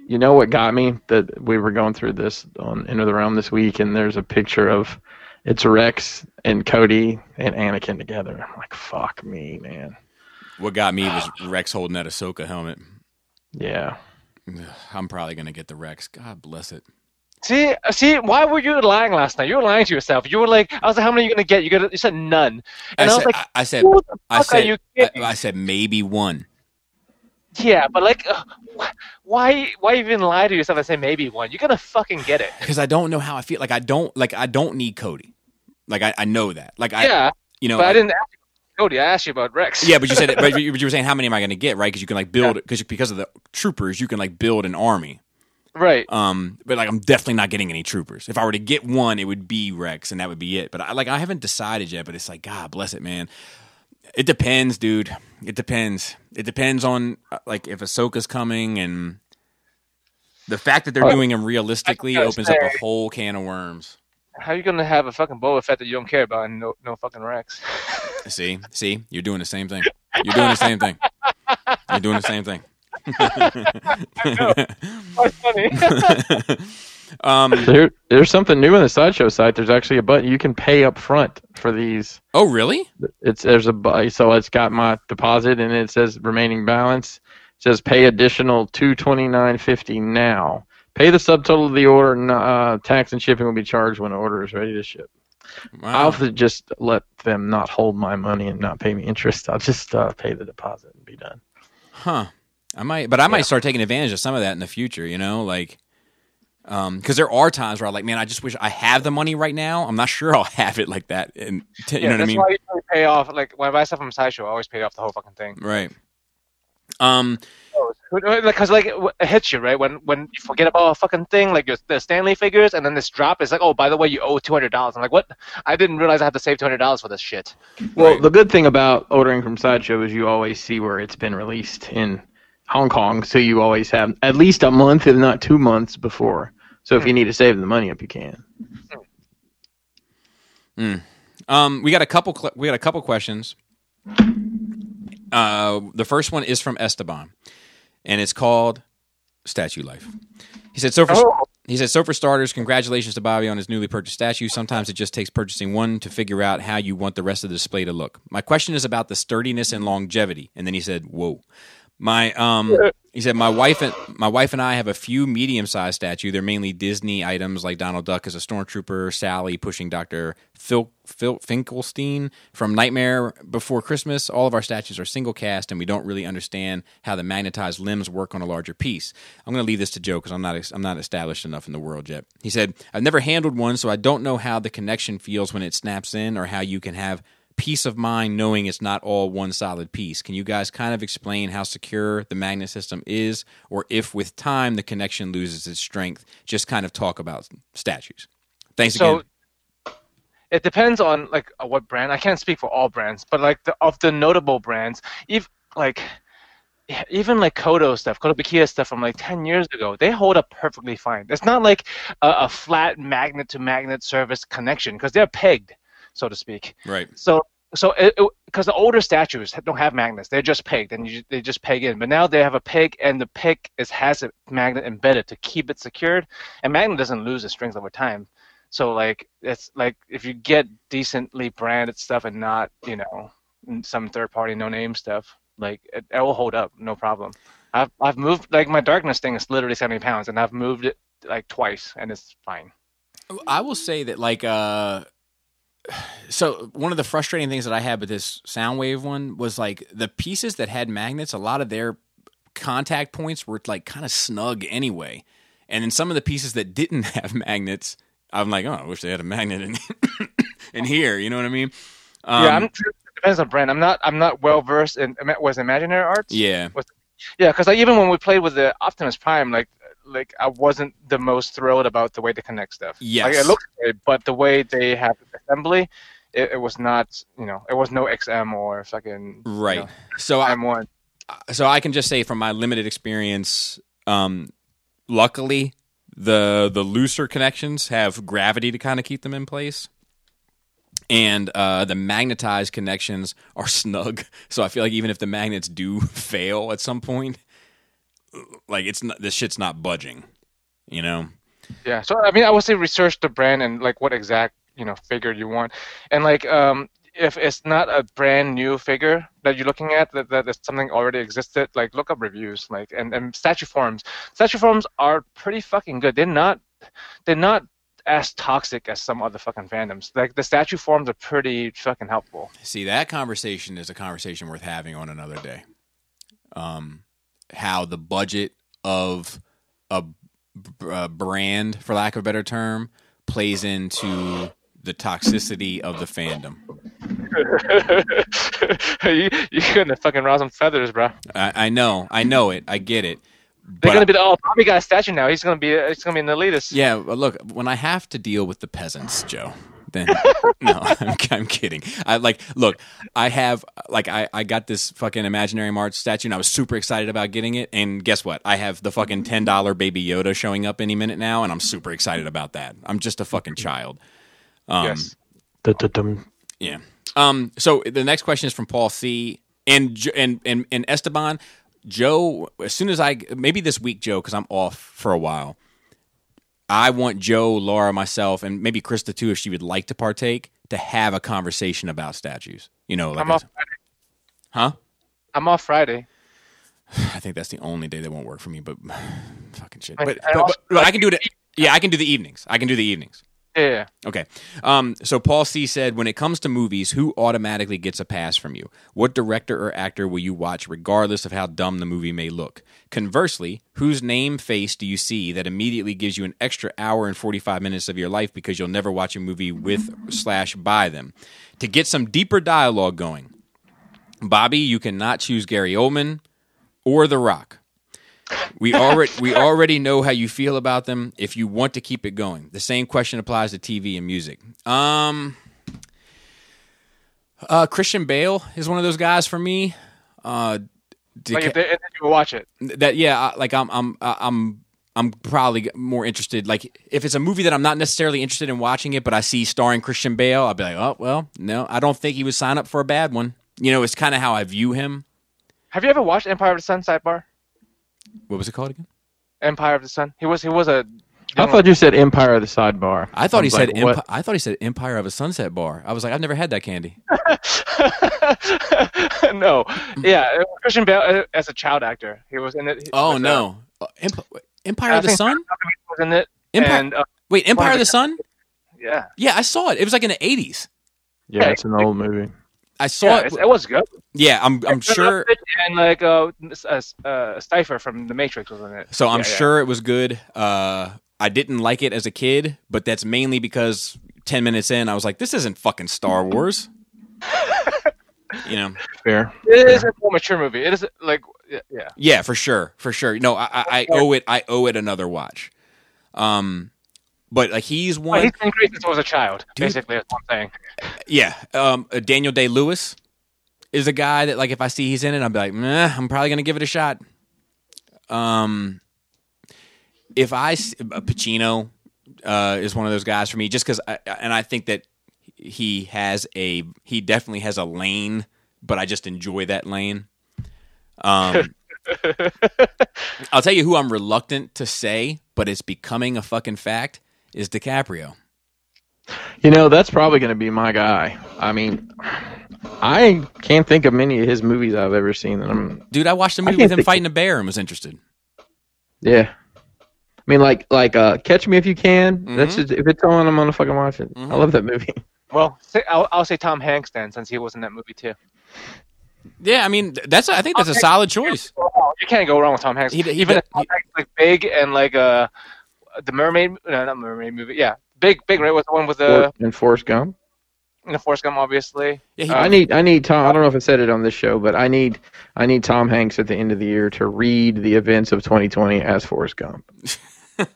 You know what got me? That we were going through this on Enter the Realm this week, and there's a picture of it's Rex and Cody and Anakin together. I'm like, fuck me, man. what got me was ah. Rex holding that Ahsoka helmet. Yeah. I'm probably gonna get the Rex. God bless it. See, see, why were you lying last night? You were lying to yourself. You were like, I was like, how many are you gonna get? You got, you said none, and I, was said, like, I, I said, I said, you I. I said maybe one. Yeah, but like, uh, why, why even lie to yourself and say maybe one? You're gonna fucking get it. because I don't know how I feel. Like I don't like I don't need Cody. Like I, I know that. Like I, yeah, you know, but I didn't ask you about Cody. I asked you about Rex. yeah, but you said, it, but you, but you were saying how many am I going to get, right? Because you can like build because because of the troopers, you can like build an army. right. Um, but like I'm definitely not getting any troopers. If I were to get one, it would be Rex, and that would be it. But I like I haven't decided yet. But it's like God bless it, man. It depends, dude. It depends. It depends on uh, like if Ahsoka's coming and the fact that they're Oh. doing him realistically I opens up a whole can of worms. How are you gonna have a fucking Boba Fett that you don't care about and no, no fucking Rex? See, see, you're doing the same thing. You're doing the same thing. You're doing the same thing. That's funny. Um, There, there's something new on the sideshow site. There's actually a button you can pay up front for these. oh, really? It's there's a so it's got my deposit and it says remaining balance. It says pay additional two twenty nine fifty now. Pay the subtotal of the order. and, Uh, tax and shipping will be charged when the order is ready to ship. Wow. I'll have just let them not hold my money and not pay me interest. I'll just uh, pay the deposit and be done. Huh. I might, but I might start taking advantage of some of that in the future. You know, like, um, because there are times where I'm like, man, I just wish I have the money right now. I'm not sure I'll have it like that. And t- you yeah, know what I that's mean? why I usually pay off. Like when I buy stuff from Sideshow, I always pay off the whole fucking thing. Right. Um. Because like it hits you right when when you forget about a fucking thing like your the Stanley figures and then this drop is like oh by the way you owe two hundred dollars I'm like what I didn't realize I had to save two hundred dollars for this shit Well, Right. the good thing about ordering from Sideshow is you always see where it's been released in Hong Kong, so you always have at least a month, if not two months before. So if you need to save the money up, you can. Um. We got a couple. Cl- we got a couple questions. Uh. The first one is from Esteban, and it's called "Statue Life." He said, "So for Oh. he said, so for starters, congratulations to Bobby on his newly purchased statue. Sometimes it just takes purchasing one to figure out how you want the rest of the display to look. My question is about the sturdiness and longevity." And then he said, "Whoa." My um, he said my wife and my wife and I have a few medium sized statue. They're mainly Disney items like Donald Duck as a stormtrooper, Sally pushing Doctor Phil, Phil Finkelstein from Nightmare Before Christmas. All of our statues are single cast, and we don't really understand how the magnetized limbs work on a larger piece. I'm going to leave this to Joe because I'm not I'm not established enough in the world yet. He said I've never handled one, so I don't know how the connection feels when it snaps in, or how you can have peace of mind knowing it's not all one solid piece. Can you guys kind of explain how secure the magnet system is, or if with time the connection loses its strength? Just kind of talk about statues. Thanks so again. it depends on like uh, what brand I can't speak for all brands but like the, of the notable brands if like even like Kodo stuff, Kotobukiya stuff from like 10 years ago, they hold up perfectly fine. It's not like a, a flat magnet to magnet service connection because they're pegged, so to speak. Right. So so because the older statues don't have magnets, they're just pegged and you, they just peg in. But now they have a peg and the peg is has a magnet embedded to keep it secured, and magnet doesn't lose its strength over time. So like it's like if you get decently branded stuff and not you know some third party no name stuff, like it, it will hold up, no problem. I've I've moved like my darkness thing is literally seventy pounds, and I've moved it like twice, and it's fine. I will say that like uh so one of the frustrating things that I had with this Soundwave one was like the pieces that had magnets, a lot of their contact points were like kind of snug anyway. And then some of the pieces that didn't have magnets, I'm like, oh, I wish they had a magnet in in here. You know what I mean? Um, yeah, I'm, it depends on brand. I'm not I'm not well versed in was Imaginarium Arts. yeah. Yeah, because like, even when we played with the Optimus Prime, like like I wasn't the most thrilled about the way they connect stuff. Yes. like, it looks great, but the way they have assembly, it, it was not. You know, it was no XM or fucking Right. You know, So I, M1. so I can just say from my limited experience, um, luckily the the looser connections have gravity to kind of keep them in place, and uh, the magnetized connections are snug. So I feel like even if the magnets do fail at some point, like it's not this shit's not budging, you know. Yeah, so I mean, I would say research the brand and like what exact you know figure you want, and like um if it's not a brand new figure that you're looking at that that is something already existed, like look up reviews, like and and statue forms Statue forms are pretty fucking good. They're not they're not as toxic as some other fucking fandoms. Like the statue forms are pretty fucking helpful. See, that conversation is a conversation worth having on another day. Um, how the budget of a brand, for lack of a better term, plays into the toxicity of the fandom. you you couldn't have fucking raw some feathers, bro. I, I know, I know it, I get it. They're gonna be the oh Bobby got a statue now. He's gonna be he's gonna be an elitist. Yeah, but look, when I have to deal with the peasants, Joe, then no, I'm, I'm kidding. I like, look, I have like I, I got this fucking Imaginarium Art statue, and I was super excited about getting it. And guess what? I have the fucking ten dollar Baby Yoda showing up any minute now, and I'm super excited about that. I'm just a fucking child. Um, yes. Yeah. Um. So the next question is from Paul C. And Jo- and and and Esteban, Joe. As soon as I maybe this week, Joe, because I'm off for a while. I want Joe, Laura, myself, and maybe Krista too, if she would like to partake, to have a conversation about statues. You know, like I'm a- off. Friday. huh? I'm off Friday. I think that's the only day that won't work for me. But fucking shit. But, I but, but- but I can do it. Yeah, I can do the evenings. I can do the evenings. Yeah. Okay. Um, so Paul C said, when it comes to movies, who automatically gets a pass from you? What director or actor will you watch regardless of how dumb the movie may look? Conversely, whose name face do you see that immediately gives you an extra hour and 45 minutes of your life because you'll never watch a movie with slash by them? To get some deeper dialogue going, Bobby, you cannot choose Gary Oldman or The Rock. We already we already know how you feel about them. If you want to keep it going, the same question applies to TV and music. Um, uh, Christian Bale is one of those guys for me. Uh, Like if, they, if you watch it, that yeah, I- like I'm I'm I'm I'm probably more interested. Like if it's a movie that I'm not necessarily interested in watching it, but I see starring Christian Bale, I'll be like, oh well, no, I don't think he would sign up for a bad one. You know, it's kind of how I view him. have you ever watched Empire of the Sun sidebar? What was it called again? Empire of the Sun. He was he was a. I thought you said Empire of the Sidebar. I thought he was said like. Empi- I thought he said Empire of a Sunset Bar. I was like, I've never had that candy. no, yeah, Christian Bale uh, as a child actor. He was in it. he Oh uh, no, Uh, Emp- Empire I of the Sun. was in it. Empire. And uh, Wait, Empire of of the the- Sun. yeah, Yeah, I saw it. It was like in the eighties. Yeah, it's an old movie. I saw yeah, it. it was good. Yeah, I'm. I'm sure. And like uh, uh, uh, Cypher from The Matrix was in it. So I'm Yeah, yeah. sure it was good. Uh, I didn't like it as a kid, but that's mainly because ten minutes in, I was like, "This isn't fucking Star Wars." you know? Fair. It is a more mature movie. It is like yeah, yeah. Yeah, for sure, for sure. No, I, I, I owe it. I owe it another watch. Um, but like he's Well, one. he's been great since I was a child. Dude. Basically, that's what I'm saying. Yeah, um, uh, Daniel Day Lewis is a guy that like if I see he's in it, I'll be like, Meh, I'm probably gonna give it a shot. Um, if I s- uh, Pacino uh, is one of those guys for me, just because, and I think that he has a he definitely has a lane, but I just enjoy that lane. Um, I'll tell you who I'm reluctant to say, but it's becoming a fucking fact is DiCaprio. You know, that's probably going to be my guy. I mean, I can't think of many of his movies I've ever seen that I'm. Dude, I watched a movie with him think- fighting a bear and was interested. Yeah. I mean, like, like, uh, Catch Me If You Can. Mm-hmm. That's just, if it's on, I'm gonna fucking watch it. I love that movie. Well, say, I'll, I'll say Tom Hanks then, since he was in that movie too. Yeah, I mean that's I think that's a solid choice. You can't go wrong with Tom Hanks. He- he- Even he- if Tom Hanks like big and like uh, the mermaid, no, not mermaid movie. Yeah, big, big. Right, was the one with the and Forrest Gump. in the Forrest Gump, obviously. Yeah, he, I need, I need Tom. I don't know if I said it on this show, but I need, I need Tom Hanks at the end of the year to read the events of 2020 as Forrest Gump.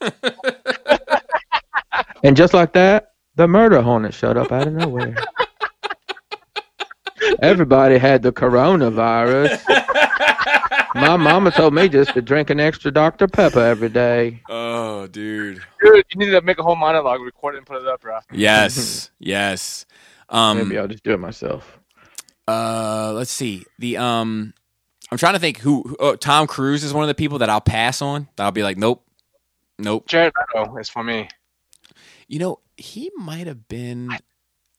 and just like that, the murder hornet showed up out of nowhere. Everybody had the coronavirus. My mama told me just to drink an extra Dr. Pepper every day. oh, dude. Dude, you need to make a whole monologue, record it, and put it up, bro. Yes, yes. Um, Maybe I'll just do it myself. uh, let's see. The um, I'm trying to think who. who- Oh, Tom Cruise is one of the people that I'll pass on. That I'll be like, nope, nope. Jared Leto is for me. You know, he might have been.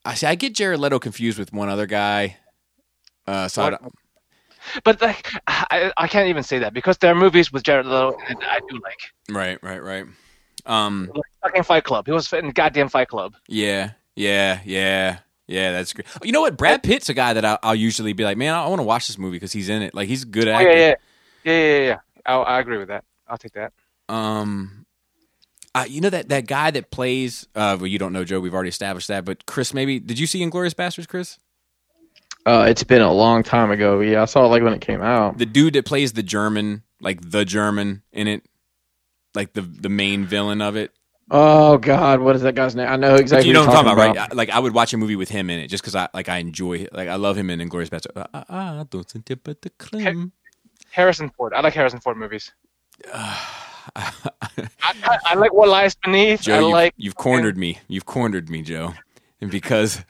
I see. I get Jared Leto confused with one other guy. Uh, so I don't, But like, I, I can't even say that because there are movies with Jared Leto that I do like. right, right, right. Um, Like fucking Fight Club. He was in goddamn Fight Club. yeah, yeah, yeah, yeah. That's great. You know what? Brad Pitt's a guy that I'll, I'll usually be like, man, I, want to watch this movie because he's in it. Like he's a good Oh, actor. yeah, yeah, yeah, yeah, yeah. yeah. I, I agree with that. I'll take that. Um, uh, you know that that guy that plays. Uh, well, you don't know Joe. We've already established that. But Chris, maybe did you see Inglorious Bastards, Chris? Uh, it's been a long time ago. Yeah, I saw it like when it came out. The dude that plays the German, like the German in it, like the the main villain of it. Oh God, what is that guy's name? I know exactly. you know what what I'm you're talking about, right? I- Like I would watch a movie with him in it just because I like I enjoy like I love him in Inglorious Bastards. Ah, ah, ah, don't tip at the clim. Harrison Ford. I like Harrison Ford movies. I, I, I like What Lies Beneath. Joe, I you've, like. you've cornered me. You've cornered me, Joe. And because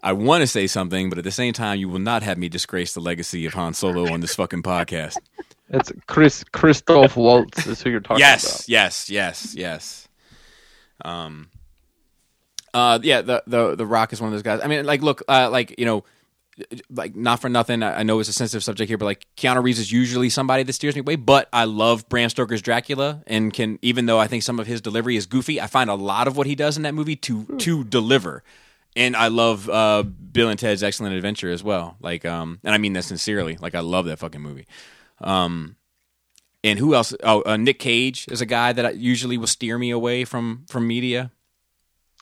I want to say something, but at the same time, you will not have me disgrace the legacy of Han Solo on this fucking podcast. It's Chris Christoph Waltz is who you're talking yes, about. yes, yes, yes. Yes. Um, uh, yeah, the the the Rock is one of those guys. I mean, like, look, uh, like you know, like not for nothing. I I know it's a sensitive subject here, but like Keanu Reeves is usually somebody that steers me away. But I love Bram Stoker's Dracula, and can even though I think some of his delivery is goofy, I find a lot of what he does in that movie to to deliver. And I love uh, Bill and Ted's Excellent Adventure as well. Like, um, and I mean that sincerely. Like, I love that fucking movie. Um, and who else? Oh, uh, Nick Cage is a guy that I usually will steer me away from from media.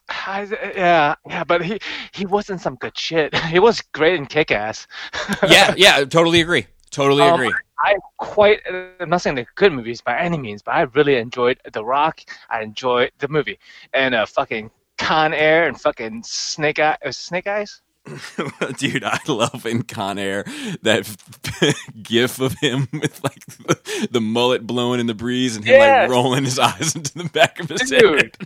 I, yeah, yeah, but he he wasn't some good shit. He was great in Kick Ass. yeah, yeah, totally agree. Totally Um, agree. I quite. I'm not saying they're good movies by any means, but I really enjoyed The Rock. I enjoyed the movie and uh, fucking Con Air and fucking Snake Eye. Uh, Snake Eyes. Dude, I love in Con Air that gif of him with like the, the mullet blowing in the breeze and him Yes. like rolling his eyes into the back of his Dude. head.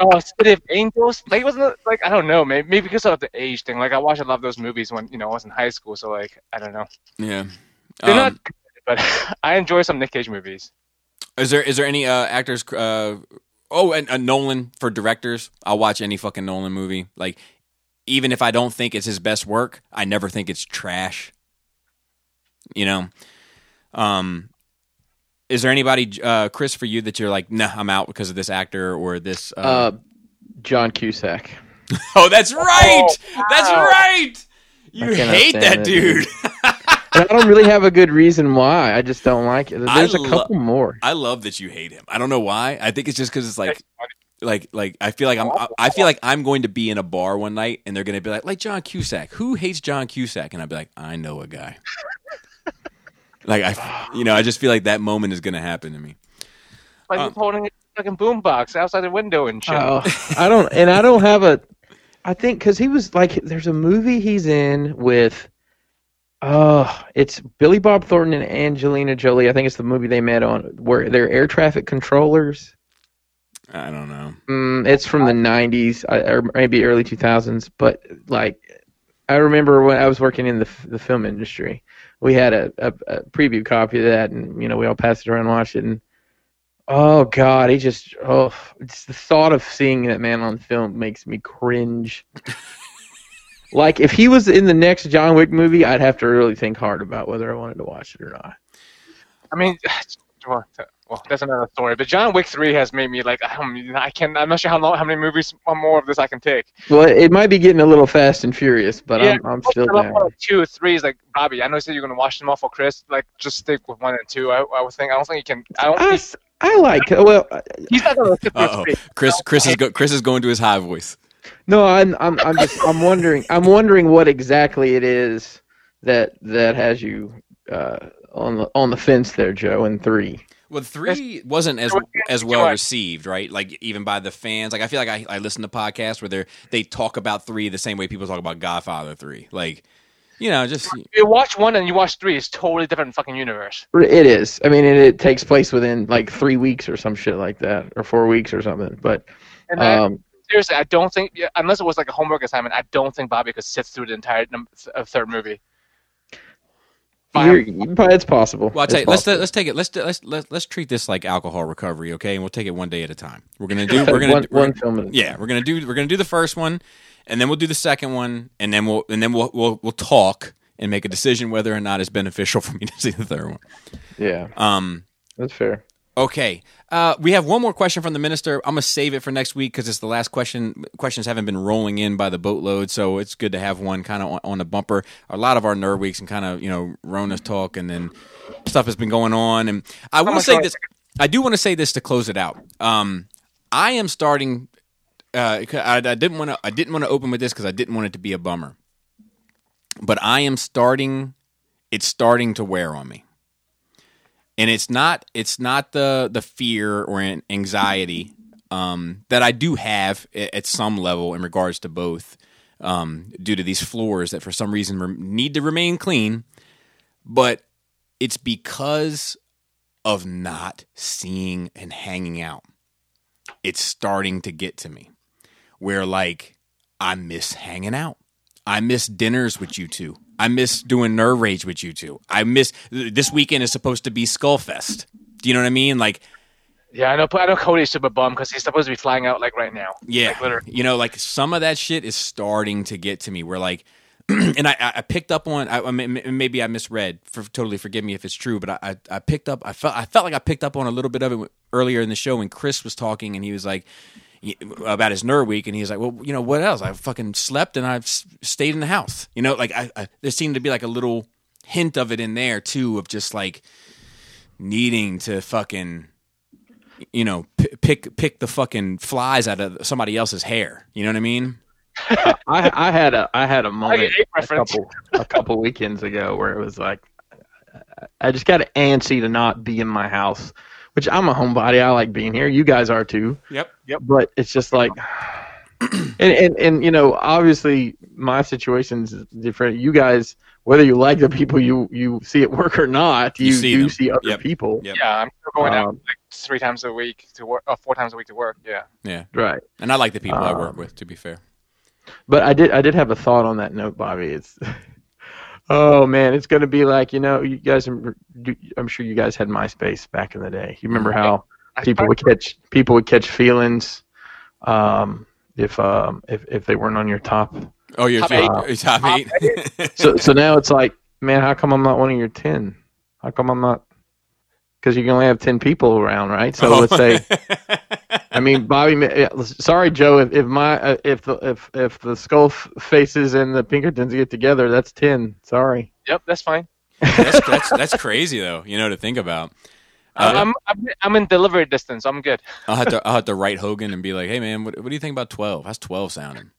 Oh, City of Angels. Like, wasn't like I don't know. Maybe, maybe because of the age thing. Like, I watched a lot of those movies when you know I was in high school. So like, I don't know. Yeah. They're Um, not, good, but I enjoy some Nick Cage movies. Is there is there any uh, actors? Uh, oh, and uh, Nolan for directors. I'll watch any fucking Nolan movie. Like, even if I don't think it's his best work, I never think it's trash. You know, um, is there anybody, uh, Chris, for you that you're like, nah, I'm out because of this actor or this? Uh... Uh, John Cusack. oh, that's right. That's wow. right. You hate that that dude. And I don't really have a good reason why. I just don't like it. There's I a lo- couple more. I love that you hate him. I don't know why. I think it's just because it's like, like, like I feel like I'm. I feel like I'm going to be in a bar one night, and they're going to be like, like John Cusack. Who hates John Cusack? And I'd be like, I know a guy. like I, you know, I just feel like that moment is going to happen to me. Like Uh, he's holding a fucking boombox outside the window and shit. Oh, I don't, and I don't have a. I think because he was like, there's a movie he's in with. Oh, it's Billy Bob Thornton and Angelina Jolie. I think it's the movie they met on where they're air traffic controllers. I don't know. Mm, it's from the '90s or maybe early 2000s. But like, I remember when I was working in the the film industry, we had a, a, a preview copy of that, and you know we all passed it around and watched it. And oh god, he just oh, it's the thought of seeing that man on film makes me cringe. like if he was in the next John Wick movie, I'd have to really think hard about whether I wanted to watch it or not. I mean, well, well, that's another story. But John Wick Three has made me like, I can. I'm not sure how long, how many movies more of this I can take. Well, it might be getting a little fast and furious, but Yeah, I'm, I'm still I love down. one, two, three is like Bobby. I know you said you're gonna watch them all for Chris. Like, just stick with one and two. I, I would think. I don't think you can. I don't. I, think s- I like well he's not gonna sit through three. Chris. Chris is go, Chris is going to his high voice. No, I'm I'm I'm just I'm wondering I'm wondering what exactly it is that that has you uh, on the on the fence there, Joe. In three, Well, three wasn't as as well received, right? Like even by the fans. Like I feel like I, I listen to podcasts where they they talk about three the same way people talk about Godfather three. Like, you know, just You watch one and you watch three. It's totally different fucking universe. it is. I mean, it, it takes place within like three weeks or some shit like that, or four weeks or something. But And I, um, seriously, I don't think yeah, unless it was like a homework assignment, I don't think Bobby could sit through the entire num- uh, third movie. you're, it's possible. Well, I'll tell you, It's let's let's take it. Let's let's let's let's treat this like alcohol recovery, okay? And we'll take it one day at a time. We're gonna do. We're gonna one, we're- one film. Yeah. We're gonna do. We're gonna do the first one, and then we'll do the second one, and then we'll and then we'll we'll we'll talk and make a decision whether or not it's beneficial for me to see the third one. Yeah, Um. that's fair. Okay. Uh, we have one more question from the minister. I'm gonna save it for next week because it's the last question. Questions haven't been rolling in by the boatload, so it's good to have one kind of on, on the bumper. A lot of our nerd weeks and kind of you know Rona's talk, and then stuff has been going on. And I will much say do this. I do want to say this to close it out. Um, I am starting. Uh, I, I didn't want to. I didn't want to open with this because I didn't want it to be a bummer. But I am starting. It's starting to wear on me and it's not it's not the the fear or anxiety um, that I do have at some level in regards to both um, due to these floors that for some reason need to remain clean, but it's because of not seeing and hanging out. It's starting to get to me where like I miss hanging out. I miss dinners with you two. I miss doing Nerd Rage with you two. I miss this weekend is supposed to be Skullfest. Do you know what I mean? Like Yeah, I know. I know Cody's super bummed because he's supposed to be flying out like right now. Yeah, Like, you know, like some of that shit is starting to get to me. Where like, and I, I picked up on. I, maybe I misread. For totally forgive me if it's true, but I, I, I picked up. I felt, I felt like I picked up on a little bit of it earlier in the show when Chris was talking, and he was like about his nerd week, and he's like, "Well, you know, what else? I fucking slept and I've s- stayed in the house." You know, like I, I there seemed to be like a little hint of it in there too, of just like needing to fucking you know, p- pick pick the fucking flies out of somebody else's hair. You know what I mean? I, I had a I had a moment a couple a couple weekends ago where it was like I just got antsy to not be in my house, which I'm a homebody. I like being here. You guys are too. Yep. Yep. But it's just like, and and and you know, obviously my situation's different. You guys, whether you like the people you you see at work or not, You you see do them. see other Yep. people. Yep. Yeah, I'm still going out Um, like three times a week to work, uh, four times a week to work. Yeah. Yeah. Right. And I like the people I work Um, with. To be fair. But I did I did have a thought on that note, Bobby. It's oh man, it's gonna be like you know you guys. I'm sure you guys had MySpace back in the day. You remember how people would catch people would catch feelings um, if um, if if they weren't on your top. Oh, you're Top top, eight. top, Top eight. So so now it's like, man, how come I'm not one of your ten? How come I'm not? Because you can only have ten people around, right? So Oh. let's say. I mean, Bobby. Sorry, Joe. If, if my uh, if the if if the skull f- faces and the Pinkertons get together, that's ten. Sorry. Yep, that's fine. that's, that's that's crazy though. You know to think about. Uh, I'm, I'm I'm in delivery distance. I'm good. I'll have to I'll have to write Hogan and be like, hey man, what, what do you think about twelve? How's twelve sounding?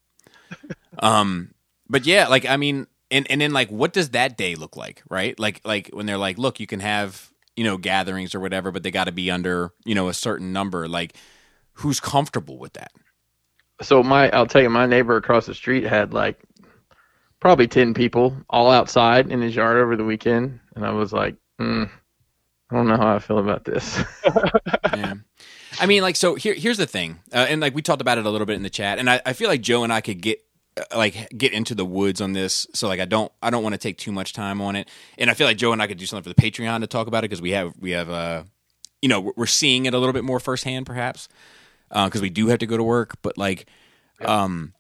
um, but yeah, like I mean, and and then like, what does that day look like, right? Like like when they're like, look, you can have you know gatherings or whatever, but they got to be under you know a certain number. Like, who's comfortable with that? So my, I'll tell you, my neighbor across the street had like probably ten people all outside in his yard over the weekend, and I was like, mm, I don't know how I feel about this. yeah. I mean, like, so here, here's the thing, uh, and like we talked about it a little bit in the chat, and I, I feel like Joe and I could get uh, like get into the woods on this, so like I don't, I don't want to take too much time on it, and I feel like Joe and I could do something for the Patreon to talk about it because we have, we have, uh, you know, we're- we're seeing it a little bit more firsthand, perhaps, because we do have to go to work, but like, um,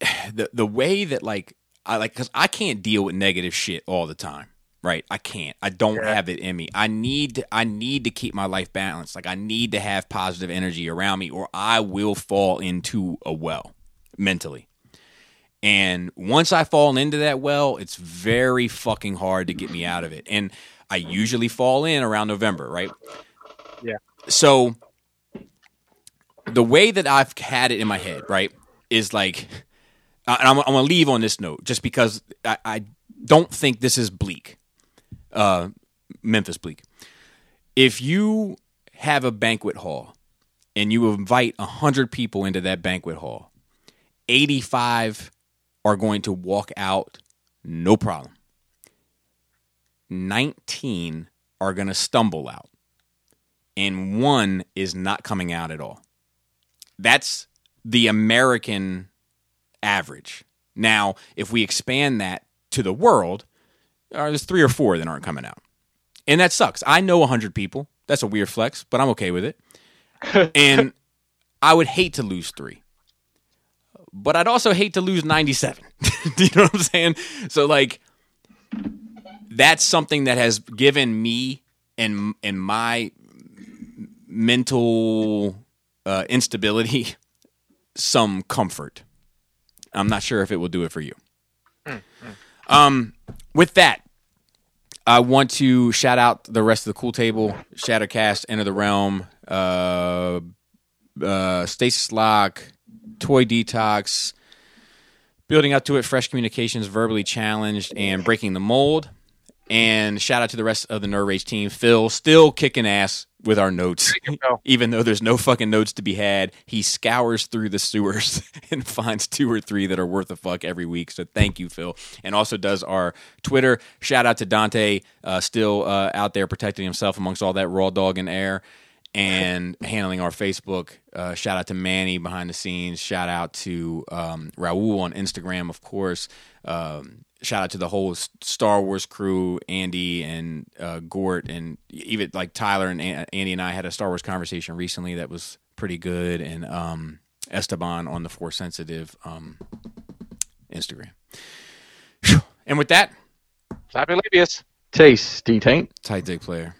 the the way that like I like because I can't deal with negative shit all the time. Right, I can't. I don't Yeah. have it in me. I need. To, I need to keep my life balanced. Like I need to have positive energy around me, or I will fall into a well mentally. And once I fall into that well, it's very fucking hard to get me out of it. And I usually fall in around November, right? Yeah. So the way that I've had it in my head, right, is like, uh, and I'm, I'm to leave on this note just because I, I don't think this is bleak, uh, Memphis Bleek. If you have a banquet hall and you invite 100 people into that banquet hall, 85 are going to walk out no problem. 19 are going to stumble out, and one is not coming out at all. That's the American average. Now, if we expand that to the world, uh, there's three or four that aren't coming out. And that sucks. I know 100 people. That's a weird flex, but I'm okay with it. and I would hate to lose three. But I'd also hate to lose 97. Do you know what I'm saying? So, like, that's something that has given me and and my mental uh, instability some comfort. I'm not sure if it will do it for you. Um, with that, I want to shout out the rest of the cool table, Shattercast, Enter the Realm, uh, uh, Stasis Lock, Toy Detox, Building Up to It, Fresh Communications, Verbally Challenged, and Breaking the Mold. And shout out to the rest of the Nerd Rage team. Phil still kicking ass with our notes. Even though there's no fucking notes to be had, he scours through the sewers and finds two or three that are worth a fuck every week. So thank you, Phil. And also does our Twitter. Shout out to Dante, uh, still uh, out there protecting himself amongst all that raw dog and air. and handling our Facebook. Uh, shout out to Manny behind the scenes. Shout out to um, Raul on Instagram, of course. Um, shout out to the whole Star Wars crew, Andy and uh, Gort, and even like Tyler and An- Andy and I had a Star Wars conversation recently that was pretty good, and um, Esteban on the Force Sensitive um, Instagram. And with that, labius. Tasty taint. tight dick player.